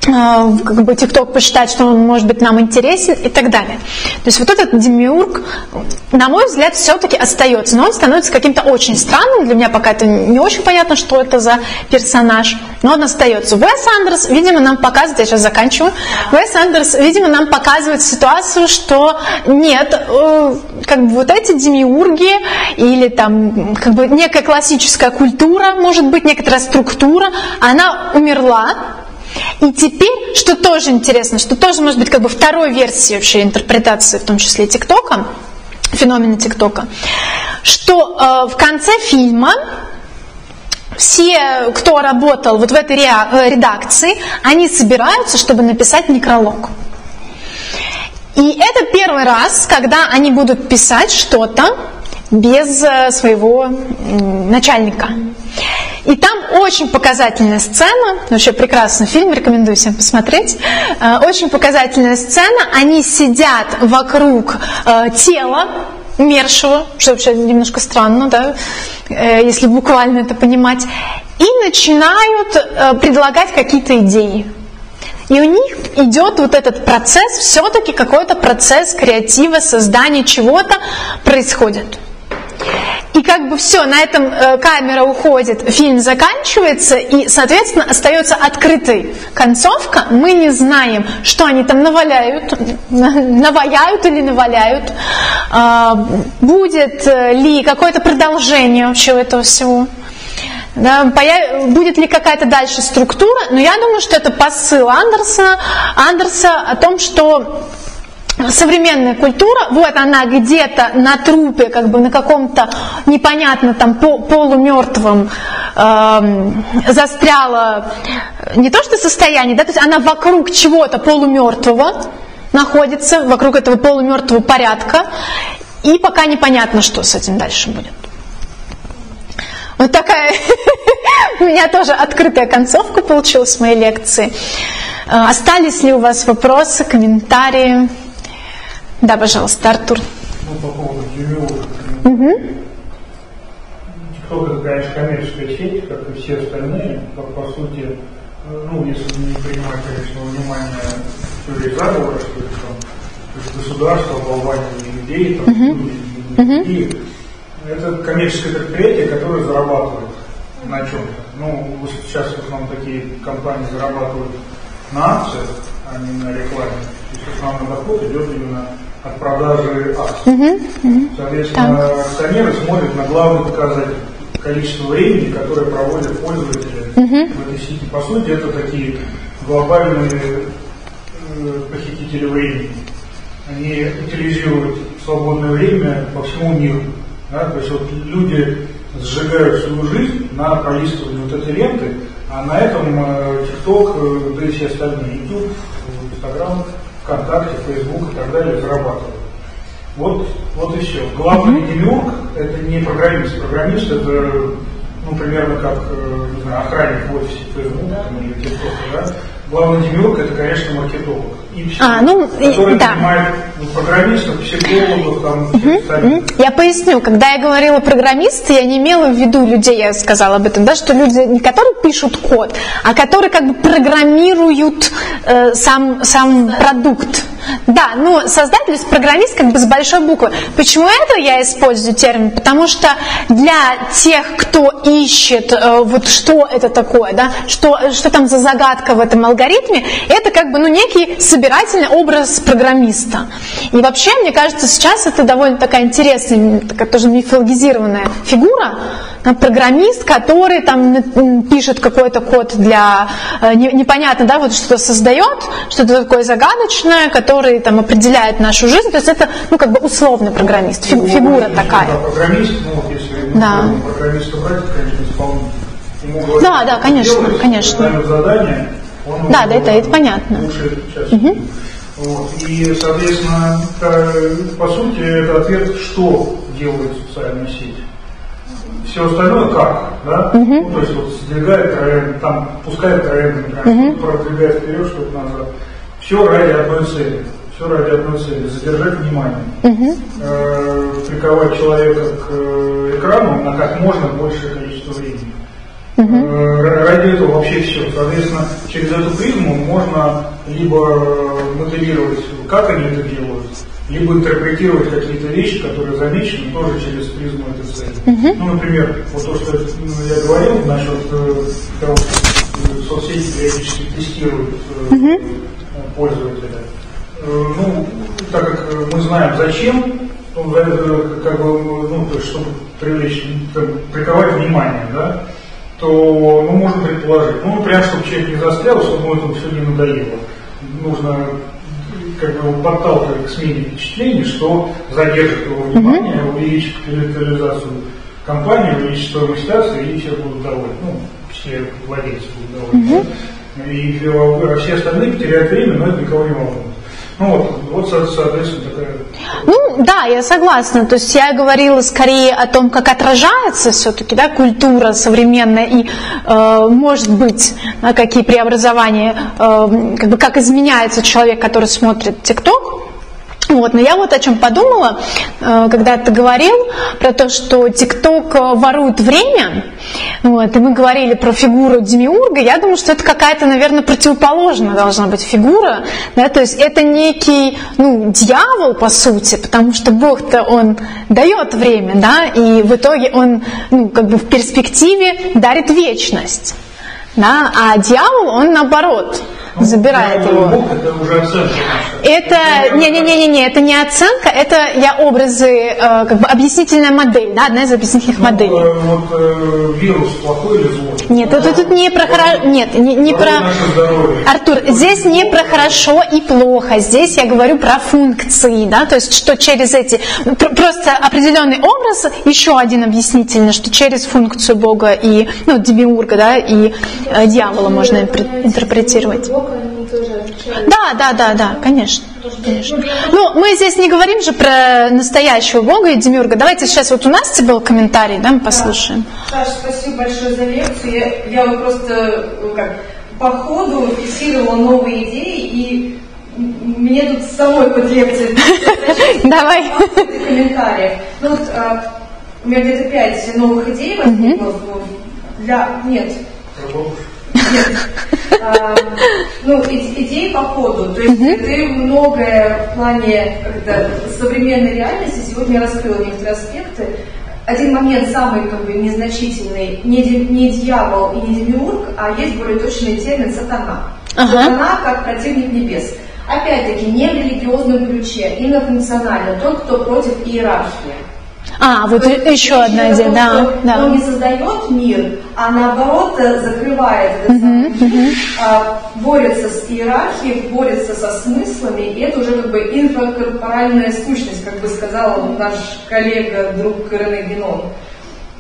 S1: как бы ТикТок посчитает, что он может быть нам интересен и так далее. То есть вот этот демиург, на мой взгляд, все-таки остается, но он становится каким-то очень странным. Для меня пока это не очень понятно, что это за персонаж, но он остается. Уэс Андерс, видимо, нам показывает, я сейчас заканчиваю, Уэс Андерс, видимо, нам показывает ситуацию, что нет, э, как бы вот эти демиурги или там как бы некая классическая культура, может быть, некоторая структура, она умерла, и теперь, что тоже интересно, что тоже может быть как бы второй версией вообще интерпретации, в том числе ТикТока, феномена ТикТока, что э, в конце фильма все, кто работал вот в этой э, редакции, они собираются, чтобы написать некролог. И это первый раз, когда они будут писать что-то без э, своего начальника. И там очень показательная сцена, вообще прекрасный фильм, рекомендую всем посмотреть. Э, Очень показательная сцена, они сидят вокруг э, тела умершего, что вообще немножко странно, да, если буквально это понимать, и начинают предлагать какие-то идеи. И у них идет вот этот процесс, все-таки какой-то процесс креатива, создания чего-то происходит. И как бы все, на этом э, камера уходит, фильм заканчивается, и, соответственно, остается открытой концовка. Мы не знаем, что они там наваляют, наваяют или наваляют. А, будет э, ли какое-то продолжение вообще этого всего. Да, появ- будет ли какая-то дальше структура, но я думаю, что это посыл Андерса, Андерса о том, что современная культура, вот она где-то на трупе, как бы на каком-то непонятно там по- полумертвом эм, застряла не то что состояние, да, то есть она вокруг чего-то полумертвого находится, вокруг этого полумертвого порядка, и пока непонятно, что с этим дальше будет. Вот такая у меня тоже открытая концовка получилась в моей лекции. Э, Остались ли у вас вопросы, комментарии? Да, пожалуйста, Артур.
S3: Ну, по поводу Юмиура. ТикТок это, конечно, коммерческая сеть, как и все остальные, но по сути, ну, если не принимать, конечно, внимание теории заговора, что это там то есть государство, оболванивание людей, там, люди, и это коммерческое предприятие, которое зарабатывает на чем-то. Ну, сейчас в основном такие компании зарабатывают на акциях, а не на рекламе. Основной доход идет именно от продажи акций. Соответственно, акционеры смотрят на главный показатель количество времени, которое проводят пользователи в этой сети. По сути, это такие глобальные э, похитители времени. Они утилизируют свободное время по всему миру. Да? То есть вот люди сжигают свою жизнь на пролистывании вот этой ленты, а на этом э, TikTok, э, да и все остальные, YouTube, э, Instagram, ВКонтакте, Facebook и так далее зарабатывают. Вот, вот и все. Главный демиург – это не программист. Программист – это, ну, примерно как, э, не знаю, охранник в офисе Facebook там, или TikTok, да? Главный демиург – это, конечно, маркетолог.
S1: А, ну, и-
S3: который
S1: да.
S3: понимает ну, программистов, психологов, там, остальных.
S1: Я поясню, когда я говорила программисты, я не имела в виду людей, я сказала об этом, да, что люди не которые пишут код, а которые как бы программируют э, сам, сам продукт. Да, ну создатель, программист как бы с большой буквы. Почему это я использую термин? Потому что для тех, кто ищет, э, вот что это такое, да, что, что там за загадка в этом алгоритме, это как бы ну, некий собирательный образ программиста. И вообще, мне кажется, сейчас это довольно такая интересная, такая тоже мифологизированная фигура, программист, который там пишет какой-то код для э, не- непонятно, да, вот что-то создает, что-то такое загадочное, который там определяет нашу жизнь. То есть это, ну, как бы условный программист, фи-
S3: Ну,
S1: фигура такая.
S3: Программист, ну, если
S1: Да.
S3: программиста брать, конечно, исполнитель.
S1: Да, да,
S3: что
S1: конечно,
S3: делать,
S1: конечно.
S3: задание, он
S1: Да, да, это- это понятно.
S3: Лучше. Вот. И, соответственно, э, по сути, это ответ, что делает социальная сеть. Все остальное как, да? Ну, то есть вот сдвигает тренд, там пускает тренд, например, что-то продвигает вперед, что-то назад. Все ради одной цели. Все ради одной цели. Задержать внимание. Э, приковать человека к э, экрану на как можно большее количество времени. Э, Ради этого вообще все. Соответственно, через эту призму можно либо моделировать, как они это делают, либо интерпретировать какие-то вещи, которые замечены тоже через призму этой цели. Ну, например, вот то, что ну, я говорил насчет э, того, что э, соцсети периодически тестируют э, пользователя. Э, Ну, так как мы знаем зачем, ну, как бы, ну, то есть, чтобы привлечь, там, приковать внимание, да, то ну, можно предположить, ну, прям, чтобы человек не застрял, чтобы ему это все не надоело. Нужно как бы его подталкивать к смене впечатлений, что задержит его внимание, увеличит капитализацию компания увеличит стоимость акций, и все будут довольны. Ну, все владельцы будут довольны. И э, все остальные потеряют время, но это никого не волнует. Ну вот, вот со- соответственно, такая...
S1: Ну, да, я согласна. То есть я говорила скорее о том, как отражается все-таки да, культура современная и, э, может быть, какие преобразования, э, как бы как изменяется человек, который смотрит ТикТок. Вот, но я вот о чем подумала, э, когда ты говорил про то, что ТикТок э, ворует время, вот, и мы говорили про фигуру Демиурга, я думаю, что это какая-то, наверное, противоположная должна быть фигура, да, то есть это некий, ну, дьявол, по сути, потому что Бог-то, он дает время, да, и в итоге он, ну, как бы в перспективе дарит вечность, да, а дьявол, он наоборот, забирает его.
S3: Это уже оценка наша.
S1: Это не, не, не, не, не, это не оценка, это я образы, э, как бы объяснительная модель, да, одна из объяснительных
S3: Ну,
S1: моделей.
S3: э, вот э, вирус плохой или злой?
S1: Нет, это тут не про хоро- нет, не, не про. Артур, здесь не про хорошо и плохо, здесь я говорю про функции, да, то есть что через эти, пр- просто определенный образ, еще один объяснительный, что через функцию Бога и, ну, демиурга, да, и дьявола можно интерпре- интерпретировать.
S5: Бог, они тоже отличаются.
S1: Да, да, да, да, конечно. конечно. Ну, мы здесь не говорим же про настоящего Бога и Демиурга. Давайте сейчас вот у Насти был комментарий, да, мы послушаем.
S4: Саша, спасибо большое за лекцию. Я, я вот просто э, как по ходу фиксировала новые идеи, и мне тут самой под лекцией
S1: Давай.
S4: комментариев. Ну вот а, у меня где-то пять новых идей возникло. ну, Для... Нет, нет. А, ну, и- идеи по ходу. То есть ты многое в плане современной реальности сегодня раскрыла некоторые аспекты. Один момент самый как бы незначительный, не, не дьявол и не демиург, а есть более точный термин сатана.
S1: Ага.
S4: Сатана как противник небес. Опять-таки, не в религиозном ключе, именно функционально, тот, кто против иерархии.
S1: А, вот
S4: То
S1: еще одна идея, да, да.
S4: Не создает мир, а наоборот э, закрывает этот мир, а, борется с иерархией, борется со смыслами, и это уже как бы инфракорпоральная сущность, как бы сказал наш коллега, друг Рене Генон.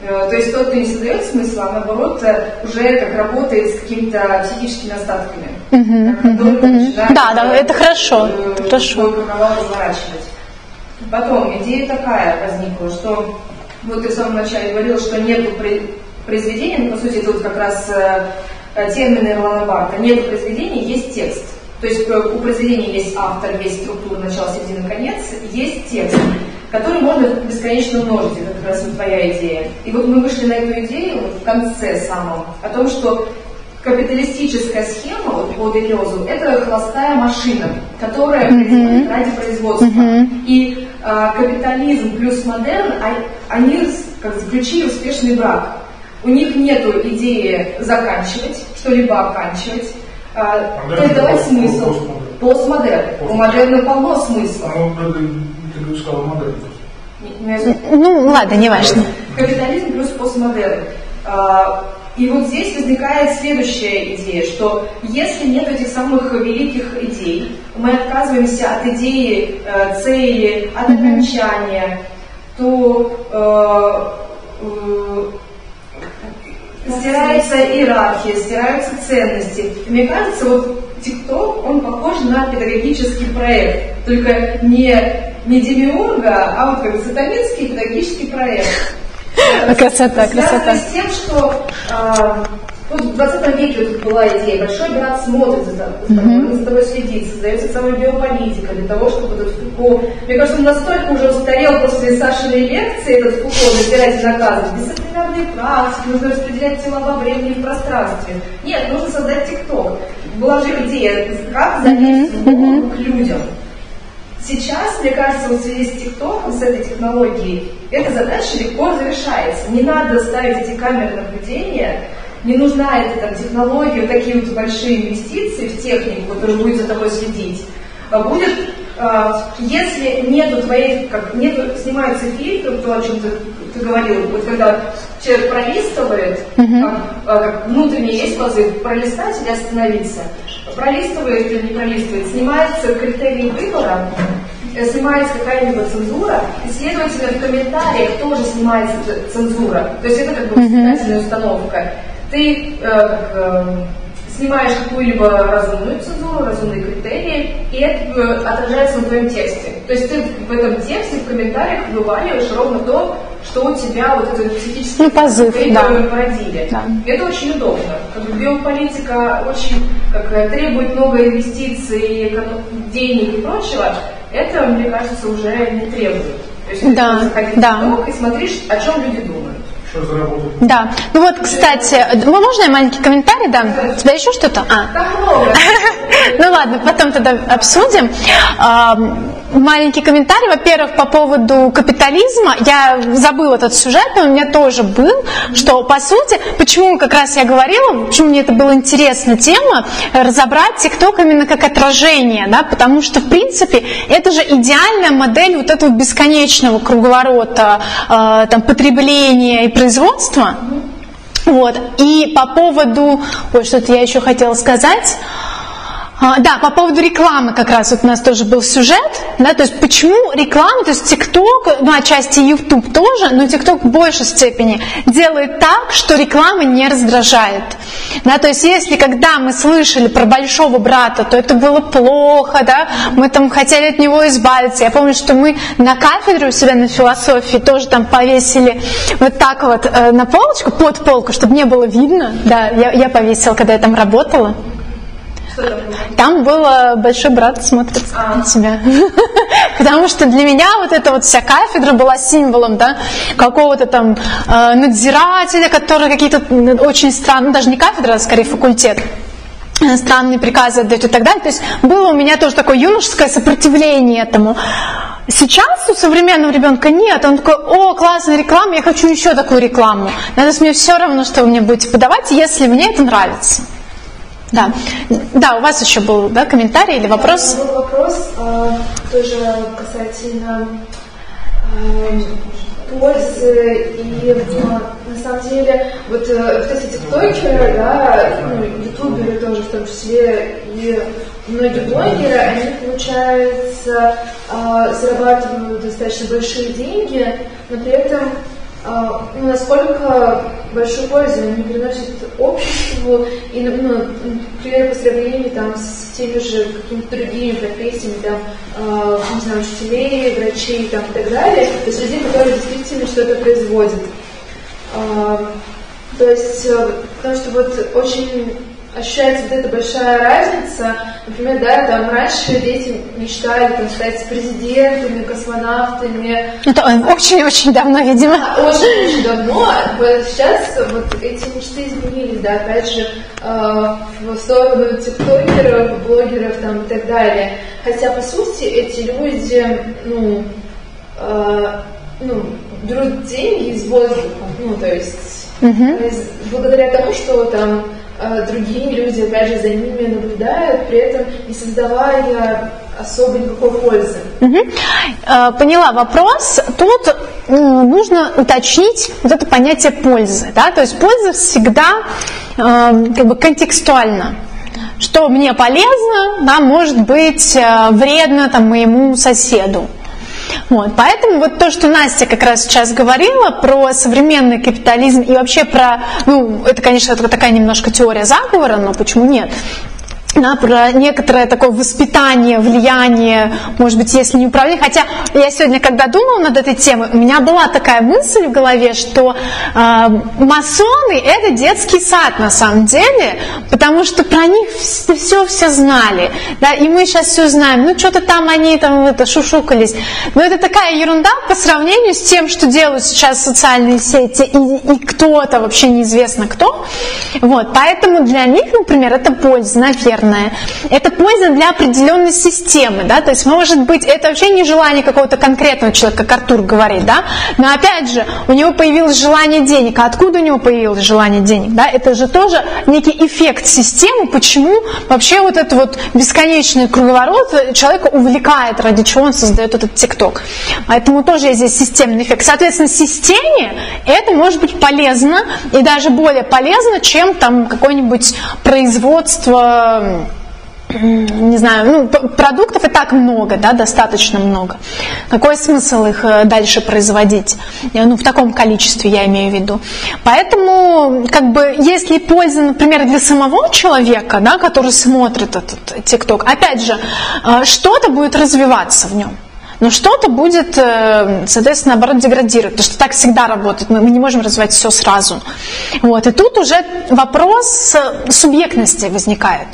S4: Э, То есть тот, кто не создает смысла, а наоборот э, уже как работает с какими-то психическими остатками. Как только начинает,
S1: Да, да, это хорошо,
S4: э,
S1: хорошо.
S4: разворачивать. Потом идея такая возникла, что вот ты в самом начале говорил, что нет произведения, ну, по сути, вот как раз э, э, термины Ирлана Барта, нет произведения, есть текст. То есть э, у произведения есть автор, есть структура, начало, середина, конец, есть текст, который можно бесконечно множить, это как раз вот твоя идея. И вот мы вышли на эту идею вот в конце самом, о том, что капиталистическая схема вот, по Делезу – это холостая машина, которая производит ради производства. И а, капитализм плюс модерн, а- они как заключили успешный брак. У них нет идеи заканчивать, что-либо оканчивать, а,
S3: Модерн
S4: то есть давать
S3: это
S4: смысл.
S3: постмодерн.
S4: Постмодерн. У модерна полно смысла.
S3: Ну, ты бы сказал модель.
S4: Не- не-
S1: Ну, ладно, неважно.
S4: Капитализм плюс постмодерн. И вот здесь возникает следующая идея, что если нет этих самых великих идей, мы отказываемся от идеи э, цели, от окончания, то э, э, стирается иерархия, стираются ценности. И мне кажется, вот ТикТок, он похож на педагогический проект, только не, не демиурга, а вот как сатанинский педагогический проект.
S1: Красота,
S4: Связано
S1: красота.
S4: с тем, что а, вот в 20 веке вот была идея, большой брат смотрит за, тобой, он за тобой следит, создается самая биополитика для того, чтобы этот Фуко... Мне кажется, он настолько уже устарел после Сашиной лекции, этот Фуко, разбирать наказы, дисциплинарные практики, нужно распределять тела во времени и в пространстве. Нет, нужно создать ТикТок. Была же идея, как в голову к людям. Сейчас, мне кажется, вот в связи с ТикТоком, с этой технологией, эта задача легко завершается. Не надо ставить эти камеры наблюдения, не нужна эта там, технология, такие вот большие инвестиции в технику, которая будет за тобой следить. А будет, если нету твоей, как нету, снимается фильтр, то, о чем ты, ты говорил, вот когда человек пролистывает, как, а, как внутренний есть позыв, пролистать или остановиться, пролистывает или не пролистывает, снимается критерий выбора, э, снимается какая-либо цензура, и, следовательно, в комментариях тоже снимается цензура. То есть это как бы воспитательная установка. Ты э, как, э, снимаешь какую-либо разумную цензуру, разумные критерии, и это э, отражается на твоем тексте. То есть ты в этом тексте, в комментариях вываливаешь ровно то, что у тебя вот этот психический
S1: Ну, позыв, да.
S4: породили.
S1: Да.
S4: И Это очень удобно. Как бы биополитика очень как, э, требует много инвестиций, денег и прочего. Это, мне кажется, уже не требует. То есть ты
S1: Да,
S4: заходить
S1: да.
S4: в блог и смотришь, о чем люди думают.
S3: Что?
S1: Да. Ну вот, кстати, ну, можно я маленький комментарий дам? У тебя еще что-то? А. Ну ладно, потом тогда обсудим. Маленький комментарий. Во-первых, по поводу капитализма. Я забыла этот сюжет, но у меня тоже был, что по сути, почему как раз я говорила, почему мне это была интересная тема, разобрать ТикТок именно как отражение, да, потому что, в принципе, это же идеальная модель вот этого бесконечного круговорота э, там, потребления и производства. Вот. И по поводу... Ой, что-то я еще хотела сказать. А, Да, по поводу рекламы как раз вот у нас тоже был сюжет, да, то есть почему реклама, то есть ТикТок, ну, отчасти YouTube тоже, но ТикТок в большей степени делает так, что реклама не раздражает. Да, то есть если когда мы слышали про большого брата, то это было плохо, да, мы там хотели от него избавиться. Я помню, что мы на кафедре у себя на философии тоже там повесили вот так вот э, на полочку, под полку, чтобы не было видно. Да, я, я повесила, когда я там работала. Там был э, большой брат смотрит на тебя. Потому что для меня вот эта вот вся кафедра была символом, да, какого-то там э, надзирателя, который какие-то очень странные, ну, даже не кафедра, а скорее факультет э, странные приказы отдает и так далее. То есть было у меня тоже такое юношеское сопротивление этому. Сейчас у современного ребенка нет. Он такой, о, классная реклама, я хочу еще такую рекламу. Надо мне все равно, что вы мне будете подавать, если мне это нравится. Да. Да, у вас еще был да, комментарий или вопрос?
S5: Был вопрос а, тоже касательно а, пользы и а, на самом деле вот, э, вот эти тиктокеры, да, ну, ютуберы тоже в том числе и многие блогеры, они, получается, а, зарабатывают достаточно большие деньги, но при этом а, насколько большую пользу они приносят обществу и, ну, ну, например, по сравнению там, с теми же какими-то другими профессиями, там, а, не знаю, учителей, врачей там, и так далее, то есть людей, которые действительно что-то производят. А, то есть, э, потому что вот очень ощущается вот эта большая разница. Например, да, там раньше дети мечтали там, стать президентами, космонавтами,
S1: Это очень-очень давно, видимо.
S5: очень-очень давно, вот сейчас вот эти мечты изменились, да, опять же, э, в сторону тиктокеров, блогеров там и так далее. Хотя, по сути, эти люди, ну, э, ну, берут деньги из воздуха, ну, то есть, то есть благодаря тому, что там другие люди, опять же, за ними наблюдают, при этом не создавая особо никакой пользы.
S1: Э, Поняла вопрос. Тут э, нужно уточнить вот это понятие пользы. Да? То есть польза всегда э, как бы контекстуальна. Что мне полезно, да, может быть э, вредно там, моему соседу. Вот, поэтому вот то, что Настя как раз сейчас говорила про современный капитализм и вообще про, ну, это, конечно, такая немножко теория заговора, но почему нет? Да, про некоторое такое воспитание, влияние, может быть, если не управление. Хотя я сегодня, когда думала над этой темой, у меня была такая мысль в голове, что э, масоны – это детский сад на самом деле, потому что про них все все знали, да, и мы сейчас все знаем. Ну, что-то там они там это, шушукались. Но это такая ерунда по сравнению с тем, что делают сейчас социальные сети, и, и кто-то, вообще неизвестно кто. Вот, поэтому для них, например, это польза, наверное. Это польза для определенной системы, да, то есть может быть это вообще не желание какого-то конкретного человека, как Артур говорит, да, но опять же у него появилось желание денег, а откуда у него появилось желание денег, да, это же тоже некий эффект системы, почему вообще вот этот вот бесконечный круговорот человека увлекает, ради чего он создает этот ТикТок. Поэтому тоже есть здесь системный эффект. Соответственно, системе это может быть полезно и даже более полезно, чем там какое-нибудь производство не знаю, ну, продуктов и так много, да, достаточно много. Какой смысл их э, дальше производить? Ну, в таком количестве я имею в виду. Поэтому, как бы, если польза, например, для самого человека, да, который смотрит этот ТикТок, опять же, э, что-то будет развиваться в нем. Но что-то будет, э, соответственно, наоборот, деградировать, потому что так всегда работает, мы не можем развивать все сразу. Вот. И тут уже вопрос субъектности возникает.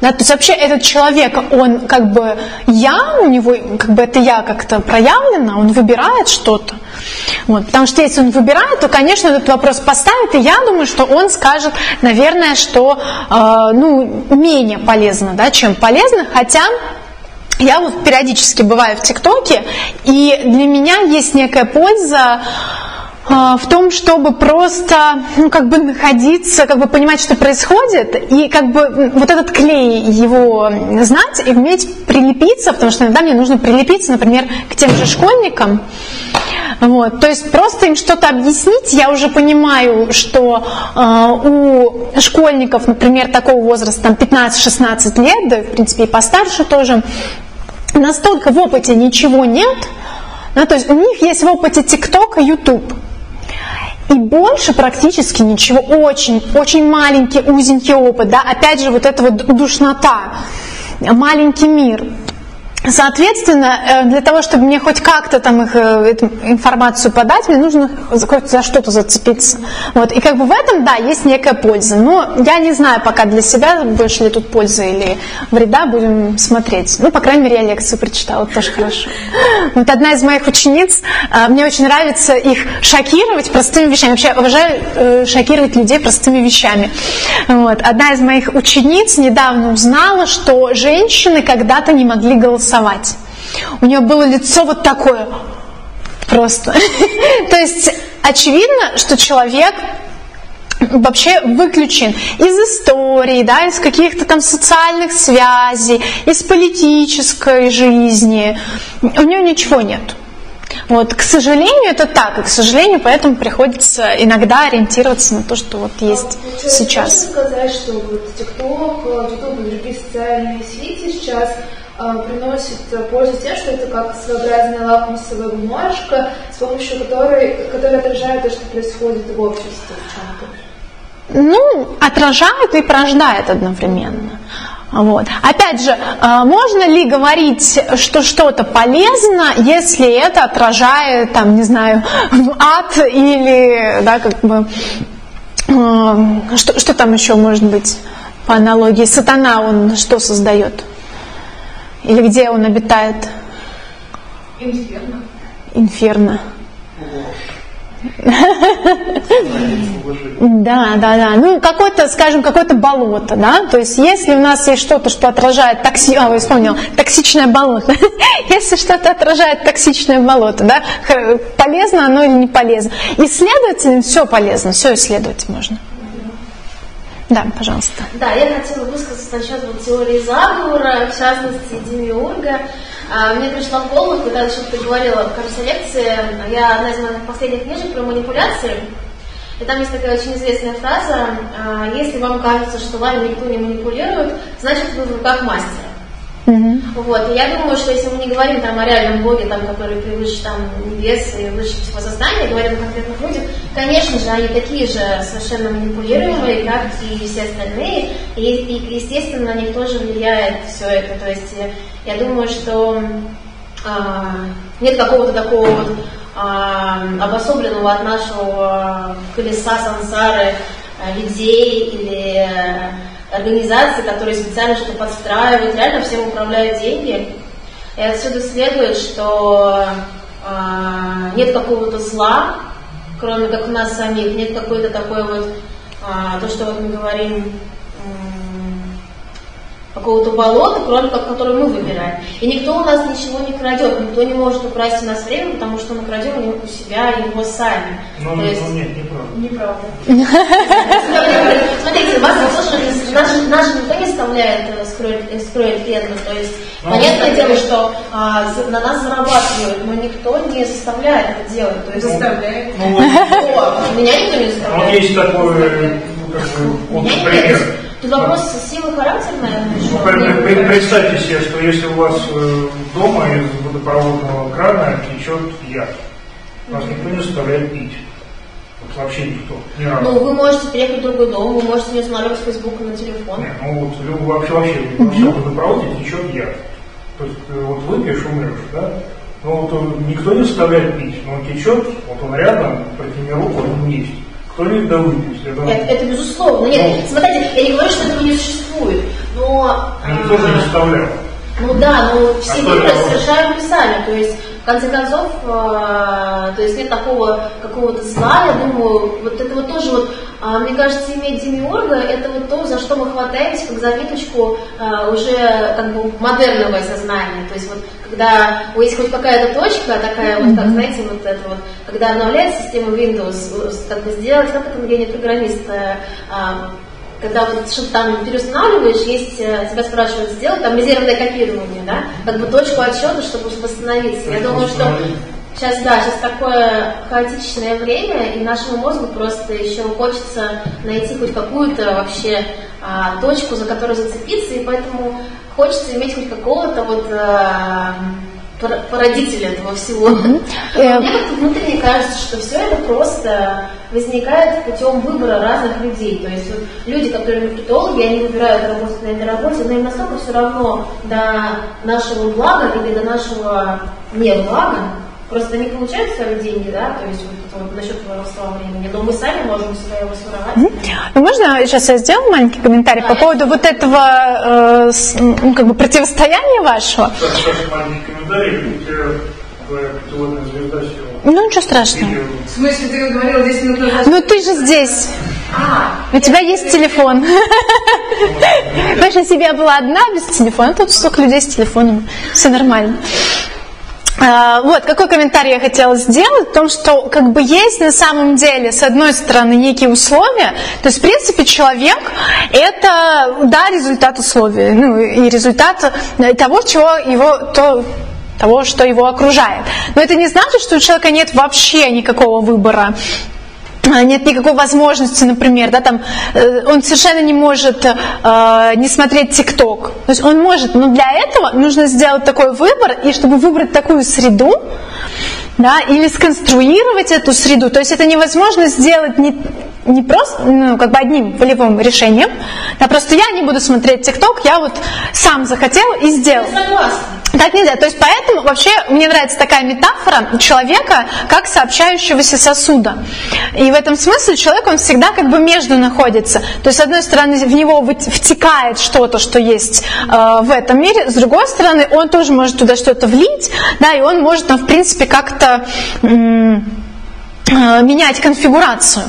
S1: Да, то есть вообще этот человек, он как бы я, у него как бы это я как-то проявлено, он выбирает что-то. Вот, потому что если он выбирает, то, конечно, этот вопрос поставит, и я думаю, что он скажет, наверное, что э, ну, менее полезно, да, чем полезно, хотя я вот периодически бываю в ТикТоке, и для меня есть некая польза в том, чтобы просто, ну, как бы находиться, как бы понимать, что происходит, и как бы вот этот клей его знать и уметь прилепиться, потому что иногда мне нужно прилепиться, например, к тем же школьникам, вот, то есть просто им что-то объяснить, я уже понимаю, что э, у школьников, например, такого возраста, там 15-16 лет, да, в принципе, и постарше тоже, настолько в опыте ничего нет, да, то есть у них есть в опыте ТикТок и Ютуб. И больше практически ничего, очень, очень маленький, узенький опыт, да, опять же вот эта вот душнота, маленький мир. Соответственно, э, для того, чтобы мне хоть как-то там их, э, эту информацию подать, мне нужно за что-то зацепиться. Вот. И как бы в этом, да, есть некая польза. Но я не знаю пока для себя, больше ли тут пользы или вреда, будем смотреть. Ну, по крайней мере, я лекцию прочитала, тоже хорошо. Вот одна из моих учениц, э, мне очень нравится их шокировать простыми вещами. Вообще обожаю шокировать людей простыми вещами. Вот. Одна из моих учениц недавно узнала, что женщины когда-то не могли голосовать. У нее было лицо вот такое просто. То есть очевидно, что человек вообще выключен из истории, да, из каких-то там социальных связей, из политической жизни. У нее ничего нет. Вот, к сожалению, это так, и к сожалению, поэтому приходится иногда ориентироваться на то, что вот есть
S5: Получается,
S1: сейчас.
S5: Можно сказать, что вот ТикТок, Ютуб и другие социальные сети сейчас э, приносят э, пользу тем, что это как своеобразная лакмусовая бумажка, с помощью которой, которая отражает то, что происходит в обществе в чем-то.
S1: Ну, отражает и порождает одновременно. Вот. Опять же, э, можно ли говорить, что что-то полезно, если это отражает, там, не знаю, ад или, да, как бы, э, что, что там еще может быть по аналогии? Сатана, он что создает? Или где он обитает?
S4: Инферно.
S1: Инферно. Да, да, да. Ну, какое-то, скажем, какое-то болото, да. То есть, если у нас есть что-то, что отражает токси... А, я вспомнила, токсичное болото. Если что-то отражает токсичное болото, да, полезно оно или не полезно. Исследователям все полезно, все исследовать можно. Да, пожалуйста.
S2: Да, я хотела высказаться насчет вот теории заговора, в частности, Демиурга. А, Мне пришло в голову, когда еще ты говорила в кажется, лекции, я одна из моих последних книжек про манипуляции, и там есть такая очень известная фраза, а, если вам кажется, что вами никто не манипулирует, значит вы в руках мастера. Вот, и я думаю, что если мы не говорим там о реальном Боге, там, который превыше там небес и выше всего сознания, говорим о конкретных людях, конечно же, они такие же совершенно манипулируемые, как и все остальные, и, и, естественно, на них тоже влияет все это. То есть э, я думаю, что а, нет какого-то такого вот а, обособленного от нашего колеса сансары а, людей или э, организаций, которые специально что-то подстраивают, реально всем управляют деньги. И отсюда следует, что а, нет какого-то зла, кроме как у нас самих, нет какой-то такой вот, а, то, что вот мы говорим, какого-то болота, кроме как которое мы выбираем. И никто у нас ничего не крадет, никто не может украсть у нас время, потому что мы крадем у себя его сами.
S3: Ну,
S2: То есть-
S3: ну, нет, неправда.
S5: Неправда.
S2: Смотрите, вас тоже наш, наш никто не оставляет э, скроет, э, пену. То есть,
S3: Ну,
S2: понятное
S3: ну,
S2: дело,
S3: ну,
S2: что а, на нас зарабатывают, но никто не заставляет это делать. То есть,
S4: Заставляет.
S3: Ну,
S2: меня никто не
S3: вот
S2: заставляет.
S3: есть такой, ну, как бы, вот,
S2: Меня никто
S3: пример.
S2: Тут вопрос силы характера, наверное.
S3: Ну, Представьте себе, что если у вас э, дома из водопроводного крана течет яд, вас никто не заставляет пить. Вот вообще никто, ни разу.
S2: Ну, вы можете переехать в другой дом, вы можете не устанавливать Facebook на телефон.
S3: Нет, ну вот вообще, вообще во всем водопроводе течет яд. То есть э, вот выпьешь, умрешь, да? Ну вот никто не заставляет пить, но он течет, вот он рядом, протяни руку, он есть. Да выпьет. Я думаю,
S2: Это, это безусловно. Нет, смотрите, я не говорю, что этого не существует, но...
S3: никто же не
S2: а,
S3: заставлял.
S2: Ну да, но все
S3: А
S2: выборы
S3: это?
S2: совершаем мы сами. То есть, в конце концов, э, то есть нет такого какого-то зла, я думаю, вот это вот тоже вот, а, мне кажется, иметь демиурга, это вот то, за что мы хватаемся, как за ниточку э, уже как бы модерного сознания. То есть вот когда есть хоть какая-то точка, такая вот, как, знаете, вот это вот, когда обновляется система Windows, как бы сделать, как это гений программист, э, а, когда вот что-то там переустанавливаешь, есть, э, тебя спрашивают сделать, там резервное копирование, да, как бы точку отсчета, чтобы восстановиться. Я думаю, что сейчас, да, сейчас такое хаотичное время, и нашему мозгу просто еще хочется найти хоть какую-то вообще а, точку, за которую зацепиться, и поэтому хочется иметь хоть какого-то вот а, пор- породителя этого всего.
S1: Э,
S2: Мне как-то внутренне кажется, что все это просто возникает путем выбора разных людей. То есть вот люди, которые маркетологи, они выбирают работать на этой работе, но им настолько все равно до нашего блага или до нашего не блага, Просто они получают свои деньги, да, то есть вот, вот насчет воровства времени, но мы сами можем себя его своровать.
S1: Ну, можно сейчас я сделаю маленький комментарий по поводу вот этого э, с- ну, как бы противостояния вашего?
S3: Сейчас, маленький комментарий, путеводная звезда.
S1: Ну, ничего страшного.
S4: В смысле, ты говорила 10 минут назад?
S1: Ну, ты же здесь.
S4: А,
S1: У тебя есть телефон. Знаешь, если бы я была одна без телефона, тут столько людей с телефоном. Все нормально. А, Вот, какой комментарий я хотела сделать, в том, что как бы есть на самом деле, с одной стороны, некие условия, то есть, в принципе, человек – это, да, результат условий, ну, и результат того, чего его, то, того, что его окружает. Но это не значит, что у человека нет вообще никакого выбора нет никакой возможности, например, да, там, э, он совершенно не может э, не смотреть ТикТок. То есть он может, но для этого нужно сделать такой выбор, и чтобы выбрать такую среду, да, или сконструировать эту среду. То есть это невозможно сделать не, не просто, ну, как бы одним волевым решением, да, просто я не буду смотреть ТикТок, я вот сам захотел и сделал.
S2: Согласна.
S1: Так нельзя. То есть поэтому вообще мне нравится такая метафора человека как сообщающегося сосуда. И в этом смысле человек, он всегда как бы между находится. То есть с одной стороны в него втекает что-то, что есть э, в этом мире, с другой стороны он тоже может туда что-то влить, да, и он может там в принципе как-то э, менять конфигурацию.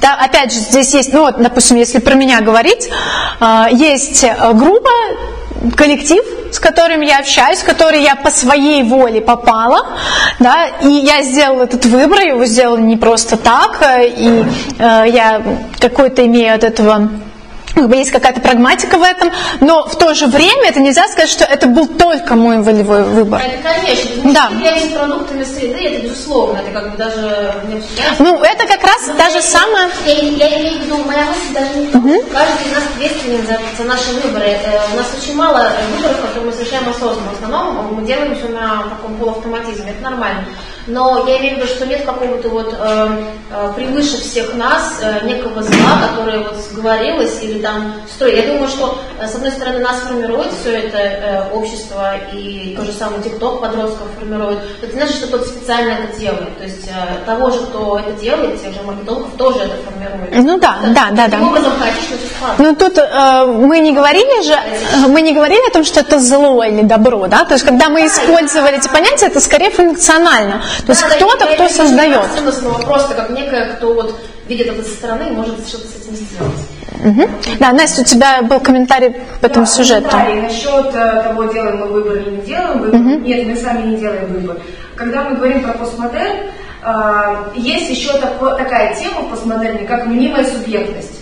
S1: Да, опять же, здесь есть, ну вот, допустим, если про меня говорить, э, есть э, группа, коллектив, с которым я общаюсь, в который я по своей воле попала, да, и я сделала этот выбор, его сделала не просто так, и я какой-то имею от этого как бы есть какая-то прагматика в этом, но в то же время это нельзя сказать, что это был только мой волевой выбор.
S2: Это, конечно,
S1: Да.
S2: что являемся продуктами среды, это безусловно, это как бы даже обсуждается.
S1: Ну, это как раз та же самая...
S2: Я, я имею в виду, моя мысль даже не что каждый из нас ответственен за, за наши выборы. Э, у нас очень мало э, выборов, которые мы совершаем осознанно. В основном мы делаем все на таком полуавтоматизме, это нормально. Но я имею в виду, что нет какого-то вот э, э, превыше всех нас э, некого зла, которое вот сговорилось или там строит. Я думаю, что э, с одной стороны нас формирует все это э, общество и то же самое ТикТок подростков формирует. Это значит, что кто-то специально это делает. То есть э, того же, кто это делает, тех же маркетологов тоже это формирует.
S1: Ну да, да, да, да.
S2: Таким образом.
S1: Ну тут э, мы не говорили же, э, мы не говорили о том, что это зло или добро, да, то есть когда мы использовали эти понятия, это скорее функционально, то есть
S2: Да,
S1: кто-то, кто создает.
S2: ценностного, просто как некое, кто вот видит это со стороны и может что-то с этим сделать.
S1: Мгм. Да, Настя, у тебя был комментарий по этому
S4: Да,
S1: сюжету.
S4: комментарий насчет э, того, делаем мы выбор или не делаем выбор. Нет, мы сами не делаем выбор. Когда мы говорим про постмодерн, э, есть еще такая тема в постмодерне, как мнимая субъектность.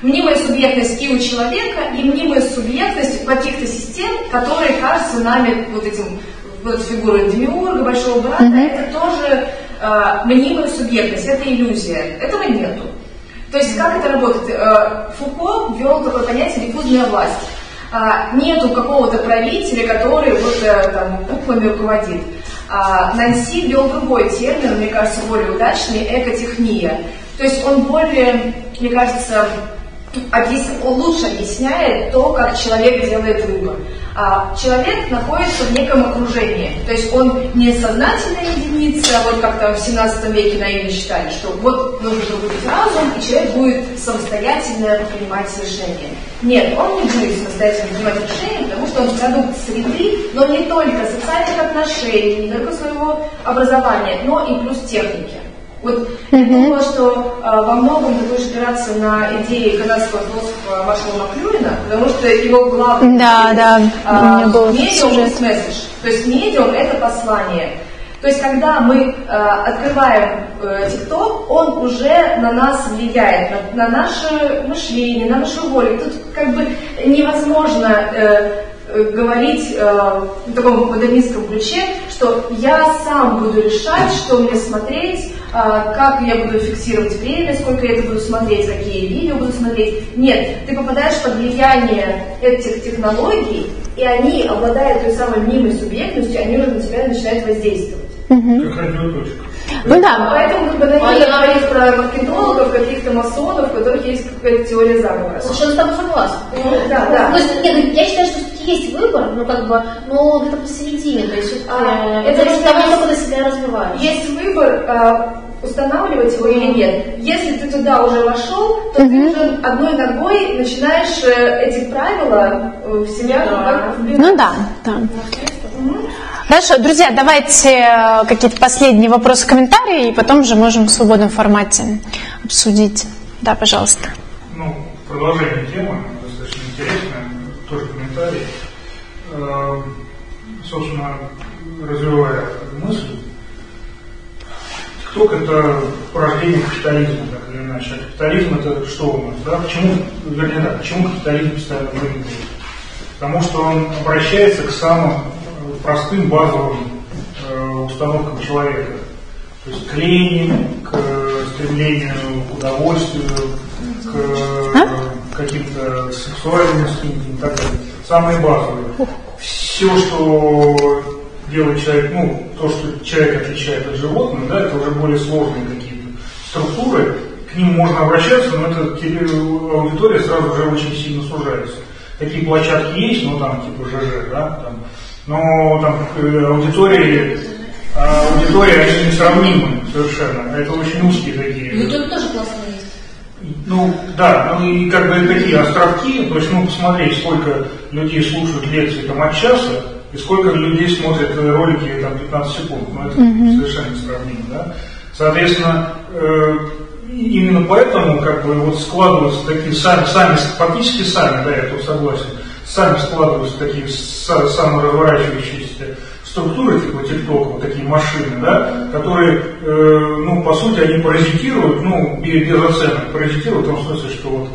S4: Мнимая субъектность и у человека, и мнимая субъектность у каких-то систем, которые кажутся нами вот этим вот фигурой демиурга, большого брата, это тоже э, мнимая субъектность, это иллюзия. Этого нету. То есть как это работает? Э, Фуко ввел такое понятие диффузная власть. А, Нету какого-то правителя, который вот э, там буквами руководит. А Нанси ввел другой термин, мне кажется, более удачный, экотехния. То есть он более, мне кажется, объяс- он лучше объясняет то, как человек делает выбор. А человек находится в неком окружении, то есть он не сознательная единица, а вот как-то в 17 веке наивно считали, что вот нужно будет разум, и человек будет самостоятельно принимать решения. Нет, он не будет самостоятельно принимать решения, потому что он продукт среды, но не только социальных отношений, не только своего образования, но и плюс техники. Вот я думала, что а, во многом ты будешь опираться на идеи канадского философа Маршала Маклюина, потому что его главный
S1: Да, да,
S4: а, медиум is message. То есть медиум это послание. То есть, когда мы э, открываем э, TikTok, он уже на нас влияет, на, на наше мышление, на нашу волю. Тут как бы невозможно э, говорить э, в таком модернистском ключе, что я сам буду решать, что мне смотреть, а, как я буду фиксировать время, сколько я это буду смотреть, какие видео буду смотреть. Нет, ты попадаешь под влияние этих технологий, и они, обладая той самой мнимой субъектностью, они уже на тебя начинают воздействовать.
S3: Радиоточка.
S1: Ну да,
S4: Поэтому как бы наивно говорить про маркетологов, каких-то масонов, у которых есть какая-то теория заговора.
S2: Совершенно с тобой согласна.
S4: Да, да.
S2: То есть, нет, ну, я считаю, что есть выбор, ну как бы, но где-то посередине, то есть
S4: А,
S2: это зависит от того, как ты себя развиваешь.
S4: Есть выбор, а, устанавливать его или нет. Если ты туда уже вошел, то ты уже одной ногой начинаешь э, эти правила э, в себя
S2: Да.
S1: ну да, да. Хорошо, друзья, давайте э, какие-то последние вопросы, комментарии, и потом уже можем в свободном формате обсудить. Да, пожалуйста.
S3: Ну, продолжение темы, достаточно интересная, тоже комментарий. Э, Собственно, развивая мысль, ТикТок это порождение капитализма, так или иначе. А капитализм это что у нас, да? Почему, вернее, да, почему капитализм постоянно выигрывает? Потому что он обращается к самым э, простым базовым э, установкам человека. То есть к лени, к э, стремлению к удовольствию, к э, каким-то сексуальным инстинктам и так далее. Самые базовые. Все, что делает человек, ну, то, что человек отличает от животных, да, это уже более сложные какие-то структуры. К ним можно обращаться, но эта теле- аудитория сразу же очень сильно сужается. Такие площадки есть, ну там типа ЖЖ, да, там, но там э, аудитории, а аудитории они несравнимы совершенно. Это очень узкие такие.
S2: YouTube тоже классно есть.
S3: Ну, да, ну и как бы такие островки, то есть, ну, посмотреть, сколько людей слушают лекции там от часа, и сколько людей смотрят ролики там 15 секунд. Ну, это совершенно несравнимо, да. Соответственно, э, именно поэтому, как бы, вот складываются такие сами, сами, фактически сами, да, я тут согласен, сами складываются такие са- саморазворачивающиеся структуры, типа ТикТока, вот такие машины, да, которые, э, ну, по сути, они паразитируют, ну, без, оценок, паразитируют в том смысле, что вот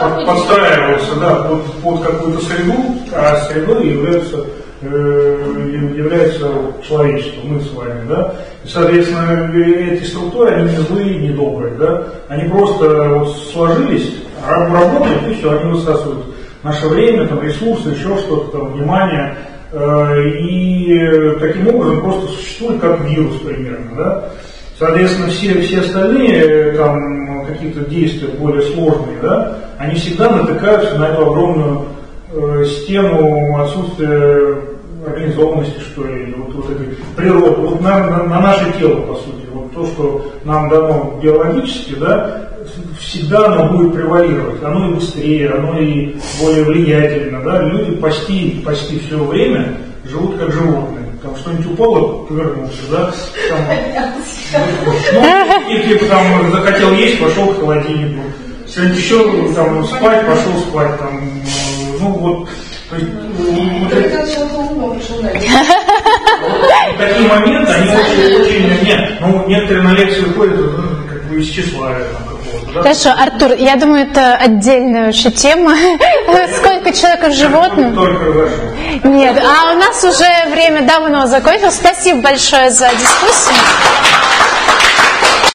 S3: под- подстраиваются, да, под, под какую-то среду, а средой являются, э, является человечество, мы с вами, да. И, соответственно, эти структуры, они не злые, не добрые, да, они просто вот сложились, раб- работают, и все, они высасывают наше время, там, ресурсы, еще что-то, там, внимание, и э, таким образом просто существует как вирус примерно, да. Соответственно, все, все остальные э, там какие-то действия более сложные, да, они всегда натыкаются на эту огромную э, стену отсутствия организованности, что ли, вот, вот этой природы, вот на, на- на наше тело, по сути, вот то, что нам дано биологически, да, всегда оно будет превалировать, оно и быстрее, оно и более влиятельно, да, люди почти, почти все время живут как животные, там что-нибудь упало, повернулся, да, там, ну, и типа там захотел есть, пошел к холодильнику. Сегодня еще там спать, пошел спать. Там, ну вот, то есть, такие моменты, они очень, очень, нет, ну некоторые на лекции ходят, ну, как бы из тщеславия там.
S1: Хорошо, Артур, я думаю, это отдельная вообще тема. Сколько человек?
S3: Только разошел.
S1: Нет, а у нас уже время давно закончилось. Спасибо большое за дискуссию.